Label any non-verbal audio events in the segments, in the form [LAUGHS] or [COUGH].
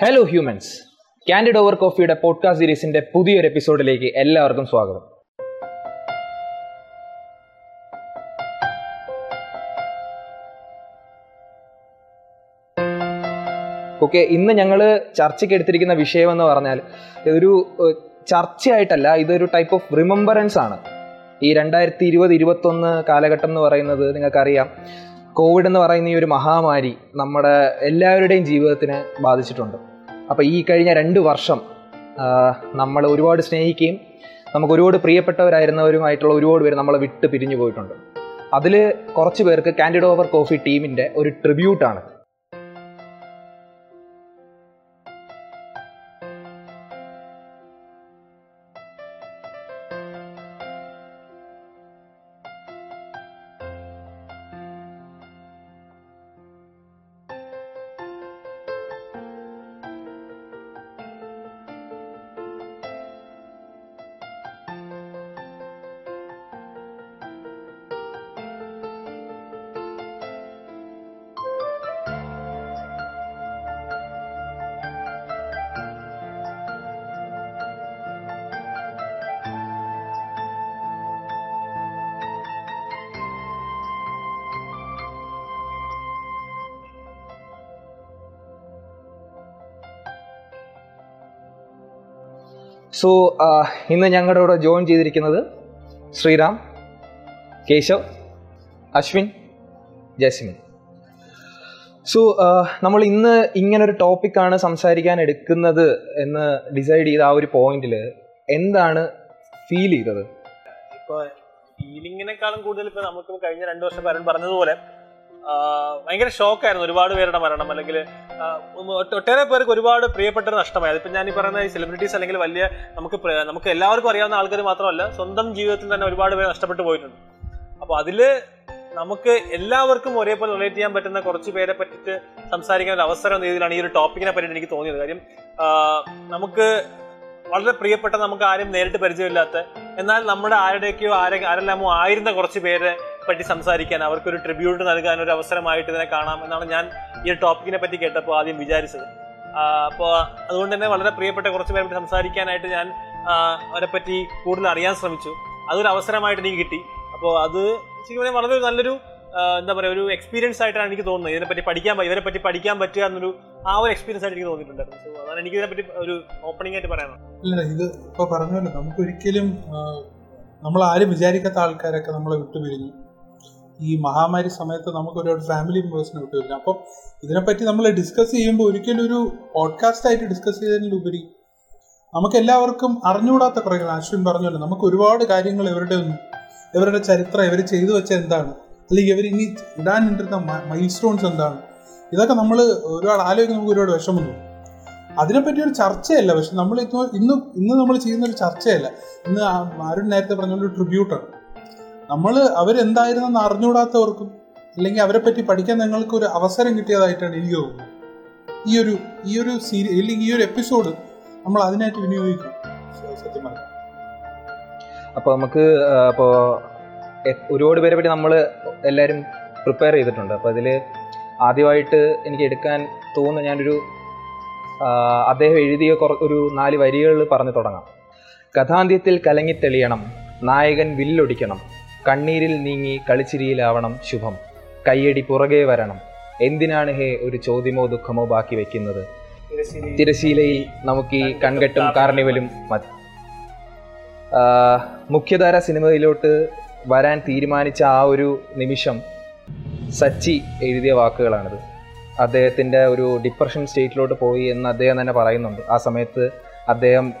Hello humans candid over കോഫിയുടെ podcast സീരീസിന്റെ പുതിയൊരു എപ്പിസോഡിലേക്ക് എല്ലാവർക്കും സ്വാഗതം. ഓക്കെ ഇന്ന് ഞങ്ങൾ ചർച്ചയ്ക്ക് എടുത്തിരിക്കുന്ന വിഷയം എന്ന് പറഞ്ഞാൽ ഇതൊരു ചർച്ചയായിട്ടല്ല ഇതൊരു ടൈപ്പ് ഓഫ് റിമംബറൻസ് ആണ്. ഈ രണ്ടായിരത്തി ഇരുപത് ഇരുപത്തൊന്ന് കാലഘട്ടം എന്ന് പറയുന്നത് നിങ്ങൾക്കറിയാം. കോവിഡ് എന്ന് പറയുന്ന ഈ ഒരു മഹാമാരി നമ്മുടെ എല്ലാവരുടെയും ജീവിതത്തിനെ ബാധിച്ചിട്ടുണ്ട്. അപ്പോൾ ഈ കഴിഞ്ഞ രണ്ട് വർഷം നമ്മൾ ഒരുപാട് സ്നേഹിക്കുകയും നമുക്ക് ഒരുപാട് പ്രിയപ്പെട്ടവരായിരുന്നവരുമായിട്ടുള്ള ഒരുപാട് പേര് നമ്മളെ വിട്ട് പിരിഞ്ഞു പോയിട്ടുണ്ട്. അതിൽ കുറച്ച് പേർക്ക് കാൻഡിഡ് ഓവർ കോഫി ടീമിന്റെ ഒരു ട്രിബ്യൂട്ടാണ്. ഇന്ന് ഞങ്ങളുടെ കൂടെ ജോയിൻ ചെയ്തിരിക്കുന്നത് ശ്രീറാം കേശവ് അശ്വിൻ ജസ്മിൻ. സോ നമ്മൾ ഇന്ന് ഇങ്ങനൊരു ടോപ്പിക്കാണ് സംസാരിക്കാൻ എടുക്കുന്നത് എന്ന് ഡിസൈഡ് ചെയ്ത ആ ഒരു പോയിന്റിൽ എന്താണ് ഫീൽ ചെയ്തത്? ഇപ്പൊ ഫീലിങ്ങിനേക്കാളും കൂടുതൽ ഇപ്പൊ നമുക്ക് കഴിഞ്ഞ രണ്ട് വർഷം പരൻ പറഞ്ഞതുപോലെ ഭയങ്കര ഷോക്കായിരുന്നു ഒരുപാട് പേരുടെ മരണം അല്ലെങ്കിൽ ഒട്ടേറെ പേർക്ക് ഒരുപാട് പ്രിയപ്പെട്ട നഷ്ടമായി. അതിപ്പോൾ ഞാൻ ഈ പറയുന്ന ഈ സെലിബ്രിറ്റീസ് അല്ലെങ്കിൽ വലിയ നമുക്ക് നമുക്ക് എല്ലാവർക്കും അറിയാവുന്ന ആൾക്കാർ മാത്രമല്ല സ്വന്തം ജീവിതത്തിൽ തന്നെ ഒരുപാട് പേര് നഷ്ടപ്പെട്ടു പോയിട്ടുണ്ട്. അപ്പോൾ അതിൽ നമുക്ക് എല്ലാവർക്കും ഒരേപോലെ റിലേറ്റ് ചെയ്യാൻ പറ്റുന്ന കുറച്ച് പേരെ പറ്റിയിട്ട് സംസാരിക്കാൻ ഒരു അവസരം രീതിയിലാണ് ഈ ഒരു ടോപ്പിക്കിനെ പറ്റിയിട്ട് എനിക്ക് തോന്നിയത്. കാര്യം നമുക്ക് വളരെ പ്രിയപ്പെട്ട നമുക്ക് ആരും നേരിട്ട് പരിചയമില്ലാത്ത എന്നാൽ നമ്മുടെ ആരുടെയൊക്കെയോ ആരെ ആരെല്ലാമോ ആയിരുന്ന കുറച്ച് പേരെ പറ്റി സംസാരിക്കാൻ അവർക്കൊരു ട്രിബ്യൂട്ട് നൽകാൻ ഒരു അവസരമായിട്ട് ഇതിനെ കാണാം എന്നാണ് ഞാൻ ഈ ടോപ്പിക്കിനെ പറ്റി കേട്ടപ്പോൾ ആദ്യം വിചാരിച്ചത്. അപ്പോൾ അതുകൊണ്ട് തന്നെ വളരെ പ്രിയപ്പെട്ട കുറച്ച് പേരെ പറ്റി സംസാരിക്കാനായിട്ട് ഞാൻ അവരെ പറ്റി കൂടുതൽ അറിയാൻ ശ്രമിച്ചു. അതൊരു അവസരമായിട്ട് എനിക്ക് കിട്ടി. അപ്പോൾ അത് ശരിക്കും വളരെ നല്ലൊരു എന്താ പറയുക ഒരു എക്സ്പീരിയൻസ് ആയിട്ടാണ് എനിക്ക് തോന്നുന്നത്. ഇതിനെപ്പറ്റി പഠിക്കാൻ ഇവരെ പറ്റി പഠിക്കാൻ പറ്റുക എന്നൊരു ആ ഒരു എക്സ്പീരിയൻസ് ആയിട്ട് എനിക്ക് തോന്നിയിട്ടുണ്ടായിരുന്നു. സോ അതാണ് എനിക്ക് ഇതിനെപ്പറ്റി ഒരു ഓപ്പണിംഗ് ആയിട്ട് പറയാനുള്ളത് ഇല്ല ഇത് ഇപ്പോൾ പറഞ്ഞല്ലോ. നമുക്ക് ഒരിക്കലും നമ്മൾ ആരും വിചാരിക്കാത്ത ആൾക്കാരൊക്കെ നമ്മളെ വിട്ടുപിരിഞ്ഞു. ഈ മഹാമാരി സമയത്ത് നമുക്ക് ഒരുപാട് ഫാമിലി മെമ്പേഴ്സിനെ വിട്ടുപിരിഞ്ഞു അപ്പം ഇതിനെപ്പറ്റി നമ്മൾ ഡിസ്കസ് ചെയ്യുമ്പോൾ ഒരിക്കലും ഒരു പോഡ്കാസ്റ്റ് ആയിട്ട് ഡിസ്കസ് ചെയ്തതിനുപരി നമുക്ക് എല്ലാവർക്കും അറിഞ്ഞുകൂടാത്ത കുറേ അശ്വിൻ പറഞ്ഞല്ലോ നമുക്ക് ഒരുപാട് കാര്യങ്ങൾ ഇവരുടെ ഒന്നും ഇവരുടെ ചരിത്രം ഇവർ ചെയ്തു വെച്ച എന്താണ്? അല്ലെങ്കിൽ ഇവർ ഇനി ഇടാനിട്ടിരുന്ന മൈൽ സ്റ്റോൺസ് എന്താണ്? ഇതൊക്കെ നമ്മൾ ഒരുപാട് ആലോചിക്കുന്ന നമുക്ക് ഒരുപാട് വിഷമം അതിനെപ്പറ്റി ഒരു ചർച്ചയല്ല. പക്ഷെ നമ്മൾ ഇന്ന് ഇന്ന് ഇന്ന് നമ്മൾ ചെയ്യുന്ന ഒരു ചർച്ചയല്ല. ഇന്ന് ആരും നേരത്തെ പറഞ്ഞ ഒരു ട്രിബ്യൂട്ടാണ് നമ്മൾ അവരെന്തായിരുന്നെന്ന് അറിഞ്ഞുകൂടാത്തവർക്കും അല്ലെങ്കിൽ അവരെ പറ്റി പഠിക്കാൻ നിങ്ങൾക്ക് ഒരു അവസരം കിട്ടിയതായിട്ടാണ് എനിക്ക് തോന്നുന്നത്. ഈ ഒരു ഈ ഒരു സീരി അല്ലെങ്കിൽ ഈ ഒരു എപ്പിസോഡ് നമ്മൾ അതിനായിട്ട് വിനിയോഗിക്കും. സത്യം പറഞ്ഞാൽ. അപ്പോൾ നമുക്ക് അപ്പോൾ ഒരുപാട് പേരെ പറ്റി നമ്മൾ എല്ലാവരും പ്രിപ്പയർ ചെയ്തിട്ടുണ്ട്. അപ്പോൾ അതിൽ ആദ്യമായിട്ട് എനിക്ക് എടുക്കാൻ തോന്നുന്ന ഞാനൊരു അദ്ദേഹം എഴുതിയ കുറ ഒരു നാല് വരികൾ പറഞ്ഞു തുടങ്ങാം. കഥാന്ത്യത്തിൽ കലങ്ങിത്തെളിയണം നായകൻ വില്ലൊടിക്കണം. കണ്ണീരിൽ നീങ്ങി കളിച്ചിരിയിലാവണം ശുഭം. കയ്യടി പുറകെ വരണം. എന്തിനാണ് ഹേ ഒരു ചോദ്യമോ ദുഃഖമോ ബാക്കി വെക്കുന്നത്? തിരശീലയിൽ നമുക്ക് ഈ കൺകെട്ടും കാർണിവലും മതി. മുഖ്യധാര സിനിമയിലോട്ട് വരാൻ തീരുമാനിച്ച ആ ഒരു നിമിഷം സച്ചി എഴുതിയ വാക്കുകളാണിത്. അദ്ദേഹത്തിന്റെ ഒരു ഡിപ്രഷൻ സ്റ്റേറ്റിലോട്ട് പോയി എന്ന് അദ്ദേഹം തന്നെ പറയുന്നുണ്ട്. ആ സമയത്ത് അദ്ദേഹം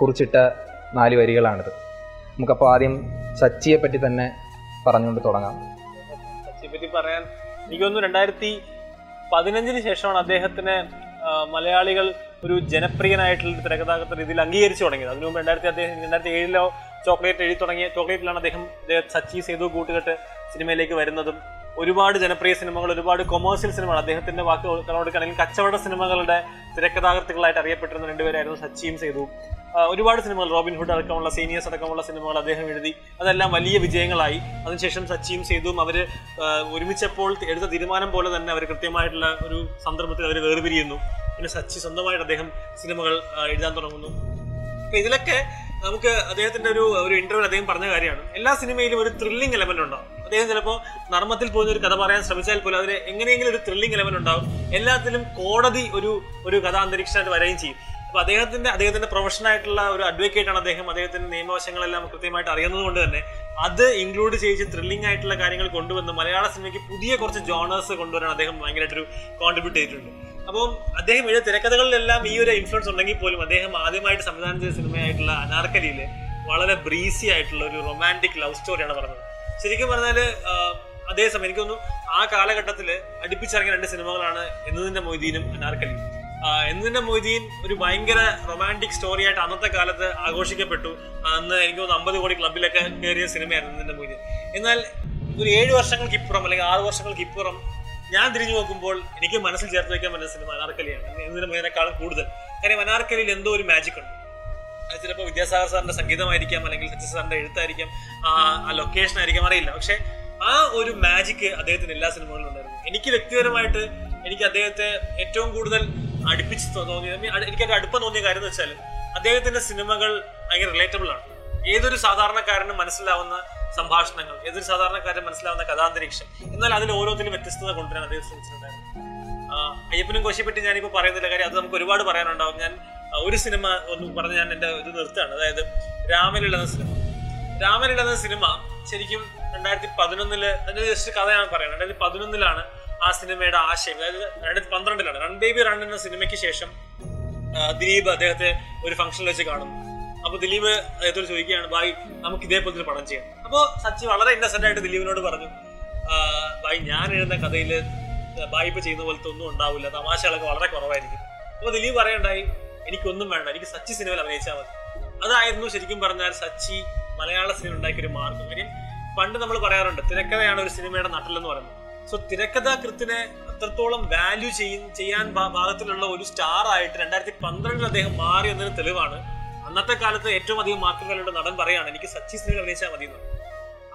കുറിച്ചിട്ട നാല് വരികളാണിത്. നമുക്കപ്പോൾ ആദ്യം സച്ചിയെ പറ്റി തന്നെ പറഞ്ഞുകൊണ്ട് തുടങ്ങാം. സച്ചിയെ പറ്റി പറയാൻ എനിക്ക് തോന്നുന്നു രണ്ടായിരത്തി പതിനഞ്ചിന് ശേഷമാണ് അദ്ദേഹത്തിന് മലയാളികൾ ഒരു ജനപ്രിയനായിട്ടുള്ള തിരക്കഥാകൃത്ത രീതിയിൽ അംഗീകരിച്ചു തുടങ്ങിയത്. അതിനു മുമ്പ് രണ്ടായിരത്തി അദ്ദേഹം രണ്ടായിരത്തി ഏഴിലോ ചോക്ലേറ്റ് എഴുതി തുടങ്ങിയ ചോക്ലേറ്റിലാണ് അദ്ദേഹം സച്ചി സേതു കൂട്ടുകെട്ട് സിനിമയിലേക്ക് വരുന്നതും. ഒരുപാട് ജനപ്രിയ സിനിമകൾ ഒരുപാട് കൊമേഴ്സ്യൽ സിനിമകൾ അദ്ദേഹത്തിന്റെ വാക്കുകളോടുക്കുകയാണെങ്കിൽ കച്ചവട സിനിമകളുടെ തിരക്കഥാകൃത്തുകളായിട്ട് അറിയപ്പെട്ടിരുന്ന രണ്ടുപേരായിരുന്നു സച്ചിയും സേതുവും. ആ, ഒരുപാട് സിനിമകൾ റോബിൻ ഹുഡ് അടക്കമുള്ള സീനിയേഴ്സ് അടക്കമുള്ള സിനിമകൾ അദ്ദേഹം എഴുതി. അതെല്ലാം വലിയ വിജയങ്ങളായി. അതിനുശേഷം സച്ചിയും സേതുവും അവർ ഒരുമിച്ചപ്പോൾ എടുത്ത തീരുമാനം പോലെ തന്നെ അവർ കൃത്യമായിട്ടുള്ള ഒരു സന്ദർഭത്തിൽ അവർ വേർപിരിയുന്നു. പിന്നെ സച്ചി സ്വന്തമായിട്ട് അദ്ദേഹം സിനിമകൾ എഴുതാൻ തുടങ്ങുന്നു. അപ്പൊ ഇതിലൊക്കെ നമുക്ക് അദ്ദേഹത്തിന്റെ ഒരു ഒരു ഇന്റർവ്യൂ അദ്ദേഹം പറഞ്ഞ കാര്യമാണ്. എല്ലാ സിനിമയിലും ഒരു ത്രില്ലിംഗ് എലമെന്റ് ഉണ്ടാവും. അദ്ദേഹം ചിലപ്പോൾ നർമ്മത്തിൽ പോകുന്ന ഒരു കഥ പറയാൻ ശ്രമിച്ചാൽ പോലും അതിന് എങ്ങനെയെങ്കിലും ഒരു ത്രില്ലിംഗ് എലമെന്റ് ഉണ്ടാവും. എല്ലാത്തിലും കോടതി ഒരു ഒരു കഥാന്തരീക്ഷമായിട്ട് വരികയും ചെയ്യും. അപ്പൊ അദ്ദേഹത്തിന്റെ അദ്ദേഹത്തിന്റെ പ്രൊഫഷൻ ആയിട്ടുള്ള ഒരു അഡ്വക്കേറ്റ് ആണ് അദ്ദേഹം. അദ്ദേഹത്തിന്റെ നിയമവശങ്ങളെല്ലാം കൃത്യമായിട്ട് അറിയുന്നത് കൊണ്ട് തന്നെ അത് ഇൻക്ലൂഡ് ചെയ്ത് ത്രില്ലിംഗ് ആയിട്ടുള്ള കാര്യങ്ങൾ കൊണ്ടുവന്ന് മലയാള സിനിമയ്ക്ക് പുതിയ കുറച്ച് ജോണേഴ്സ് കൊണ്ടുവരാൻ അദ്ദേഹം ഭയങ്കരമായിട്ടൊരു കോൺട്രിബ്യൂട്ട് ചെയ്തിട്ടുണ്ട്. അപ്പം അദ്ദേഹം എഴുതിയ തിരക്കഥകളിലെല്ലാം ഈ ഒരു ഇൻഫ്ലുവൻസ് ഉണ്ടെങ്കിൽ പോലും അദ്ദേഹം ആദ്യമായിട്ട് സംവിധാനം ചെയ്ത സിനിമയായിട്ടുള്ള അനാർക്കലിയിൽ വളരെ ബ്രീസി ആയിട്ടുള്ള ഒരു റൊമാന്റിക് ലവ് സ്റ്റോറിയാണ് പറഞ്ഞത്. ശരിക്കും പറഞ്ഞാൽ അതേസമയം എനിക്കൊന്നും ആ കാലഘട്ടത്തിൽ അടുപ്പിച്ചിറങ്ങിയ രണ്ട് സിനിമകളാണ് എന്നതിന്റെ മൊയ്തീനും അനാർക്കലി. ആഹ്, എന്നതിന്റെ മൊയ്തീൻ ഒരു ഭയങ്കര റൊമാന്റിക് സ്റ്റോറി ആയിട്ട് അന്നത്തെ കാലത്ത് ആഘോഷിക്കപ്പെട്ടു. അന്ന് എനിക്ക് തോന്നുന്നു അമ്പത് കോടി ക്ലബിലൊക്കെ കയറിയ സിനിമയായിരുന്നു എന്നതിന്റെ മൊയ്തീൻ. എന്നാൽ ഒരു ഏഴ് വർഷങ്ങൾക്ക് ഇപ്പുറം അല്ലെങ്കിൽ ആറ് വർഷങ്ങൾക്ക് ഇപ്പുറം ഞാൻ തിരിഞ്ഞു നോക്കുമ്പോൾ എനിക്ക് മനസ്സിൽ ചേർത്ത് വയ്ക്കാൻ പറ്റുന്ന സിനിമ അനാർക്കലിയാണ്. എന്നതിന് മുന്നേക്കാളും കൂടുതൽ. കാര്യം അനാർക്കലിയിൽ എന്തോ ഒരു മാജിക് ഉണ്ട്. അത് ചിലപ്പോൾ വിദ്യാസാഗർ സാറിന്റെ സംഗീതമായിരിക്കാം അല്ലെങ്കിൽ സത്യ സാറിന്റെ എഴുത്തായിരിക്കാം. ആ ലൊക്കേഷൻ ആയിരിക്കാം അറിയില്ല. പക്ഷെ ആ ഒരു മാജിക് അദ്ദേഹത്തിന് എല്ലാ സിനിമകളിലും ഉണ്ടായിരുന്നു. എനിക്ക് വ്യക്തിപരമായിട്ട് എനിക്ക് അദ്ദേഹത്തെ ഏറ്റവും കൂടുതൽ അടുപ്പിച്ച് തോന്നിയത്. mean, എനിക്കൊരു അടുപ്പം തോന്നിയ കാര്യം എന്ന് വെച്ചാൽ അദ്ദേഹത്തിന്റെ സിനിമകൾ ഭയങ്കര റിലേറ്റബിൾ ആണ്. ഏതൊരു സാധാരണക്കാരനും മനസ്സിലാവുന്ന സംഭാഷണങ്ങൾ ഏതൊരു സാധാരണക്കാരനും മനസ്സിലാവുന്ന കഥാന്തരീക്ഷം എന്നാൽ അതിൽ ഓരോത്തിലും വ്യത്യസ്തത കൊണ്ടുവരാൻ അദ്ദേഹം ശ്രമിച്ചിട്ടുണ്ടായിരുന്നു. അയ്യപ്പനും കോശിയെ പറ്റി ഞാനിപ്പോ പറയുന്നില്ല കാര്യം അത് നമുക്ക് ഒരുപാട് പറയാനുണ്ടാവും. ഞാൻ ഒരു സിനിമ ഒന്ന് പറഞ്ഞ് ഞാൻ എന്റെ ഇത് നിർത്താണ് അതായത് രാമലീല എന്ന സിനിമ. രാമലീല എന്ന സിനിമ ശരിക്കും രണ്ടായിരത്തി പതിനൊന്നിൽ അതിന്റെ ജസ്റ്റ് കഥയാണ് പറയുന്നത് പറയാം രണ്ടായിരത്തി പതിനൊന്നിലാണ് ആ സിനിമയുടെ ആശയം അതായത് രണ്ടായിരത്തി പന്ത്രണ്ടിലാണ്. റൺ ബേബി റൺ എന്ന സിനിമയ്ക്ക് ശേഷം ദിലീപ് അദ്ദേഹത്തെ ഒരു ഫംഗ്ഷനിൽ വെച്ച് കാണുന്നു. അപ്പൊ ദിലീപ് അദ്ദേഹത്തോട് ചോദിക്കുകയാണ് ബായ് നമുക്ക് ഇതേപോലത്തെ ഒരു പടം ചെയ്യാം. അപ്പൊ സച്ചി വളരെ ഇന്നസെന്റ് ആയിട്ട് ദിലീപിനോട് പറഞ്ഞു "ആ, ബായ് ഞാൻ എഴുതുന്ന കഥയിൽ ബായ് ഇപ്പൊ ചെയ്യുന്ന പോലത്തെ ഒന്നും ഉണ്ടാവില്ല. തമാശകളൊക്കെ വളരെ കുറവായിരിക്കും. അപ്പൊ ദിലീപ് പറയണ്ടായി എനിക്കൊന്നും വേണ്ട. എനിക്ക് സച്ചി സിനിമയിൽ അഭിനയിച്ചാൽ മതി. അതായിരുന്നു ശരിക്കും പറഞ്ഞാൽ സച്ചി മലയാള സിനിമ ഉണ്ടാക്കിയൊരു മാർഗം. കാര്യം പണ്ട് നമ്മൾ പറയാറുണ്ട് തിരക്കഥയാണ് ഒരു സിനിമയുടെ നട്ടലെന്ന് പറയുന്നത്. സോ തിരക്കഥാകൃത്തിനെ അത്രത്തോളം വാല്യൂ ചെയ്യ ചെയ്യാൻ ഭാഗത്തിലുള്ള ഒരു സ്റ്റാർ ആയിട്ട് രണ്ടായിരത്തി പന്ത്രണ്ടിൽ അദ്ദേഹം മാറി എന്നതിന് തെളിവാണ്. അന്നത്തെ കാലത്ത് ഏറ്റവും അധികം മാർക്കുകളുടെ നടൻ പറയാണ് എനിക്ക് സച്ചി സിനിമ അഭിനയിച്ചാൽ മതി എന്ന്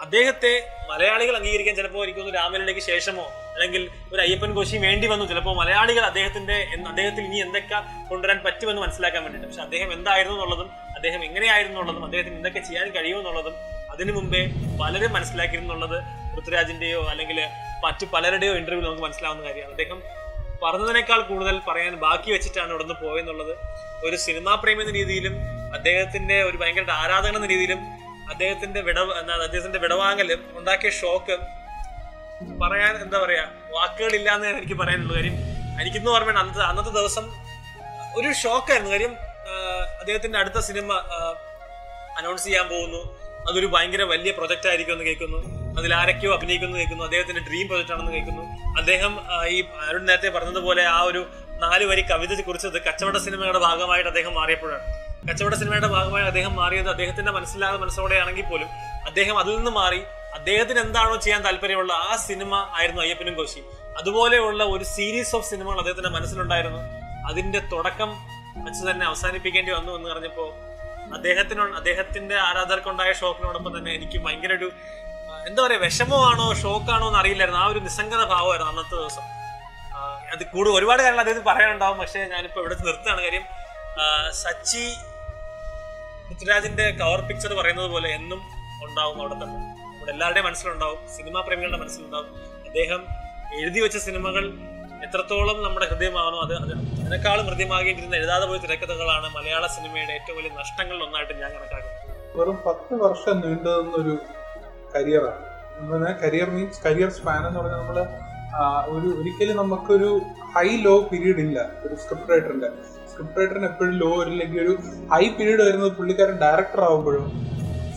അദ്ദേഹത്തെ മലയാളികൾ അംഗീകരിക്കാൻ ചിലപ്പോൾ എനിക്ക് തോന്നുന്നു രാമനിലേക്ക് ശേഷമോ അല്ലെങ്കിൽ ഒരു അയ്യപ്പൻ കോശി വേണ്ടി വന്നു. ചിലപ്പോൾ മലയാളികൾ അദ്ദേഹത്തിന്റെ അദ്ദേഹത്തിൽ ഇനി എന്തൊക്കെ കൊണ്ടുവരാൻ പറ്റുമെന്ന് മനസ്സിലാക്കാൻ വേണ്ടിയിട്ട്. പക്ഷെ അദ്ദേഹം എന്തായിരുന്നു എന്നുള്ളതും അദ്ദേഹം എങ്ങനെയായിരുന്നു എന്നുള്ളതും അദ്ദേഹത്തിന് എന്തൊക്കെ ചെയ്യാൻ കഴിയുമെന്നുള്ളതും അതിനു മുമ്പേ പലരും മനസ്സിലാക്കിയിരുന്നുള്ളത് പൃഥ്വിരാജിന്റെയോ അല്ലെങ്കിൽ മറ്റു പലരുടെയോ ഇന്റർവ്യൂ നമുക്ക് മനസ്സിലാവുന്ന കാര്യമാണ്. അദ്ദേഹം പറഞ്ഞതിനേക്കാൾ കൂടുതൽ പറയാൻ ബാക്കി വെച്ചിട്ടാണ് ഇവിടുന്ന് പോയെന്നുള്ളത്. ഒരു സിനിമാ പ്രേമി എന്ന രീതിയിലും അദ്ദേഹത്തിന്റെ ഒരു ഭയങ്കര ആരാധകൻ എന്ന രീതിയിലും അദ്ദേഹത്തിന്റെ വിട അദ്ദേഹത്തിന്റെ വിടവാങ്ങലും ഉണ്ടാക്കിയ ഷോക്ക് പറയാൻ എന്താ പറയാ വാക്കുകളില്ല എന്ന് എനിക്ക് പറയാനുള്ളൂ കാര്യം. എനിക്കിന്ന് ഓർമ്മയാണ് അന്നത്തെ അന്നത്തെ ദിവസം ഒരു ഷോക്കായിരുന്നു കാര്യം അദ്ദേഹത്തിന്റെ അടുത്ത സിനിമ അനൗൺസ് ചെയ്യാൻ പോകുന്നു. അതൊരു ഭയങ്കര വലിയ പ്രൊജക്റ്റ് ആയിരിക്കും എന്ന് കേൾക്കുന്നു. അതിൽ ആരൊക്കെയോ അഭിനയിക്കുന്നു കേൾക്കുന്നു. അദ്ദേഹത്തിന്റെ ഡ്രീം പ്രൊജക്റ്റ് ആണെന്ന് കേൾക്കുന്നു. അദ്ദേഹം ഈ അരുൺ നേരത്തെ പറഞ്ഞതുപോലെ ആ ഒരു നാല് വരി കവിത കുറിച്ചത് കച്ചവട സിനിമയുടെ ഭാഗമായിട്ട് അദ്ദേഹം മാറിയപ്പോഴാണ്. കച്ചവട സിനിമയുടെ ഭാഗമായി അദ്ദേഹം മാറിയത് അദ്ദേഹത്തിന്റെ മനസ്സിലാകുന്ന മനസ്സോടെയാണെങ്കിൽ പോലും അദ്ദേഹം അതിൽ നിന്ന് മാറി അദ്ദേഹത്തിന് എന്താണോ ചെയ്യാൻ താല്പര്യമുള്ള ആ സിനിമ ആയിരുന്നു അയ്യപ്പനും കോശി. അതുപോലെയുള്ള ഒരു സീരീസ് ഓഫ് സിനിമകൾ അദ്ദേഹത്തിന്റെ മനസ്സിലുണ്ടായിരുന്നു. അതിന്റെ തുടക്കം വെച്ച് തന്നെ അവസാനിപ്പിക്കേണ്ടി വന്നു എന്ന് പറഞ്ഞപ്പോ അദ്ദേഹത്തിനോ അദ്ദേഹത്തിന്റെ ആരാധകർക്കുണ്ടായ ഷോക്കിനോടൊപ്പം തന്നെ എനിക്ക് ഭയങ്കര ഒരു എന്താ പറയാ വിഷമമാണോ ഷോക്കാണോ എന്ന് അറിയില്ലായിരുന്നു. ആ ഒരു നിസ്സംഗത ഭാവമായിരുന്നു അന്നത്തെ ദിവസം. അത് കൂടുതൽ ഒരുപാട് കാര്യങ്ങൾ അദ്ദേഹത്തിന് പറയാനുണ്ടാവും. പക്ഷേ ഞാനിപ്പോ ഇവിടെ നിർത്തുകയാണ് കാര്യം. സച്ചി പൃഥ്വിരാജിന്റെ കവർ പിക്ചർ പറയുന്നത് പോലെ എന്നും ഉണ്ടാവും അവിടെ തന്നെ. നമ്മുടെ എല്ലാവരുടെയും മനസ്സിലുണ്ടാവും. സിനിമാ പ്രേമികളുടെ മനസ്സിലുണ്ടാവും. അദ്ദേഹം എഴുതി വെച്ച സിനിമകൾ എത്രത്തോളം നമ്മുടെ ഹൃദയമാണോ അത് അത് അതിനേക്കാളും ഹൃദയമാകേണ്ടിരുന്ന എഴുതാതെ പോയ തിരക്കഥകളാണ് മലയാള സിനിമയുടെ ഏറ്റവും വലിയ നഷ്ടങ്ങളിൽ ഒന്നായിട്ട് ഞാൻ കണക്കാക്കുന്നത്. വെറും പത്ത് വർഷം നീണ്ടു നിന്നൊരു കരിയറാണ് കരിയർ മീൻസ് കരിയർ സ്പാൻ എന്ന് പറഞ്ഞാൽ നമ്മൾ ഒരു ഒരിക്കലും നമുക്കൊരു ഹൈ ലോ പീരീഡ് ഇല്ല. ഒരു സ്ക്രിപ്റ്റ് റൈറ്ററിന്റെ. സ്ക്രിപ്റ്റ് റൈറ്ററിന് എപ്പോഴും ലോ വരില്ലെങ്കിൽ ഒരു ഹൈ പീരീഡ് വരുന്നത് പുള്ളിക്കാരൻ ഡയറക്ടർ ആവുമ്പോഴും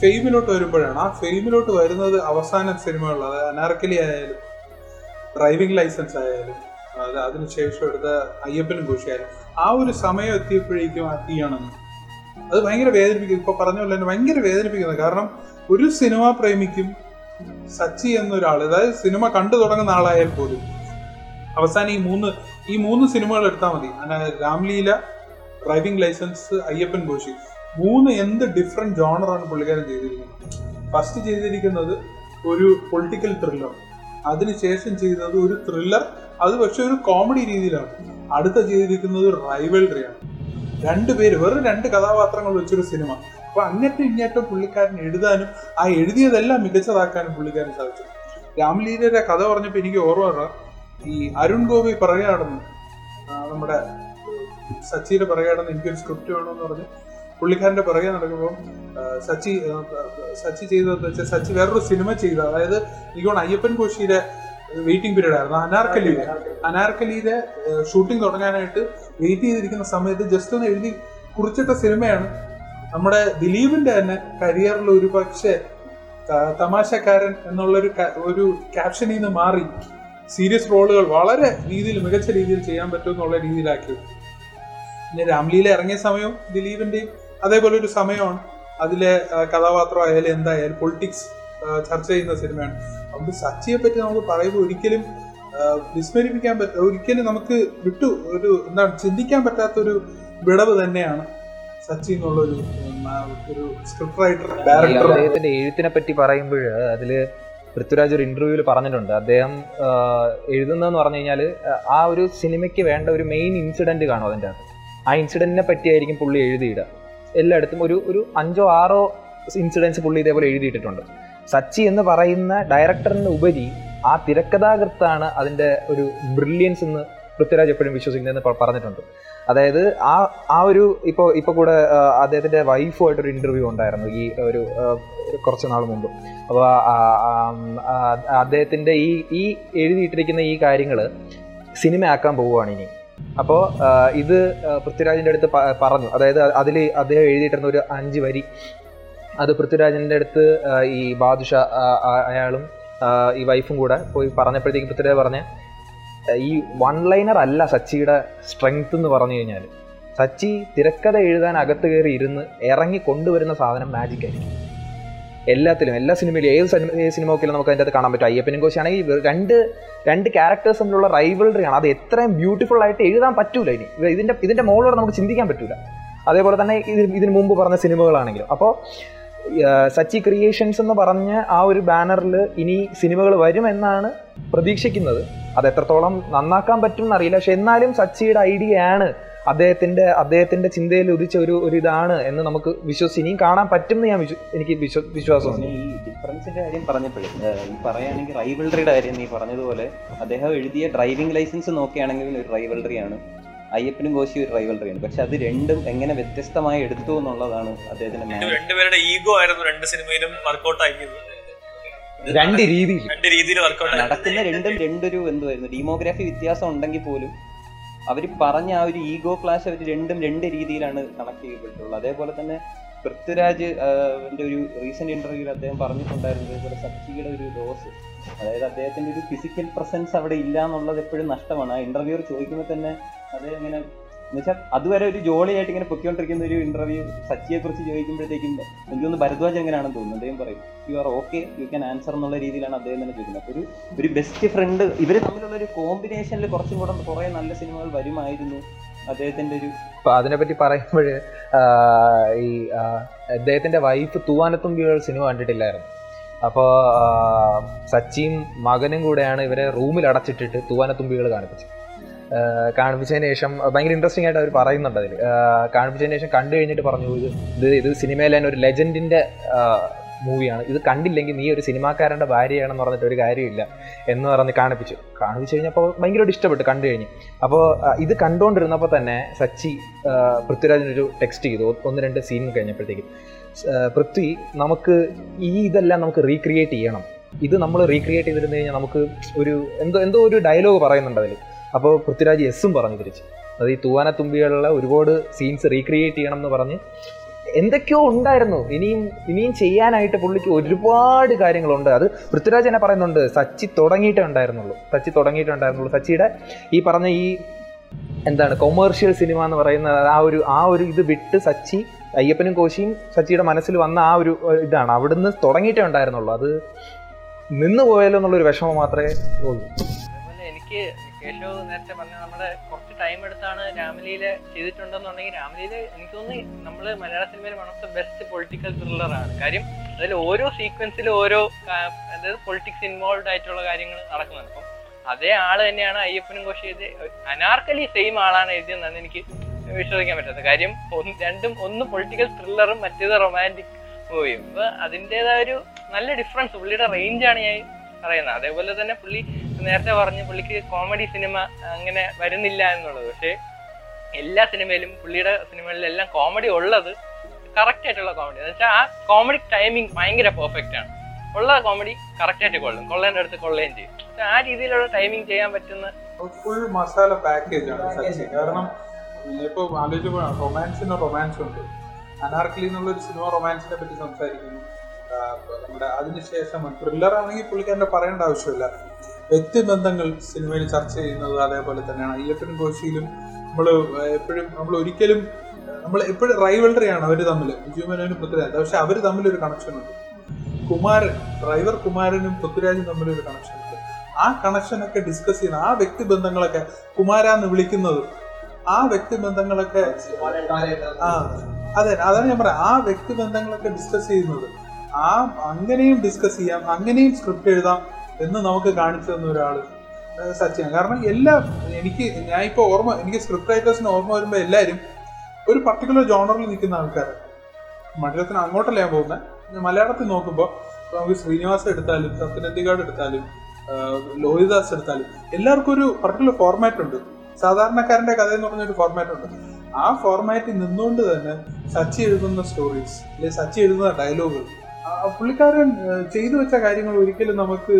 ഫെയിമിലോട്ട് വരുമ്പോഴാണ്. ആ ഫെയിമിലോട്ട് വരുന്നത് അവസാന സിനിമകളിൽ അതായത് അനാർക്കലി ആയാലും ഡ്രൈവിംഗ് ലൈസൻസ് ആയാലും അത് അതിനുശേഷം എടുത്ത അയ്യപ്പനും കോശിയായാലും ആ ഒരു സമയം എത്തിയപ്പോഴേക്കും ആ തീയാണെന്ന് അത് ഭയങ്കര വേദനിപ്പിക്കുന്നു ഇപ്പൊ പറഞ്ഞ പോലെ തന്നെ ഭയങ്കര വേദനിപ്പിക്കുന്നത്. കാരണം ഒരു സിനിമാ പ്രേമിക്കും സച്ചി എന്നൊരാൾ അതായത് സിനിമ കണ്ടു തുടങ്ങുന്ന ആളായാൽ പോലും അവസാനം ഈ മൂന്ന് ഈ മൂന്ന് സിനിമകൾ എടുത്താൽ മതി. Ramleela driving licence Ayyappan Koshi. മൂന്ന് എന്ത് ഡിഫറെന്റ് ജോണറാണ് പുള്ളിക്കാരൻ ചെയ്തിരിക്കുന്നത്. ഫസ്റ്റ് ചെയ്തിരിക്കുന്നത് ഒരു പൊളിറ്റിക്കൽ ത്രില്ലർ അതിനുശേഷം ചെയ്തത് ഒരു ത്രില്ലർ അത് പക്ഷെ ഒരു കോമഡി രീതിയിലാണ്. അടുത്ത ചെയ്തിരിക്കുന്നത് റൈവൽറിയാണ് രണ്ടുപേര് വെറും രണ്ട് കഥാപാത്രങ്ങൾ വെച്ചൊരു സിനിമ അപ്പൊ അങ്ങനത്തെ ഇങ്ങേറ്റം പുള്ളിക്കാരൻ എഴുതാനും ആ എഴുതിയതെല്ലാം മികച്ചതാക്കാനും പുള്ളിക്കാരൻ സാധിച്ചു. രാംലീലയുടെ കഥ പറഞ്ഞപ്പോൾ എനിക്ക് ഓർമ്മ ഈ അരുൺ ഗോപി പറയുകയാണെന്ന് നമ്മുടെ സച്ചിയുടെ പറയുകയാണെന്ന് എനിക്കൊരു സ്ക്രിപ്റ്റ് വേണമെന്ന് പറഞ്ഞ് പുള്ളിക്കാരന്റെ പുറകെ നടക്കുമ്പോൾ സച്ചി സച്ചി ചെയ്തതെന്ന് വെച്ചാൽ സച്ചി വേറൊരു സിനിമ ചെയ്ത അതായത് എനിക്ക് അയ്യപ്പൻ കോശിയുടെ വെയിറ്റിംഗ് പീരീഡ് ആയിരുന്നു. അനാർക്കലിയിലെ അനാർക്കലിയിലെ ഷൂട്ടിംഗ് തുടങ്ങാനായിട്ട് വെയിറ്റ് ചെയ്തിരിക്കുന്ന സമയത്ത് ജസ്റ്റ് ഒന്ന് എഴുതി കുറിച്ചിട്ട സിനിമയാണ്. നമ്മുടെ ദിലീപിന്റെ തന്നെ കരിയറിൽ ഒരു പക്ഷേ തമാശക്കാരൻ എന്നുള്ളൊരു ഒരു ക്യാപ്ഷനിൽ നിന്ന് മാറി സീരിയസ് റോളുകൾ വളരെ രീതിയിൽ മികച്ച രീതിയിൽ ചെയ്യാൻ പറ്റും എന്നുള്ള രീതിയിലാക്കി. പിന്നെ രാംലീല ഇറങ്ങിയ സമയവും ദിലീപിന്റെയും അതേപോലെ ഒരു സമയമാണ്. അതിലെ കഥാപാത്രമായാലും എന്തായാലും പൊളിറ്റിക്സ് ചർച്ച ചെയ്യുന്ന സിനിമയാണ്. അതുകൊണ്ട് സച്ചിയെ പറ്റി നമുക്ക് പറയുമ്പോൾ ഒരിക്കലും വിസ്മരിപ്പിക്കാൻ പറ്റ ഒരിക്കലും നമുക്ക് വിട്ടു ഒരു എന്താണ് ചിന്തിക്കാൻ പറ്റാത്തൊരു വിടവ് തന്നെയാണ് സച്ചി എന്നുള്ളൊരു ഒരു സ്ക്രിപ്റ്റ് റൈറ്റർ ഡയറക്ടർ അദ്ദേഹത്തിന്റെ എഴുത്തിനെ പറ്റി പറയുമ്പോൾ അതിൽ പൃഥ്വിരാജ് ഒരു ഇന്റർവ്യൂവിൽ പറഞ്ഞിട്ടുണ്ട്. അദ്ദേഹം എഴുതുന്നതെന്ന് പറഞ്ഞു കഴിഞ്ഞാൽ ആ ഒരു സിനിമയ്ക്ക് വേണ്ട ഒരു മെയിൻ ഇൻസിഡന്റ് കാണും അതിന്റെ അകത്ത്. ആ ഇൻസിഡന്റിനെ പറ്റിയായിരിക്കും പുള്ളി എഴുതിയിടുക. എല്ലായിടത്തും ഒരു ഒരു അഞ്ചോ ആറോ ഇൻസിഡൻസ് പുള്ളി ഇതേപോലെ എഴുതിയിട്ടിട്ടുണ്ട്. സച്ചി എന്ന് പറയുന്ന ഡയറക്ടറിന് ഉപരി ആ തിരക്കഥാകൃത്താണ് അതിന്റെ ഒരു ബ്രില്യൻസ് എന്ന് പൃഥ്വിരാജ് എപ്പോഴും വിശ്വസിക്കുന്നതെന്ന് പറഞ്ഞിട്ടുണ്ട്. അതായത് ആ ആ ഒരു ഇപ്പോൾ ഇപ്പോൾ കൂടെ അദ്ദേഹത്തിന്റെ വൈഫുമായിട്ടൊരു ഇന്റർവ്യൂ ഉണ്ടായിരുന്നു ഈ ഒരു കുറച്ച് നാൾ മുമ്പ്. അപ്പോൾ അദ്ദേഹത്തിന്റെ ഈ ഈ എഴുതിയിട്ടിരിക്കുന്ന ഈ കാര്യങ്ങൾ സിനിമയാക്കാൻ പോവുകയാണ് ഇനി. അപ്പോൾ ഇത് പൃഥ്വിരാജിന്റെ അടുത്ത് പറഞ്ഞു. അതായത് അതിൽ അദ്ദേഹം എഴുതിയിട്ടിരുന്ന ഒരു അഞ്ച് വരി. അത് പൃഥ്വിരാജിന്റെ അടുത്ത് ഈ ബാദുഷ അയാളും ഈ വൈഫും കൂടെ പോയി പറഞ്ഞപ്പോഴത്തേക്ക് പൃഥ്വിരാജ് പറഞ്ഞ ഈ വൺ ലൈനർ അല്ല സച്ചിയുടെ സ്ട്രെങ്ത് എന്ന് പറഞ്ഞു കഴിഞ്ഞാൽ സച്ചി തിരക്കഥ എഴുതാൻ അകത്ത് കയറി ഇരുന്ന് ഇറങ്ങി കൊണ്ടുവരുന്ന സാധനം മാജിക് ആയിരിക്കും. എല്ലാത്തിലും എല്ലാ സിനിമയിലും ഏത് സിനിമ നോക്കിയാലും നമുക്ക് അതിന്റെ അകത്ത് കാണാൻ പറ്റും. അയ്യപ്പനും കോശിയാണെങ്കിൽ രണ്ട് രണ്ട് ക്യാരക്ടേഴ്സ് തമ്മിലുള്ള റൈവൽറി ആണ്. അത് എത്രയും ബ്യൂട്ടിഫുൾ ആയിട്ട് എഴുതാൻ പറ്റൂല ഇനി. ഇതിന്റെ ഇതിന്റെ മോളോട് നമുക്ക് ചിന്തിക്കാൻ പറ്റൂല. അതേപോലെ തന്നെ ഇത് ഇതിന് മുമ്പ് പറഞ്ഞ സിനിമകളാണെങ്കിലും. അപ്പോൾ സച്ചി ക്രിയേഷൻസ് എന്ന് പറഞ്ഞ ആ ഒരു ബാനറിൽ ഇനി സിനിമകൾ വരുമെന്നാണ് പ്രതീക്ഷിക്കുന്നത്. അത് എത്രത്തോളം നന്നാക്കാൻ പറ്റും എന്നറിയില്ല. പക്ഷെ എന്നാലും സച്ചിയുടെ ഐഡിയ ആണ് അദ്ദേഹത്തിന്റെ അദ്ദേഹത്തിന്റെ ചിന്തയിൽ ഉദിച്ച ഒരു ഒരു ഇതാണ് എന്ന് നമുക്ക് വിശ്വസിച്ച് ഇനിയും കാണാൻ പറ്റും എന്ന് ഞാൻ വിശ്വ- എനിക്ക് വിശ്വ- വിശ്വാസമുണ്ട് ഈ ഡിഫറൻസിന്റെ കാര്യം പറഞ്ഞപ്പോഴേ ഈ പറയുകയാണെങ്കിൽ റൈവൽറിയുടെ കാര്യം നീ പറഞ്ഞതുപോലെ അദ്ദേഹം എഴുതിയ ഡ്രൈവിംഗ് ലൈസൻസ് നോക്കുകയാണെങ്കിൽ ഒരു റൈവൽറിയാണ് അയ്യപ്പനും കോശി ഒരു റൈവൽറിയാണ് പക്ഷെ അത് രണ്ടും എങ്ങനെ വ്യത്യസ്തമായി എടുത്തു എന്നുള്ളതാണ് അദ്ദേഹത്തിന്റെ രണ്ടുപേരുടെ ഈഗോ ആയിരുന്നു രണ്ട് സിനിമയിലും വർക്കൗട്ട് ആക്കിയത്. രണ്ട് രീതിയിൽ രണ്ട് രീതിയിൽ വർക്കൗട്ട് നടക്കുന്ന രണ്ടും രണ്ടൊരു എന്തുവായിരുന്നു? ഡീമോഗ്രാഫി വ്യത്യാസം ഉണ്ടെങ്കിൽ പോലും അവർ പറഞ്ഞ ആ ഒരു ഈഗോ ക്ലാഷ് അവർ രണ്ടും രണ്ട് രീതിയിലാണ് കണക്ട് ചെയ്യപ്പെട്ടുള്ളത് അതേപോലെ തന്നെ പൃഥ്വിരാജ് ഒരു റീസെന്റ് ഇന്റർവ്യൂവിൽ അദ്ദേഹം പറഞ്ഞിട്ടുണ്ടായിരുന്നു ഇതേപോലെ സച്ചിയുടെ ഒരു ലോസ് അതായത് അദ്ദേഹത്തിന്റെ ഒരു ഫിസിക്കൽ പ്രസൻസ് അവിടെ ഇല്ല എന്നുള്ളത് എപ്പോഴും നഷ്ടമാണ്. ആ ഇന്റർവ്യൂർ ചോദിക്കുമ്പോൾ തന്നെ അദ്ദേഹം ഇങ്ങനെ എന്നുവെച്ചാൽ അതുവരെ ഒരു ജോളിയായിട്ട് ഇങ്ങനെ പൊക്കിക്കൊണ്ടിരിക്കുന്ന ഒരു ഇന്റർവ്യൂ സച്ചിയെ കുറിച്ച് ചോദിക്കുമ്പോഴത്തേക്കും എനിക്കൊന്ന് ഭരദ്വാജ് എങ്ങനെയാണെന്ന് തോന്നുന്നു. അദ്ദേഹം പറയും you are okay you can answer എന്നുള്ള രീതിയിലാണ് അദ്ദേഹം തന്നെ ചോദിക്കുന്നത്. ഒരു ഒരു ബെസ്റ്റ് ഫ്രണ്ട് ഇവർ തമ്മിലുള്ള ഒരു കോമ്പിനേഷനിൽ കുറച്ചും കൂടെ കുറേ നല്ല സിനിമകൾ വരുമായിരുന്നു അദ്ദേഹത്തിന്റെ ഒരു അപ്പൊ അതിനെപ്പറ്റി പറയുമ്പോൾ ഈ അദ്ദേഹത്തിന്റെ വൈഫ് തൂവാനത്തുമ്പികൾ സിനിമ കണ്ടിട്ടില്ലായിരുന്നു. അപ്പോൾ സച്ചിയും മകനും കൂടെയാണ് ഇവരെ റൂമിൽ അടച്ചിട്ടിട്ട് തൂവാനത്തുമ്പികൾ കാണിപ്പിച്ചത്. കാണിപ്പിച്ചതിന് ശേഷം ഭയങ്കര ഇൻട്രസ്റ്റിംഗ് ആയിട്ട് അവർ പറയുന്നുണ്ട് അതിൽ കാണിപ്പിച്ചതിന് ശേഷം കണ്ടു കഴിഞ്ഞിട്ട് പറഞ്ഞു ഇത് ഇത് ഇത് സിനിമയിലെ തന്നെ ഒരു ലെജൻഡിന്റെ മൂവിയാണ് ഇത് കണ്ടില്ലെങ്കിൽ നീ ഒരു സിനിമാക്കാരന്റെ ഭാര്യയാണെന്ന് പറഞ്ഞിട്ട് ഒരു കാര്യമില്ല എന്ന് പറഞ്ഞ് കാണിപ്പിച്ചു. കാണിപ്പിച്ചു കഴിഞ്ഞപ്പോൾ ഭയങ്കരമായിട്ട് ഇഷ്ടപ്പെട്ടു കണ്ടു കഴിഞ്ഞ്. അപ്പോൾ ഇത് കണ്ടുകൊണ്ടിരുന്നപ്പോൾ തന്നെ സച്ചി പൃഥ്വിരാജിനൊരു ടെക്സ്റ്റ് ചെയ്തു. ഒന്ന് രണ്ട് സീൻ കഴിഞ്ഞപ്പോഴത്തേക്കും. പൃഥ്വി നമുക്ക് ഈ ഇതെല്ലാം നമുക്ക് റീക്രിയേറ്റ് ചെയ്യണം. ഇത് നമ്മൾ റീക്രിയേറ്റ് ചെയ്തിരുന്നു കഴിഞ്ഞാൽ നമുക്ക് ഒരു എന്തോ എന്തോ ഒരു ഡയലോഗ് പറയുന്നുണ്ട് അതിൽ അപ്പോൾ പൃഥ്വിരാജ് എസ്സും പറഞ്ഞു തിരിച്ച്. അത് ഈ തൂവാനത്തുമ്പികളുള്ള ഒരുപാട് സീൻസ് റീക്രിയേറ്റ് ചെയ്യണം എന്ന് പറഞ്ഞ് എന്തൊക്കെയോ ഉണ്ടായിരുന്നു. ഇനിയും ഇനിയും ചെയ്യാനായിട്ട് പുള്ളിക്ക് ഒരുപാട് കാര്യങ്ങളുണ്ട്. അത് പൃഥ്വിരാജ് തന്നെ പറയുന്നുണ്ട് സച്ചി തുടങ്ങിയിട്ടേ ഉണ്ടായിരുന്നുള്ളൂ. സച്ചി തുടങ്ങിയിട്ടേ ഉണ്ടായിരുന്നുള്ളൂ. സച്ചിയുടെ ഈ പറഞ്ഞ ഈ എന്താണ് കൊമേഴ്ഷ്യൽ സിനിമ എന്ന് പറയുന്ന ആ ഒരു ആ ഒരു ഇത് വിട്ട് സച്ചി അയ്യപ്പനും കോശിയും സച്ചിയുടെ മനസ്സിൽ വന്ന ആ ഒരു ഇതാണ്. അവിടുന്ന് തുടങ്ങിയിട്ടേ ഉണ്ടായിരുന്നുള്ളൂ. അത് നിന്ന് പോയാലോ എന്നുള്ളൊരു വിഷമം മാത്രമേ ഉള്ളൂ. എനിക്ക് കേശു നേരത്തെ പറഞ്ഞ നമ്മുടെ കുറച്ച് ടൈം എടുത്താണ് രാമലീല ചെയ്തിട്ടുണ്ടെന്നുണ്ടെങ്കിൽ രാമലീല എനിക്ക് തോന്നുന്നു നമ്മൾ മലയാള സിനിമയിൽ one of the best political ത്രില്ലറാണ് കാര്യം അതിൽ ഓരോ സീക്വൻസിലും ഓരോ അതായത് പൊളിറ്റിക്സ് ഇൻവോൾവ് ആയിട്ടുള്ള കാര്യങ്ങൾ നടക്കുന്നുണ്ട്. അപ്പം അതേ ആൾ തന്നെയാണ് അയ്യപ്പനും കോശി എഴുതി അനാർക്കലി സെയിം ആളാണ് എഴുതിയെന്നാണ് എനിക്ക് വിശ്വസിക്കാൻ പറ്റാത്തത്. കാര്യം രണ്ടും ഒന്ന് പൊളിറ്റിക്കൽ ത്രില്ലറും മറ്റേത് റൊമാന്റിക് മൂവിയും അപ്പൊ അതിന്റെതായ ഒരു നല്ല ഡിഫറൻസ് പുള്ളിയുടെ റേഞ്ചാണ് ഞാൻ പറയുന്നത്. അതേപോലെ തന്നെ പുള്ളി നേരത്തെ പറഞ്ഞു പുള്ളിക്ക് കോമഡി സിനിമ അങ്ങനെ വരുന്നില്ല എന്നുള്ളത്. പക്ഷേ എല്ലാ സിനിമയിലും പുള്ളിയുടെ സിനിമകളിലെല്ലാം കോമഡി ഉള്ളത് കറക്റ്റ് ആയിട്ടുള്ള കോമഡി എന്ന് വെച്ചാൽ ആ കോമഡി ടൈമിങ് ഭയങ്കര പെർഫെക്റ്റ് ആണ്. ഉള്ള കോമഡി കറക്റ്റ് ആയിട്ട് കൊള്ളും. കൊള്ളേന്റെ അടുത്ത് കൊള്ളുകയും ചെയ്യും. ആ രീതിയിലുള്ള ടൈമിങ് ചെയ്യാൻ പറ്റുന്ന ഫുൾ മസാല പാക്കേജ് ആണ് കാരണം ഇപ്പൊ ആലോചിക്കുമ്പോൾ റൊമാൻസിന് റൊമാൻസ് ഉണ്ട്. അനാർക്കലി എന്നുള്ള ഒരു സിനിമ റൊമാൻസിനെ പറ്റി സംസാരിക്കുന്നു. നമ്മുടെ അതിനുശേഷം ത്രില്ലർ ആണെങ്കിൽ പുള്ളിക്കാരന്റെ പറയേണ്ട ആവശ്യമില്ല. വ്യക്തിബന്ധങ്ങൾ സിനിമയിൽ ചർച്ച ചെയ്യുന്നത് അതേപോലെ തന്നെയാണ്. അയ്യപ്പനും കോശിയിലും നമ്മൾ എപ്പോഴും നമ്മൾ ഒരിക്കലും നമ്മൾ എപ്പോഴും റൈവൽഡറിയാണ് അവർ തമ്മിൽ ജീവനും പൃഥ്വിരാജ്. പക്ഷെ അവർ തമ്മിൽ ഒരു കണക്ഷൻ ഉണ്ട്. കുമാരൻ ഡ്രൈവർ കുമാരനും പൃഥ്വിരാജും തമ്മിൽ ഒരു കണക്ഷൻ ഉണ്ട്. ആ കണക്ഷനൊക്കെ ഡിസ്കസ് ചെയ്യുന്ന ആ വ്യക്തിബന്ധങ്ങളൊക്കെ കുമാരാന്ന് വിളിക്കുന്നത് ആ വ്യക്തിബന്ധങ്ങളൊക്കെ ആ അതെ അതാണ് ഞാൻ പറയാം ആ വ്യക്തിബന്ധങ്ങളൊക്കെ ഡിസ്കസ് ചെയ്യുന്നത് ആ അങ്ങനെയും ഡിസ്കസ് ചെയ്യാം അങ്ങനെയും സ്ക്രിപ്റ്റ് എഴുതാം എന്ന് നമുക്ക് കാണിച്ചു തന്ന ഏഹ് സച്ചിൻ കാരണം എല്ലാം എനിക്ക് ഞാൻ ഇപ്പോൾ ഓർമ്മ എനിക്ക് സ്ക്രിപ്റ്റ് റൈറ്റേഴ്സിന് ഓർമ്മ വരുമ്പോൾ എല്ലാവരും ഒരു പർട്ടിക്കുലർ ജോണറിൽ നിൽക്കുന്ന ആൾക്കാരാണ്. മലയാളത്തിന് അങ്ങോട്ടല്ല ഞാൻ പോകുന്നത് മലയാളത്തിൽ നോക്കുമ്പോൾ നമുക്ക് ശ്രീനിവാസ എടുത്താലും സത്യനന്ദികാട് എടുത്താലും ലോഹിദാസ് എടുത്താലും എല്ലാവർക്കും ഒരു പർട്ടിക്കുലർ ഫോർമാറ്റ് ഉണ്ട്. സാധാരണക്കാരന്റെ കഥ എന്ന് പറഞ്ഞൊരു ഫോർമാറ്റ് ഉണ്ട്. ആ ഫോർമാറ്റിൽ നിന്നുകൊണ്ട് തന്നെ സച്ചി എഴുതുന്ന സ്റ്റോറീസ് അല്ലെങ്കിൽ സച്ചി എഴുതുന്ന ഡയലോഗുകൾ പുള്ളിക്കാരൻ ചെയ്തു വെച്ച കാര്യങ്ങൾ ഒരിക്കലും നമുക്ക്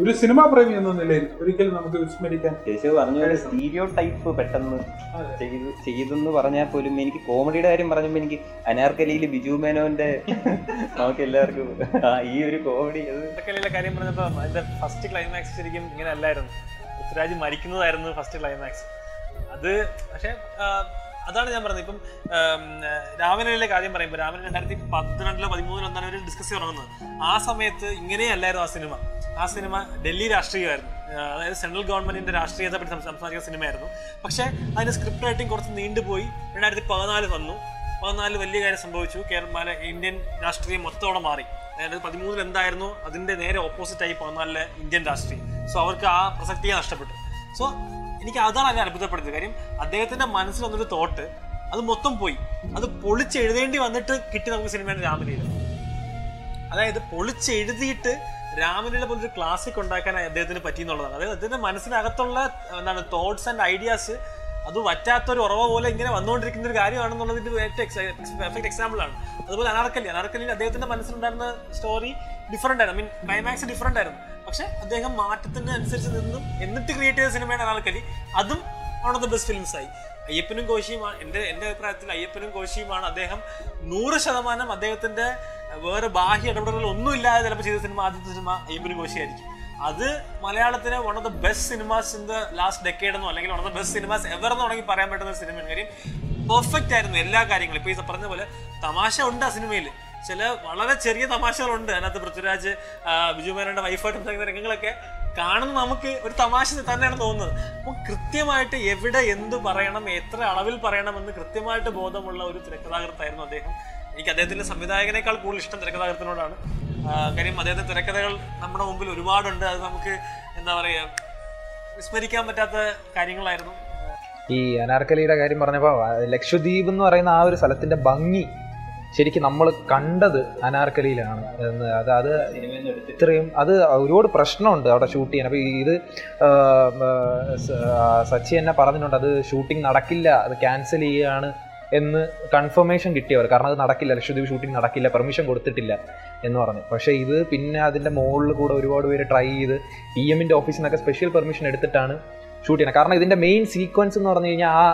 ഒരു സിനിമ പ്രേമി എന്ന നിലയിൽ ഒരിക്കലും നമുക്ക് വിസ്മരിക്കാൻ കേശവ് പറഞ്ഞ സ്റ്റീരിയോ ടൈപ്പ് പെട്ടെന്ന് ചെയ്തു ചെയ്തെന്ന് പറഞ്ഞാൽ പോലും എനിക്ക് കോമഡിയുടെ കാര്യം പറഞ്ഞപ്പോൾ എനിക്ക് അനാർക്കലിയിൽ ബിജു മേനോന്റെ [LAUGHS] നമുക്ക് എല്ലാവർക്കും ആ ഈ ഒരു കോമഡി അനാർക്കലിയിലെ കാര്യം പറഞ്ഞപ്പോ അതിന്റെ ഫസ്റ്റ് ക്ലൈമാക്സ് ശരിക്കും ഇങ്ങനെ അല്ലായിരുന്നു. പൃഥ്വിരാജ് മരിക്കുന്നതായിരുന്നു ഫസ്റ്റ് ക്ലൈമാക്സ് അത് പക്ഷെ അതാണ് ഞാൻ പറഞ്ഞത്. ഇപ്പം രാമനിലെ കാര്യം പറയുമ്പോൾ രാമൻ രണ്ടായിരത്തി പന്ത്രണ്ടിലോ പതിമൂന്നിലോ എന്താണ് ഒരു ഡിസ്കസ് തുടങ്ങുന്നത്. ആ സമയത്ത് ഇങ്ങനെയല്ലായിരുന്നു ആ സിനിമ. ആ സിനിമ ഡൽഹി രാഷ്ട്രീയമായിരുന്നു. അതായത് സെൻട്രൽ ഗവൺമെന്റിന്റെ രാഷ്ട്രീയത്തെ പറ്റി സംസാ- സംസാരിക്കുന്ന സിനിമയായിരുന്നു. പക്ഷേ അതിന്റെ സ്ക്രിപ്റ്റ് റൈറ്റിംഗ് കുറച്ച് നീണ്ടുപോയി. രണ്ടായിരത്തി പതിനാല് വന്നു. പതിനാലിൽ വലിയ കാര്യം സംഭവിച്ചു. കേരള ഇന്ത്യൻ രാഷ്ട്രീയം മൊത്തത്തോടെ മാറി. അതായത് പതിമൂന്നിൽ എന്തായിരുന്നു? അതിന്റെ നേരെ ഓപ്പോസിറ്റ് ആയി പതിനാലിലെ ഇന്ത്യൻ രാഷ്ട്രീയം. സോ അവർക്ക് ആ പ്രസക്തിയെ നഷ്ടപ്പെട്ടു. സോ എനിക്ക് അതാണ് എന്നെ അത്ഭുതപ്പെടുന്നത് കാര്യം അദ്ദേഹത്തിന്റെ മനസ്സിൽ വന്നൊരു തോട്ട് അത് മൊത്തം പോയി. അത് പൊളിച്ചെഴുതേണ്ടി വന്നിട്ട് കിട്ടി നമുക്ക് സിനിമയുടെ രാമലീല. അതായത് പൊളിച്ചെഴുതിയിട്ട് രാമലീല പോലൊരു ക്ലാസിക് ഉണ്ടാക്കാൻ അദ്ദേഹത്തിന് പറ്റി എന്നുള്ളതാണ് അതായത് അദ്ദേഹത്തിന്റെ മനസ്സിനകത്തുള്ള എന്താണ് തോട്ട്സ് ആൻഡ് ഐഡിയാസ് അത് വറ്റാത്തൊരു ഉറവ പോലെ ഇങ്ങനെ വന്നുകൊണ്ടിരിക്കുന്ന ഒരു കാര്യമാണെന്നുള്ളതിന്റെ ഏറ്റവും പെർഫെക്റ്റ് എക്സാമ്പിൾ ആണ്. അതുപോലെ അനാർക്കലി. അനാർക്കലിയിൽ അദ്ദേഹത്തിന്റെ മനസ്സിലുണ്ടായിരുന്ന സ്റ്റോറി ഡിഫറെന്റ് ആയിരുന്നു. മീൻ ക്ലൈമാക്സ് ഡിഫറെന്റ് ആയിരുന്നു. പക്ഷെ അദ്ദേഹം മാറ്റത്തിന് അനുസരിച്ച് നിന്നും എന്നിട്ട് ക്രിയേറ്റ് ചെയ്ത സിനിമയാണ് അനാർക്കലി അതും one of the best films ആയി. അയ്യപ്പനും കോശിയുമാണ് എന്റെ എന്റെ അഭിപ്രായത്തിൽ അയ്യപ്പനും കോശിയുമാണ് അദ്ദേഹം നൂറ് ശതമാനം അദ്ദേഹത്തിന്റെ വേറെ ബാഹ്യ ഇടപെടലുകൾ ഒന്നും ഇല്ലാതെ ചിലപ്പോൾ ചെയ്ത സിനിമ ആദ്യത്തെ സിനിമ അയ്യപ്പനും കോശിയായിരിക്കും. അത് മലയാളത്തിലെ one of the best cinemas in the last decade എന്നോ അല്ലെങ്കിൽ one of the best cinemas ever എന്ന് വേണമെങ്കിൽ പറയാൻ പറ്റുന്ന സിനിമയാണ് കാര്യം പെർഫെക്റ്റ് ആയിരുന്നു എല്ലാ കാര്യങ്ങളും. ഇപ്പൊ ഈ പറഞ്ഞ പോലെ തമാശ ഉണ്ട് ആ സിനിമയിൽ ചില വളരെ ചെറിയ തമാശകളുണ്ട്. അതിനകത്ത് പൃഥ്വിരാജ് ബിജുമേനോന്റെ ബിജു മേനോന്റെ വൈഫായിട്ട് ഉണ്ടാക്കുന്ന രംഗങ്ങളൊക്കെ കാണുന്ന നമുക്ക് ഒരു തമാശ തന്നെയാണ് തോന്നുന്നത്. അപ്പോൾ കൃത്യമായിട്ട് എവിടെ എന്ത് പറയണം എത്ര അളവിൽ പറയണം എന്ന് കൃത്യമായിട്ട് ബോധമുള്ള ഒരു തിരക്കഥാകൃത്തായിരുന്നു അദ്ദേഹം. എനിക്ക് അദ്ദേഹത്തിന്റെ സംവിധായകനേക്കാൾ കൂടുതൽ ഇഷ്ടം തിരക്കഥാകൃത്തിനോടാണ്. കാര്യം അദ്ദേഹത്തിന്റെ തിരക്കഥകൾ നമ്മുടെ മുമ്പിൽ ഒരുപാടുണ്ട്. അത് നമുക്ക് എന്താ പറയുക വിസ്മരിക്കാൻ പറ്റാത്ത കാര്യങ്ങളായിരുന്നു. ഈ അനാർക്കലിയുടെ കാര്യം പറഞ്ഞപ്പോൾ ലക്ഷദ്വീപ് എന്ന് പറയുന്ന ആ ഒരു സ്ഥലത്തിന്റെ ഭംഗി ശരിക്കും നമ്മൾ കണ്ടത് അനാർക്കലിയിലാണ്. എന്ന് അത് അത് ഇത്രയും അത് ഒരുപാട് പ്രശ്നമുണ്ട് അവിടെ ഷൂട്ട് ചെയ്യാൻ. അപ്പോൾ ഇത് സച്ചി എന്നെ പറഞ്ഞിട്ടുണ്ട് അത് ഷൂട്ടിംഗ് നടക്കില്ല അത് ക്യാൻസൽ ചെയ്യുകയാണ് എന്ന് കൺഫർമേഷൻ കിട്ടിയവർ കാരണം അത് നടക്കില്ല ലക്ഷദ്വീപ് ഷൂട്ടിംഗ് നടക്കില്ല പെർമിഷൻ കൊടുത്തിട്ടില്ല എന്ന് പറഞ്ഞു. പക്ഷേ ഇത് പിന്നെ അതിന്റെ മുകളിൽ കൂടെ ഒരുപാട് പേര് ട്രൈ ചെയ്ത് പി എമ്മിന്റെ ഓഫീസിൽ നിന്നൊക്കെ സ്പെഷ്യൽ പെർമിഷൻ എടുത്തിട്ടാണ് ഷൂട്ട് ചെയ്യണം കാരണം ഇതിന്റെ മെയിൻ സീക്വൻസ് എന്ന് പറഞ്ഞു കഴിഞ്ഞാൽ ആ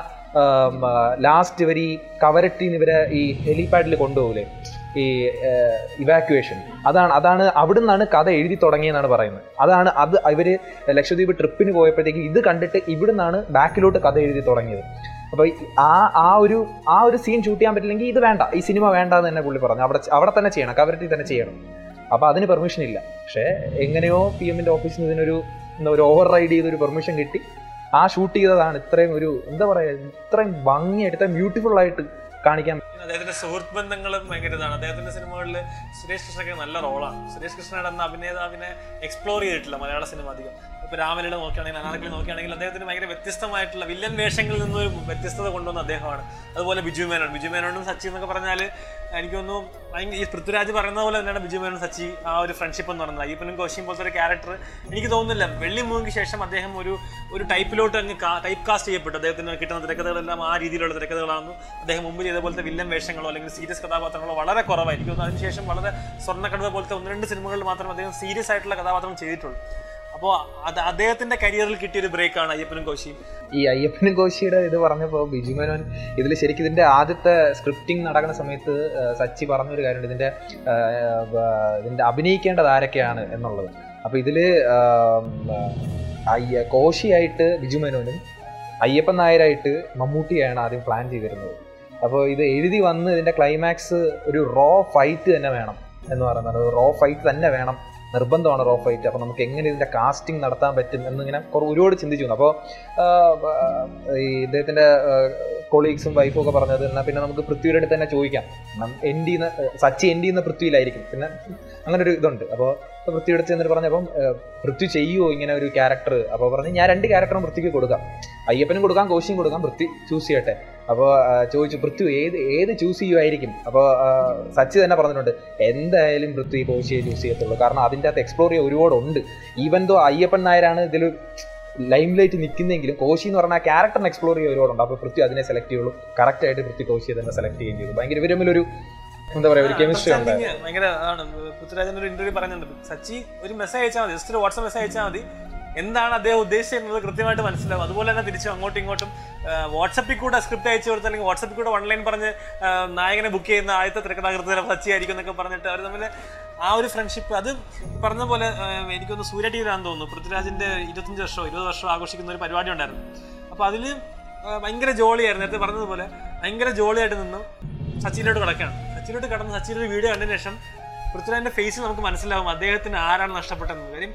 ലാസ്റ്റ് ഇവർ ഈ കവരട്ടിന്ന് ഇവരെ ഈ ഹെലിപാഡിൽ കൊണ്ടുപോകില്ലേ ഈ ഇവാക്യുവേഷൻ അതാണ് അതാണ് അവിടെ നിന്നാണ് കഥ എഴുതി തുടങ്ങിയെന്നാണ് പറയുന്നത്. അതാണ് അത് ഇവർ ലക്ഷദ്വീപ് ട്രിപ്പിന് പോയപ്പോഴത്തേക്ക് ഇത് കണ്ടിട്ട് ഇവിടെ നിന്നാണ് ബാക്കിലോട്ട് കഥ എഴുതി തുടങ്ങിയത്. അപ്പോൾ ആ ആ ഒരു ആ ഒരു സീൻ ഷൂട്ട് ചെയ്യാൻ പറ്റില്ലെങ്കിൽ ഇത് വേണ്ട. ഈ സിനിമ വേണ്ട എന്ന് തന്നെ പുള്ളി പറഞ്ഞു. അവിടെ അവിടെ തന്നെ ചെയ്യണം. കവരട്ടി തന്നെ ചെയ്യണം. അപ്പോൾ അതിന് പെർമിഷൻ ഇല്ല. പക്ഷേ എങ്ങനെയോ പി എമ്മിന്റെ ഓഫീസിൽ നിന്ന് ഇതിനൊരു എന്താ ഒരു ഓവർ റൈഡ് ചെയ്തൊരു പെർമിഷൻ കിട്ടി. ആ ഷൂട്ട് ചെയ്തതാണ് ഇത്രയും ഒരു എന്താ പറയാ ഇത്രയും ഭംഗിയായിട്ട് ഇത്രയും ബ്യൂട്ടിഫുൾ ആയിട്ട് കാണിക്കാൻ അദ്ദേഹത്തിന്റെ സുഹൃത്ത് ബന്ധങ്ങളും ഭയങ്കര ഇതാണ്. അദ്ദേഹത്തിന്റെ സിനിമകളിൽ സുരേഷ് കൃഷ്ണയ്ക്ക് നല്ല റോളാണ് സുരേഷ് കൃഷ്ണയുടെ എന്ന അഭിനേതാവിനെ എക്സ്പ്ലോർ ചെയ്തിട്ടില്ല മലയാള സിനിമ അധികം. ഇപ്പോൾ രാമലീല നോക്കുകയാണെങ്കിൽ അനാർക്കലി നോക്കുകയാണെങ്കിൽ അദ്ദേഹത്തിന് ഭയങ്കര വ്യത്യസ്തമായിട്ടുള്ള വില്ലൻ വേഷങ്ങളിൽ നിന്നൊരു വ്യത്യസ്തത കൊണ്ടുവന്ന അദ്ദേഹമാണ്. അതുപോലെ ബിജു മേനോൻ. ബിജു മേനോനും സച്ചി എന്നൊക്കെ പറഞ്ഞാൽ എനിക്ക് തോന്നുന്നു ഈ പൃഥ്വിരാജ് പറയുന്ന പോലെ തന്നെയാണ് ബിജു മേനോൻ സച്ചി ആ ഒരു ഫ്രണ്ട്ഷിപ്പ് എന്ന് പറയുന്നത്. അയ്യപ്പനും കോശിയും പോലത്തെ ഒരു ക്യാരക്ടർ എനിക്ക് തോന്നുന്നില്ല. വെള്ളി മൂവിക്ക് ശേഷം അദ്ദേഹം ഒരു ഒരു ടൈപ്പിലോട്ട് അങ്ങ് ടൈപ്പ് കാസ്റ്റ് ചെയ്യപ്പെട്ടു. അദ്ദേഹത്തിന് കിട്ടുന്ന തിരക്കഥകളെല്ലാം ആ രീതിയിലുള്ള തിരക്കഥകളാണ് അദ്ദേഹം മുമ്പ് ചെയ്ത പോലത്തെ വില്ലൻ വേഷങ്ങളോ അല്ലെങ്കിൽ സീരിയസ് കഥാപാത്രങ്ങളോ വളരെ കുറവായിരിക്കും. അതിനുശേഷം വളരെ സ്വർണക്കടുവ പോലത്തെ ഒന്ന് രണ്ട് സിനിമകളിൽ മാത്രം അദ്ദേഹം സീരിയസ് ആയിട്ടുള്ള കഥാപാത്രം ചെയ്തിട്ടുള്ളൂ. അപ്പോൾ അത് അദ്ദേഹത്തിന്റെ കരിയറിൽ കിട്ടിയ ഒരു ബ്രേക്കാണ് അയ്യപ്പനും കോശിയും. ഈ അയ്യപ്പനും കോശിയുടെ ഇത് പറഞ്ഞപ്പോൾ ബിജു മേനോൻ ഇതിൽ ശരിക്കും ഇതിന്റെ ആദ്യത്തെ സ്ക്രിപ്റ്റിംഗ് നടക്കുന്ന സമയത്ത് സച്ചി പറഞ്ഞൊരു കാര്യമുണ്ട്. ഇതിന്റെ ഇതിന്റെ അഭിനയിക്കേണ്ടത് ആരൊക്കെയാണ് എന്നുള്ളത്. അപ്പൊ ഇതിൽ കോശിയായിട്ട് ബിജു മേനോനും അയ്യപ്പൻ നായരായിട്ട് മമ്മൂട്ടിയാണ് ആദ്യം പ്ലാൻ ചെയ്തിരുന്നത്. അപ്പോൾ ഇത് എഴുതി വന്ന് ഇതിന്റെ ക്ലൈമാക്സ് ഒരു റോ ഫൈറ്റ് തന്നെ വേണം എന്ന് പറയുന്നത്. റോ ഫൈറ്റ് തന്നെ വേണം നിർബന്ധമാണ് റോ ഫൈറ്റ്. അപ്പോൾ നമുക്ക് എങ്ങനെ ഇതിന്റെ കാസ്റ്റിംഗ് നടത്താൻ പറ്റും എന്നിങ്ങനെ ഒരുപാട് ചിന്തിച്ചു അപ്പോൾ ഈ ഇദ്ദേഹത്തിന്റെ കൊളീഗ്സും വൈഫും ഒക്കെ പറഞ്ഞത് എന്നാൽ പിന്നെ നമുക്ക് പൃഥ്വിയുടെ അടുത്ത് തന്നെ ചോദിക്കാം. എൻഡ് ചെയ്യുന്ന സച്ചി എൻഡ് ചെയ്യുന്ന പൃഥ്വിയിലായിരിക്കും. പിന്നെ അങ്ങനെ ഒരു ഇതുണ്ട്. അപ്പോൾ പൃഥ്വിയുടെ എന്നിട്ട് പറഞ്ഞപ്പം വൃത്തി ചെയ്യുമോ ഇങ്ങനെ ഒരു ക്യാരക്ടർ അപ്പോൾ പറഞ്ഞ് ഞാൻ രണ്ട് ക്യാരക്ടറും പൃഥ്വിക്ക് കൊടുക്കാം. അയ്യപ്പനും കൊടുക്കാം കോശിയും കൊടുക്കാം പൃഥ്വി ചൂസ് ചെയ്യട്ടെ. അപ്പോൾ ചോദിച്ചു പൃഥ്വി ഏത് ഏത് ചൂസ് ചെയ്യുമായിരിക്കും അപ്പോൾ സച്ചി തന്നെ പറഞ്ഞിട്ടുണ്ട് എന്തായാലും പൃഥ്വി കോശിയെ ചൂസ് ചെയ്യത്തുള്ളൂ. കാരണം അതിന്റെ അകത്ത് എക്സ്പ്ലോർ ചെയ്യാൻ ഒരുപാട് ഉണ്ട് ഈവൻ ദോ അയ്യപ്പൻ നായരാണ് ഇതിൽ ലൈം ലൈറ്റ് നിൽക്കുന്നെങ്കിലും കോശി എന്ന് പറഞ്ഞാൽ ക്യാരക്ടറിനെ എക്സ്പ്ലോർ ചെയ്യാൻ ഒരുപാടുണ്ട്. അപ്പോൾ പൃഥ്വി അതിനെ സെലക്ട് ചെയ്യുള്ളൂ. കറക്റ്റായിട്ട് പൃഥ്വി കോശിയെ തന്നെ സെലക്ട് ചെയ്യുകയും ചെയ്തു. ഭയങ്കര എന്താ പറയാ ഒരു കെമിസ്ട്രി ഭയങ്കര അതാണ് പൃഥ്വിരാജന്റെ ഒരു ഇന്റർവ്യൂ പറയുന്നുണ്ട് സച്ചി ഒരു മെസ്സേജ് അയച്ചാൽ മതി ജസ്റ്റ് ഒരു വാട്സ്ആപ്പ് മെസ്സേജ് അയച്ചാൽ മതി. എന്താണ് അദ്ദേഹം ഉദ്ദേശിച്ചത് കൃത്യമായിട്ട് മനസ്സിലാവും. അതുപോലെ തന്നെ തിരിച്ചു അങ്ങോട്ടും ഇങ്ങോട്ടും വാട്സപ്പിൽ കൂടെ സ്ക്രിപ്റ്റ് അയച്ചു കൊടുത്ത് അല്ലെങ്കിൽ വാട്സപ്പിൽ കൂടെ ഓൺലൈൻ പറഞ്ഞ് നായകനെ ബുക്ക് ചെയ്യുന്ന ആദ്യത്തെ തിരക്കഥാകൃത്തിൽ സച്ചി ആയിരിക്കും എന്നൊക്കെ പറഞ്ഞിട്ട് അവർ തമ്മിൽ ആ ഒരു ഫ്രണ്ട്ഷിപ്പ് അത് പറഞ്ഞ പോലെ എനിക്കൊന്ന് സൂര്യ ടി വിയിലാണെന്ന് തോന്നുന്നു. പൃഥ്വിരാജിന്റെ ഇരുപത്തഞ്ച് വർഷമോ ഇരുപത് വർഷമോ ആഘോഷിക്കുന്ന ഒരു പരിപാടി ഉണ്ടായിരുന്നു. അപ്പോൾ അതിൽ ഭയങ്കര ജോളിയായിരുന്നു. നേരത്തെ പറഞ്ഞതുപോലെ ഭയങ്കര ജോളിയായിട്ട് നിന്നു. സച്ചിനോട് കിടക്കുകയാണ്. സച്ചിനിലോട്ട് കടന്ന് സച്ചിന്റെ ഒരു വീഡിയോ കണ്ടതിന് ശേഷം പൃഥ്വിരാജിന്റെ ഫേസ് നമുക്ക് മനസ്സിലാവും അദ്ദേഹത്തിന് ആരാണ് നഷ്ടപ്പെട്ടതെന്ന്. കാര്യം